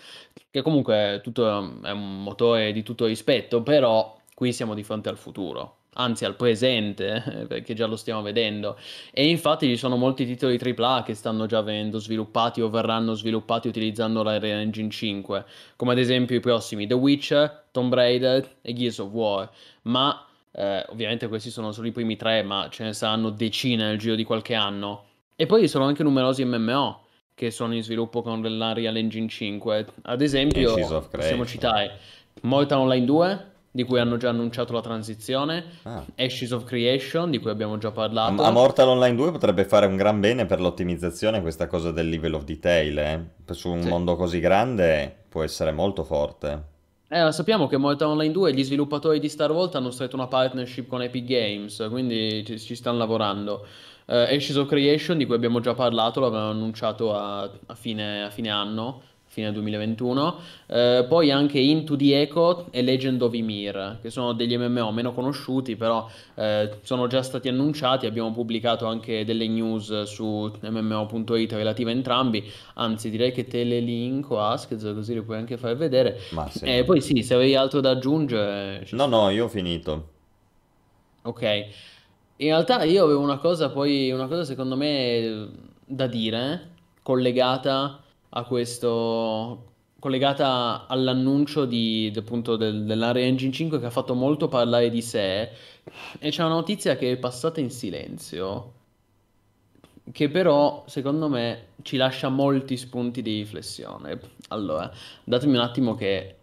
che comunque tutto è un motore di tutto rispetto, però qui siamo di fronte al futuro anzi al presente, perché già lo stiamo vedendo. E infatti ci sono molti titoli AAA che stanno già venendo sviluppati o verranno sviluppati utilizzando la Unreal Engine 5, come ad esempio i prossimi The Witcher, Tomb Raider e Gears of War. Ma eh, ovviamente questi sono solo i primi tre, ma ce ne saranno decine nel giro di qualche anno. E poi ci sono anche numerosi MMO che sono in sviluppo con l'Unreal Engine 5. Ad esempio, possiamo citare Mortal Online 2, di cui hanno già annunciato la transizione, ah. Ashes of Creation, di cui abbiamo già parlato. A Mortal Online 2 potrebbe fare un gran bene per l'ottimizzazione questa cosa del level of detail, eh? su un sì. mondo così grande può essere molto forte. Eh, sappiamo che Mortal Online 2 gli sviluppatori di Star Wars hanno stretto una partnership con Epic Games, quindi ci, ci stanno lavorando. Uh, Ashes of Creation, di cui abbiamo già parlato, l'avevano annunciato a, a, fine, a fine anno fine 2021. Eh, poi anche Into the Echo e Legend of Ymir, che sono degli MMO meno conosciuti, però eh, sono già stati annunciati. Abbiamo pubblicato anche delle news su MMO.it relative a entrambi. Anzi, direi che te le linko Ask, così le puoi anche far vedere. Ma sì. E poi sì, se avevi altro da aggiungere. No, no, io ho finito. Ok. In realtà io avevo una cosa, poi una cosa secondo me da dire, collegata a questo collegata all'annuncio di, appunto del, dell'Unreal Engine 5 che ha fatto molto parlare di sé e c'è una notizia che è passata in silenzio che però secondo me ci lascia molti spunti di riflessione. Allora datemi un attimo che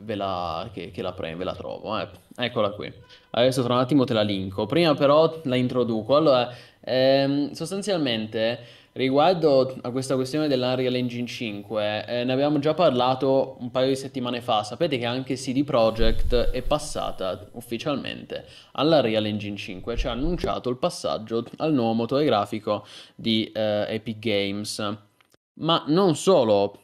ve la, che, che la, pre, ve la trovo eh. eccola qui. Adesso tra un attimo te la linko. Prima però la introduco. Allora ehm, sostanzialmente Riguardo a questa questione dell'Unreal Engine 5, eh, ne abbiamo già parlato un paio di settimane fa. Sapete che anche CD Projekt è passata ufficialmente all'Unreal Engine 5, cioè ha annunciato il passaggio al nuovo motore grafico di eh, Epic Games. Ma non solo,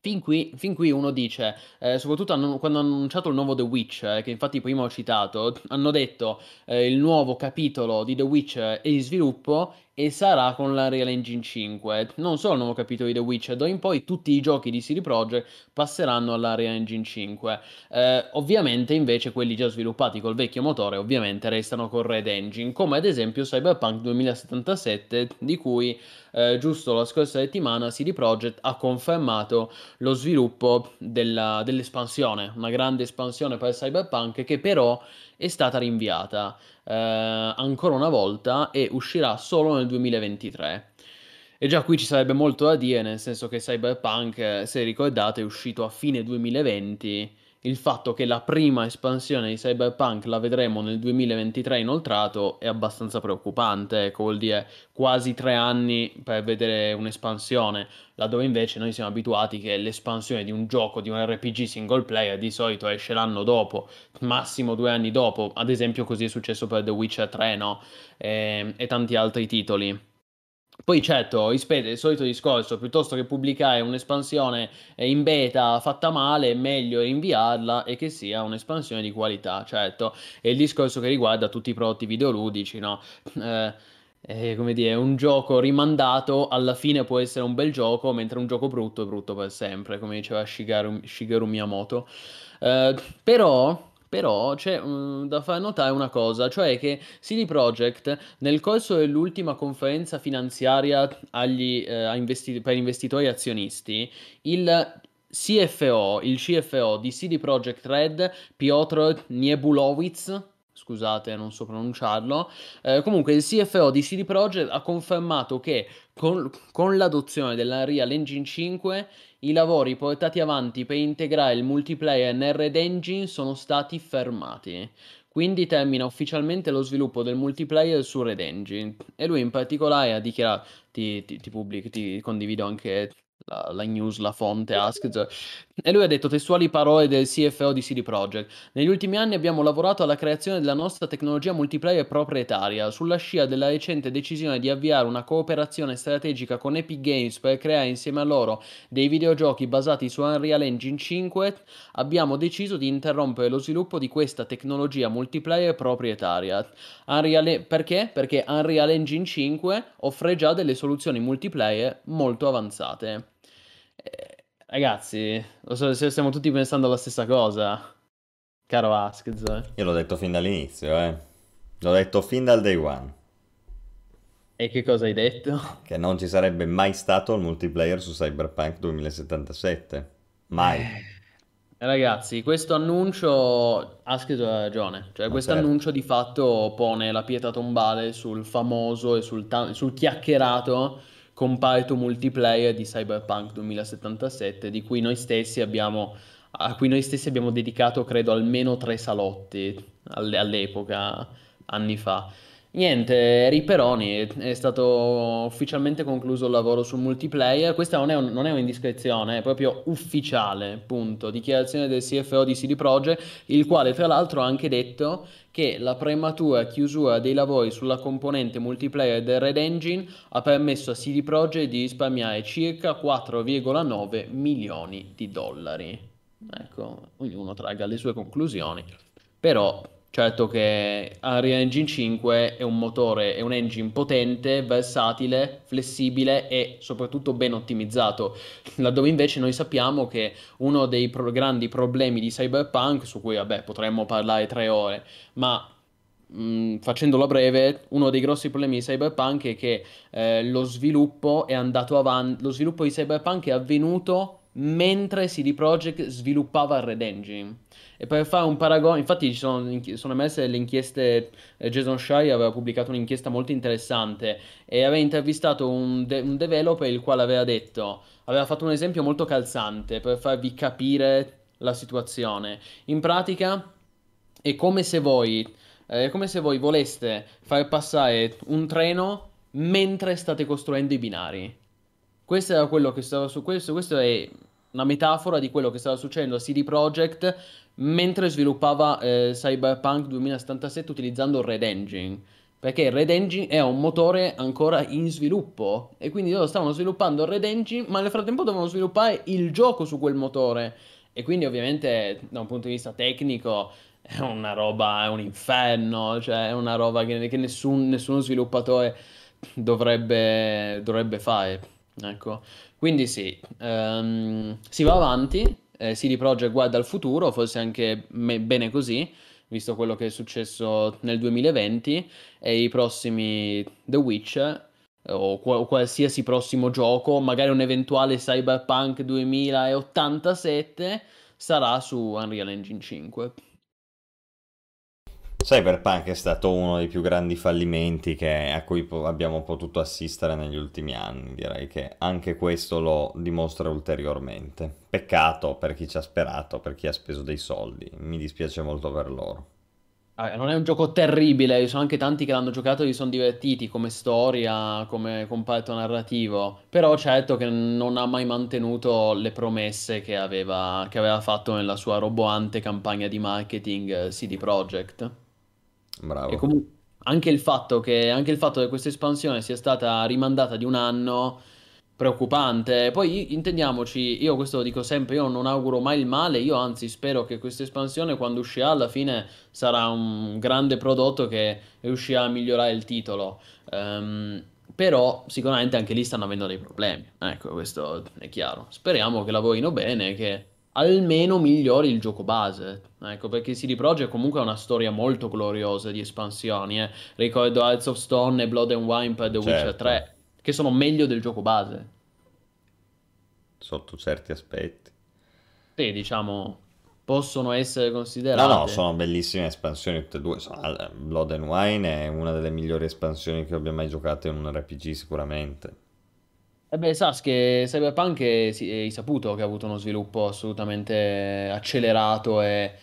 Fin qui, fin qui, uno dice, eh, soprattutto hanno, quando hanno annunciato il nuovo The Witcher, che infatti prima ho citato, hanno detto eh, il nuovo capitolo di The Witcher è in sviluppo e sarà con la Real Engine 5. Non solo il nuovo capitolo di The Witcher, d'ora in poi tutti i giochi di CD Projekt passeranno alla Real Engine 5. Eh, ovviamente invece quelli già sviluppati col vecchio motore ovviamente restano con Red Engine, come ad esempio Cyberpunk 2077 di cui eh, giusto la scorsa settimana CD Projekt ha confermato lo sviluppo della, dell'espansione, una grande espansione per Cyberpunk che però è stata rinviata eh, ancora una volta e uscirà solo nel 2023. E già qui ci sarebbe molto da dire, nel senso che Cyberpunk, se ricordate, è uscito a fine 2020 il fatto che la prima espansione di Cyberpunk la vedremo nel 2023 inoltrato è abbastanza preoccupante, ecco, vuol dire quasi tre anni per vedere un'espansione, laddove invece noi siamo abituati che l'espansione di un gioco, di un RPG single player, di solito esce l'anno dopo, massimo due anni dopo, ad esempio così è successo per The Witcher 3, no? E, ehm, e tanti altri titoli. Poi certo, rispetto il solito discorso, piuttosto che pubblicare un'espansione eh, in beta fatta male, è meglio inviarla e che sia un'espansione di qualità, certo. È il discorso che riguarda tutti i prodotti videoludici, no? Eh, eh, come dire, un gioco rimandato alla fine può essere un bel gioco, mentre un gioco brutto è brutto per sempre, come diceva Shigeru, Shigeru Miyamoto. Eh, però però c'è mm, da far notare una cosa, cioè che CD Projekt nel corso dell'ultima conferenza finanziaria agli, eh, investi- per investitori azionisti, il CFO, il CFO di CD Projekt Red, Piotr Niebulowicz, scusate, non so pronunciarlo. Eh, comunque, il CFO di CD Projekt ha confermato che con, con l'adozione dell'Unreal Engine 5 i lavori portati avanti per integrare il multiplayer nel Red Engine sono stati fermati. Quindi termina ufficialmente lo sviluppo del multiplayer su Red Engine. E lui in particolare ha dichiarato, ti, ti, ti, pubblico, ti condivido anche la, la, news, la fonte Asked. E lui ha detto testuali parole del CFO di CD Projekt. Negli ultimi anni abbiamo lavorato alla creazione della nostra tecnologia multiplayer proprietaria, sulla scia della recente decisione di avviare una cooperazione strategica con Epic Games per creare insieme a loro dei videogiochi basati su Unreal Engine 5, abbiamo deciso di interrompere lo sviluppo di questa tecnologia multiplayer proprietaria. Unreal... Perché? Perché Unreal Engine 5 offre già delle soluzioni multiplayer molto avanzate. Eh, Ragazzi, lo so se stiamo tutti pensando alla stessa cosa. Caro Askz. Io l'ho detto fin dall'inizio, eh. L'ho detto fin dal day one. E che cosa hai detto? Che non ci sarebbe mai stato il multiplayer su Cyberpunk 2077. Mai. Eh, ragazzi, questo annuncio ha scritto ragione. Cioè, questo certo. annuncio di fatto pone la pietra tombale sul famoso e sul, ta- sul chiacchierato comparto multiplayer di Cyberpunk 2077, di cui noi stessi abbiamo, a cui noi stessi abbiamo dedicato, credo, almeno tre salotti all'epoca, anni fa. Niente, Riperoni, è stato ufficialmente concluso il lavoro sul multiplayer, questa non è, un, non è un'indiscrezione, è proprio ufficiale, punto, dichiarazione del CFO di CD Projekt, il quale tra l'altro ha anche detto che la prematura chiusura dei lavori sulla componente multiplayer del Red Engine ha permesso a CD Projekt di risparmiare circa 4,9 milioni di dollari. Ecco, ognuno traga le sue conclusioni, però Certo che Unreal Engine 5 è un motore, è un engine potente, versatile, flessibile e soprattutto ben ottimizzato, laddove invece noi sappiamo che uno dei pro- grandi problemi di Cyberpunk, su cui vabbè potremmo parlare tre ore, ma mh, mm, facendola breve, uno dei grossi problemi di Cyberpunk è che eh, lo sviluppo è andato avanti, lo sviluppo di Cyberpunk è avvenuto mentre CD Projekt sviluppava Red Engine. E per fare un paragone, infatti ci sono, sono emerse delle inchieste, eh, Jason Shire aveva pubblicato un'inchiesta molto interessante e aveva intervistato un, de- un developer il quale aveva detto, aveva fatto un esempio molto calzante per farvi capire la situazione. In pratica è come se voi, eh, è come se voi voleste far passare un treno mentre state costruendo i binari. Questo era quello che stava su questo, questo è una metafora di quello che stava succedendo a CD Projekt mentre sviluppava eh, Cyberpunk 2077 utilizzando Red Engine. Perché Red Engine è un motore ancora in sviluppo e quindi loro stavano sviluppando Red Engine, ma nel frattempo dovevano sviluppare il gioco su quel motore. E quindi ovviamente da un punto di vista tecnico è una roba, è un inferno, cioè è una roba che, che nessun, nessuno sviluppatore dovrebbe, dovrebbe fare. Ecco. Quindi sì, um, si va avanti, eh, CD Projekt guarda al futuro, forse anche me- bene così, visto quello che è successo nel 2020 e i prossimi The Witcher o, qual- qualsiasi prossimo gioco, magari un eventuale Cyberpunk 2087 sarà su Unreal Engine 5. Cyberpunk è stato uno dei più grandi fallimenti che, a cui po- abbiamo potuto assistere negli ultimi anni, direi che anche questo lo dimostra ulteriormente. Peccato per chi ci ha sperato, per chi ha speso dei soldi, mi dispiace molto per loro. Ah, non è un gioco terribile, ci sono anche tanti che l'hanno giocato e si sono divertiti come storia, come comparto narrativo, però certo che non ha mai mantenuto le promesse che aveva, che aveva fatto nella sua roboante campagna di marketing eh, CD Projekt. Bravo. E comunque anche il fatto che, anche il fatto che questa espansione sia stata rimandata di un anno, preoccupante. Poi intendiamoci, io questo lo dico sempre, io non auguro mai il male, io anzi spero che questa espansione quando uscirà alla fine sarà un grande prodotto che riuscirà a migliorare il titolo. Ehm, però sicuramente anche lì stanno avendo dei problemi. Ecco, questo è chiaro. Speriamo che lavorino bene, che almeno migliori il gioco base. Ecco, perché CD Projekt comunque ha una storia molto gloriosa di espansioni. Eh. Ricordo Hearts of Stone e Blood and Wine per The Witcher Certo, 3, che sono meglio del gioco base. sotto certi aspetti. Sì, diciamo, possono essere No, no, considerate. sono bellissime espansioni tutte e due. Eh, Blood and Wine è una delle migliori espansioni che abbia mai giocato in un RPG sicuramente. E beh, Sasuke Cyberpunk è, è saputo che ha avuto uno sviluppo assolutamente accelerato e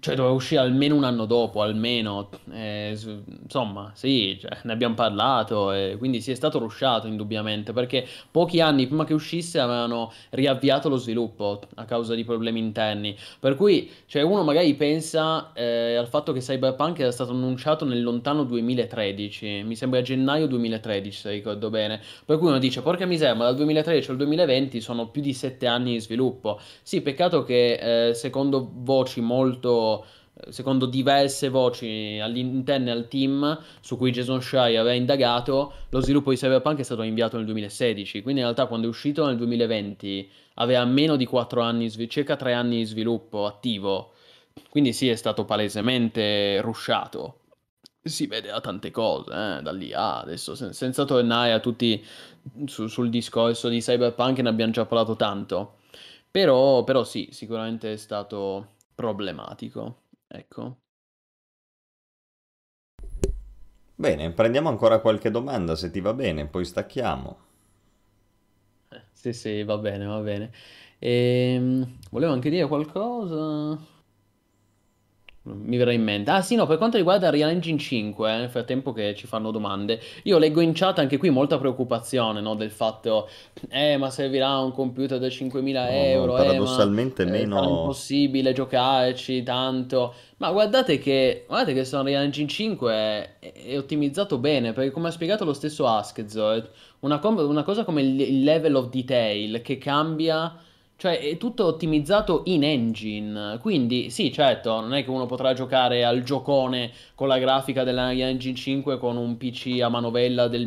cioè doveva uscire almeno un anno dopo, almeno. Eh, insomma, sì, cioè, ne abbiamo parlato e quindi sì, è stato rushato indubbiamente perché pochi anni prima che uscisse avevano riavviato lo sviluppo a causa di problemi interni. Per cui, cioè, uno magari pensa eh, al fatto che Cyberpunk era stato annunciato nel lontano 2013, mi sembra gennaio 2013, se ricordo bene. Per cui uno dice, porca miseria, ma dal 2013 al 2020 sono più di sette anni di sviluppo. Sì, peccato che eh, secondo voci molto, eh, secondo diverse voci all'interno al team su cui Jason Schreier aveva indagato, lo sviluppo di Cyberpunk è stato inviato nel 2016, quindi in realtà quando è uscito nel 2020 aveva meno di 4 anni, circa 3 anni di sviluppo attivo, quindi sì, è stato palesemente rushato. Si vede da tante cose, eh, da lì a adesso, sen- senza tornare a tutti su- sul discorso di Cyberpunk, ne abbiamo già parlato tanto. Però, però sì, sicuramente è stato problematico. Ecco. Bene, prendiamo ancora qualche domanda se ti va bene, poi stacchiamo. Eh, Sì, sì, va bene, va bene. Ehm, volevo anche dire qualcosa. Mi verrà in mente. Ah, sì, no, per quanto riguarda Real Engine 5, eh, nel frattempo che ci fanno domande, io leggo in chat anche qui molta preoccupazione, no, del fatto, eh, ma servirà un computer da 5.000 No, euro, eh, ma paradossalmente eh, sarà meno... impossibile giocarci tanto. Ma guardate che, guardate che sto Unreal Engine 5 è, è ottimizzato bene, perché come ha spiegato lo stesso Askzord, una, com- una cosa come il level of detail che cambia, cioè è tutto ottimizzato in engine, quindi sì, certo, non è che uno potrà giocare al giocone con la grafica dell'Unreal Engine 5 con un PC a manovella del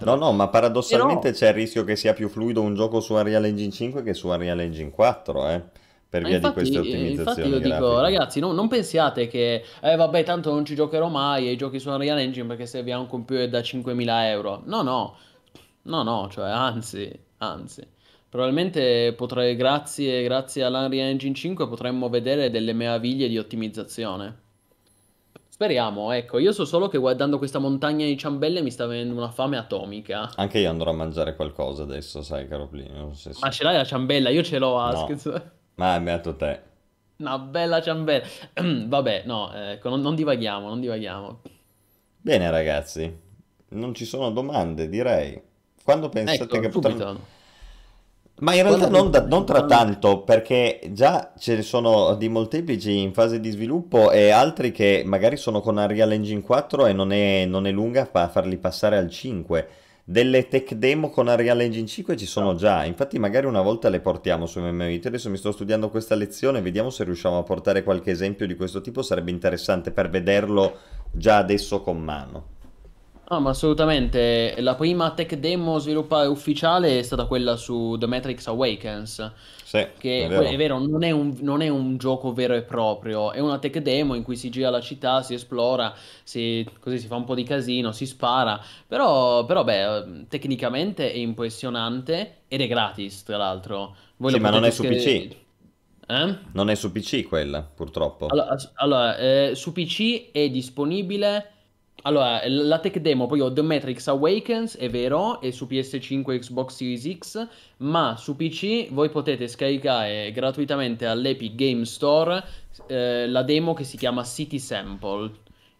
No, 1994, no, ma però... paradossalmente c'è il rischio che sia più fluido un gioco su Unreal Engine 5 che su Unreal Engine 4, eh, per Ma via di queste infatti, eh, infatti ottimizzazioni io dico, grafiche. ragazzi, no- non pensiate che, eh vabbè, tanto non ci giocherò mai ai giochi su Unreal Engine perché servirà un computer da 5.000 euro. No, no, no, no, cioè, anzi, anzi. Probabilmente potrei, grazie, grazie all'Unreal Engine 5, potremmo vedere delle meraviglie di ottimizzazione. Speriamo, ecco, io so solo che guardando questa montagna di ciambelle mi sta venendo una fame atomica. Anche io andrò a mangiare qualcosa adesso, sai, caro Plinio, so Ma ce l'hai la ciambella? Io ce l'ho, No, Askez. ma è beato te. Una bella ciambella. Vabbè, no, ecco, non, non divaghiamo, non divaghiamo. Bene, ragazzi, non ci sono domande, direi. Quando pensate Ecco, che potranno... Ma in realtà non, da- non tra tanto, perché già ce ne sono di molteplici in fase di sviluppo e altri che magari sono con Unreal Engine 4 e non è, non è lunga fa- farli passare al 5. Delle tech demo con Unreal Engine 5 ci sono già, infatti magari una volta le portiamo su MMOIT. Adesso mi sto studiando questa lezione, vediamo se riusciamo a portare qualche esempio di questo tipo, sarebbe interessante per vederlo già adesso con mano. No, ma assolutamente. La prima tech demo sviluppata ufficiale è stata quella su The Matrix Awakens, Sì, è che è vero. vero, non è un, non è un gioco vero e proprio, è una tech demo in cui si gira la città, si esplora, si- così si fa un po' di casino, si spara, però, però beh, tecnicamente è impressionante ed è gratis, tra l'altro. Voi Sì, ma non è su PC. Eh? Non è su PC quella, purtroppo. Allora, allora, eh, su PC è disponibile. Allora, la tech demo, poi ho The Matrix Awakens, è vero, è su PS5 e Xbox Series X, ma su PC voi potete scaricare gratuitamente all'Epic Game Store eh, la demo che si chiama City Sample,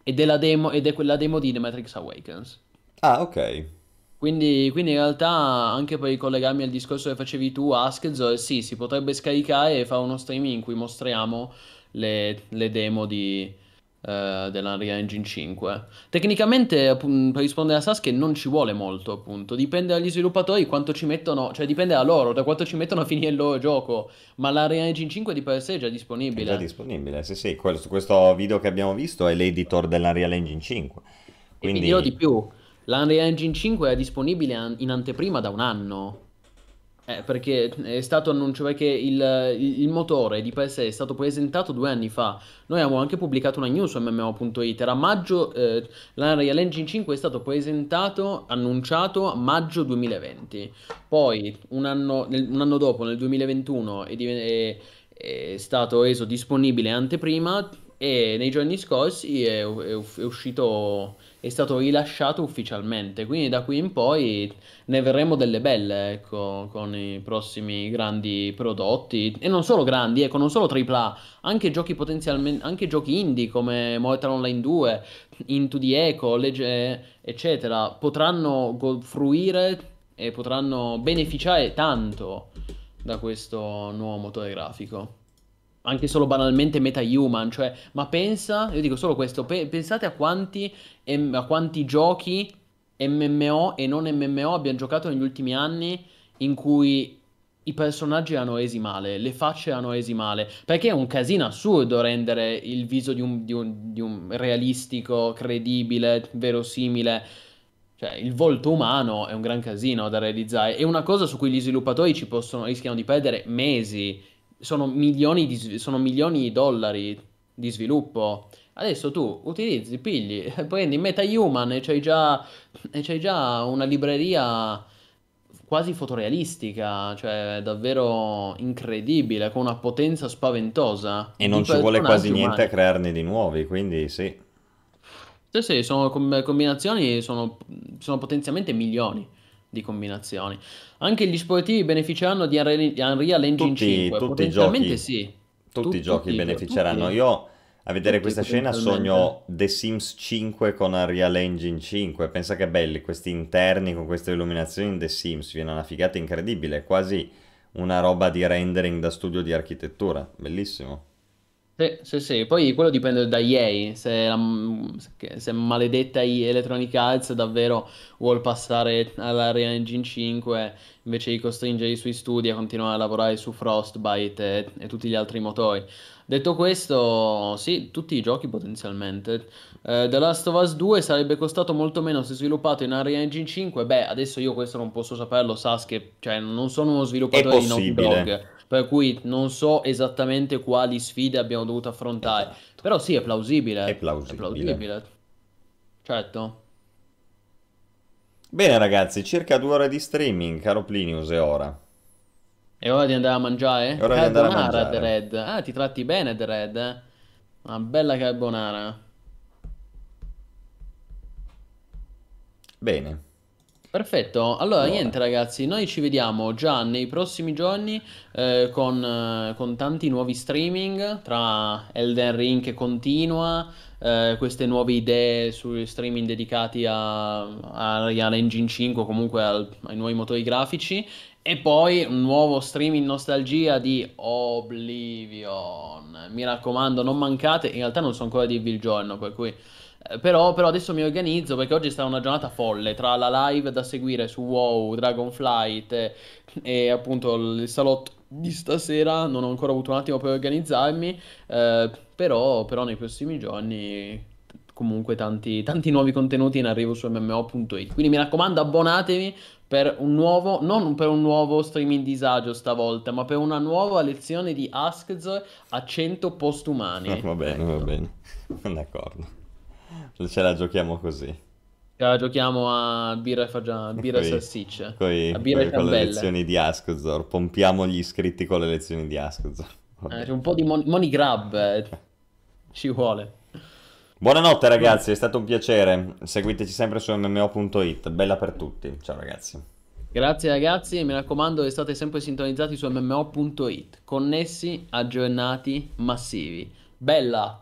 ed è, la demo, ed è quella demo di The Matrix Awakens. Ah, ok. Quindi, quindi in realtà, anche per ricollegarmi al discorso che facevi tu, Askzo, sì, si potrebbe scaricare e fare uno streaming in cui mostriamo le, le demo di, eh, dell'Unreal Engine 5. Tecnicamente, per rispondere a Sasuke, non ci vuole molto, appunto. Dipende dagli sviluppatori quanto ci mettono, cioè dipende da loro, da quanto ci mettono a finire il loro gioco. Ma l'Unreal Engine 5 di per sé è già disponibile. È già disponibile, sì, sì. Questo, questo video che abbiamo visto è l'editor dell'Unreal Engine 5. Quindi... E vi dirò di più L'Unreal Engine 5 è disponibile in anteprima da un anno. Eh, perché è stato annunciato perché il, il, motore di per sé è stato presentato due anni fa. Noi abbiamo anche pubblicato una news su MMO.it. Era maggio, eh, l'Unreal Engine 5 è stato presentato, annunciato a maggio 2020. Poi un anno, nel, un anno dopo, nel 2021, è, è, è stato reso disponibile anteprima e nei giorni scorsi è, è uscito è stato rilasciato ufficialmente, quindi da qui in poi ne verremo delle belle, ecco, con i prossimi grandi prodotti, e non solo grandi, ecco, non solo AAA, anche giochi potenzialmente, anche giochi indie come Mortal Online 2, Into the Echo, Legge, eccetera, potranno go- fruire e potranno beneficiare tanto da questo nuovo motore grafico anche solo banalmente meta-human, cioè, ma pensa, io dico solo questo, pe- pensate a quanti, em- a quanti giochi MMO e non MMO abbiamo giocato negli ultimi anni in cui i personaggi erano resi male, le facce erano resi male, perché è un casino assurdo rendere il viso di un, di un, di un realistico, credibile, verosimile. Cioè, il volto umano è un gran casino da realizzare. È una cosa su cui gli sviluppatori ci possono, rischiano di perdere mesi sono milioni di, sono milioni di dollari di sviluppo. Adesso tu utilizzi, pigli, prendi MetaHuman e c'hai già, e c'hai già una libreria quasi fotorealistica, cioè davvero incredibile, con una potenza spaventosa. E non ci vuole quasi umani. niente a crearne di nuovi, quindi sì. Sì, sì, sono combinazioni, sono, sono potenzialmente milioni di combinazioni. Anche gli sportivi beneficeranno di Unreal Engine tutti, 5, tutti potenzialmente giochi, sì. Tutti i giochi beneficeranno. Tutti. Io a vedere tutti, questa scena sogno The Sims 5 con Unreal Engine 5. Pensa che belli questi interni con queste illuminazioni in The Sims, viene una figata incredibile, quasi una roba di rendering da studio di architettura, bellissimo. Sì, sì, sì, poi quello dipende da EA, se, la, se maledetta Electronic Arts davvero vuol passare alla Real Engine 5 invece di costringere i suoi studi a continuare a lavorare su Frostbite e, e tutti gli altri motori. Detto questo, sì, tutti i giochi potenzialmente. Uh, The Last of Us 2 sarebbe costato molto meno se sviluppato in Unreal Engine 5. Beh, adesso io questo non posso saperlo, Sasuke, cioè non sono uno sviluppatore di Naughty Dog per cui non so esattamente quali sfide abbiamo dovuto affrontare. Esatto. Però sì, è plausibile. È plausibile. È plausibile. Certo. Bene ragazzi, circa due ore di streaming, caro Plinius, è ora. È ora di andare a mangiare? È ora di andare a mangiare. The Red. Ah, ti tratti bene The Red, eh? Una bella carbonara. Bene. Perfetto, allora, allora, niente ragazzi, noi ci vediamo già nei prossimi giorni eh, con, eh, con, tanti nuovi streaming, tra Elden Ring che continua, eh, queste nuove idee sui streaming dedicati a, a Real Engine 5 o comunque al, ai nuovi motori grafici e poi un nuovo streaming nostalgia di Oblivion. Mi raccomando, non mancate, in realtà non so ancora dirvi il giorno, per cui... Eh, però, però, adesso mi organizzo perché oggi è stata una giornata folle tra la live da seguire su WoW, Dragonflight e, e appunto il salotto di stasera. Non ho ancora avuto un attimo per organizzarmi, eh, però, però nei prossimi giorni comunque tanti, tanti nuovi contenuti in arrivo su MMO.it. Quindi mi raccomando, abbonatevi per un nuovo, non per un nuovo streaming disagio stavolta, ma per una nuova lezione di Askz a 100 postumani. Va bene, va bene. D'accordo. Ce la giochiamo così. Ce la giochiamo a birra e, fagia... birra e salsicce. Coi, a birra coi, e con le lezioni di Ascozor. Pompiamo gli iscritti con le lezioni di Ascozor. Eh, un po' di mon- money grab eh, ci vuole. Buonanotte ragazzi, è stato un piacere. Seguiteci sempre su mmo.it. Bella per tutti. Ciao ragazzi. Grazie ragazzi mi raccomando state sempre sintonizzati su mmo.it, connessi, aggiornati, massivi. Bella!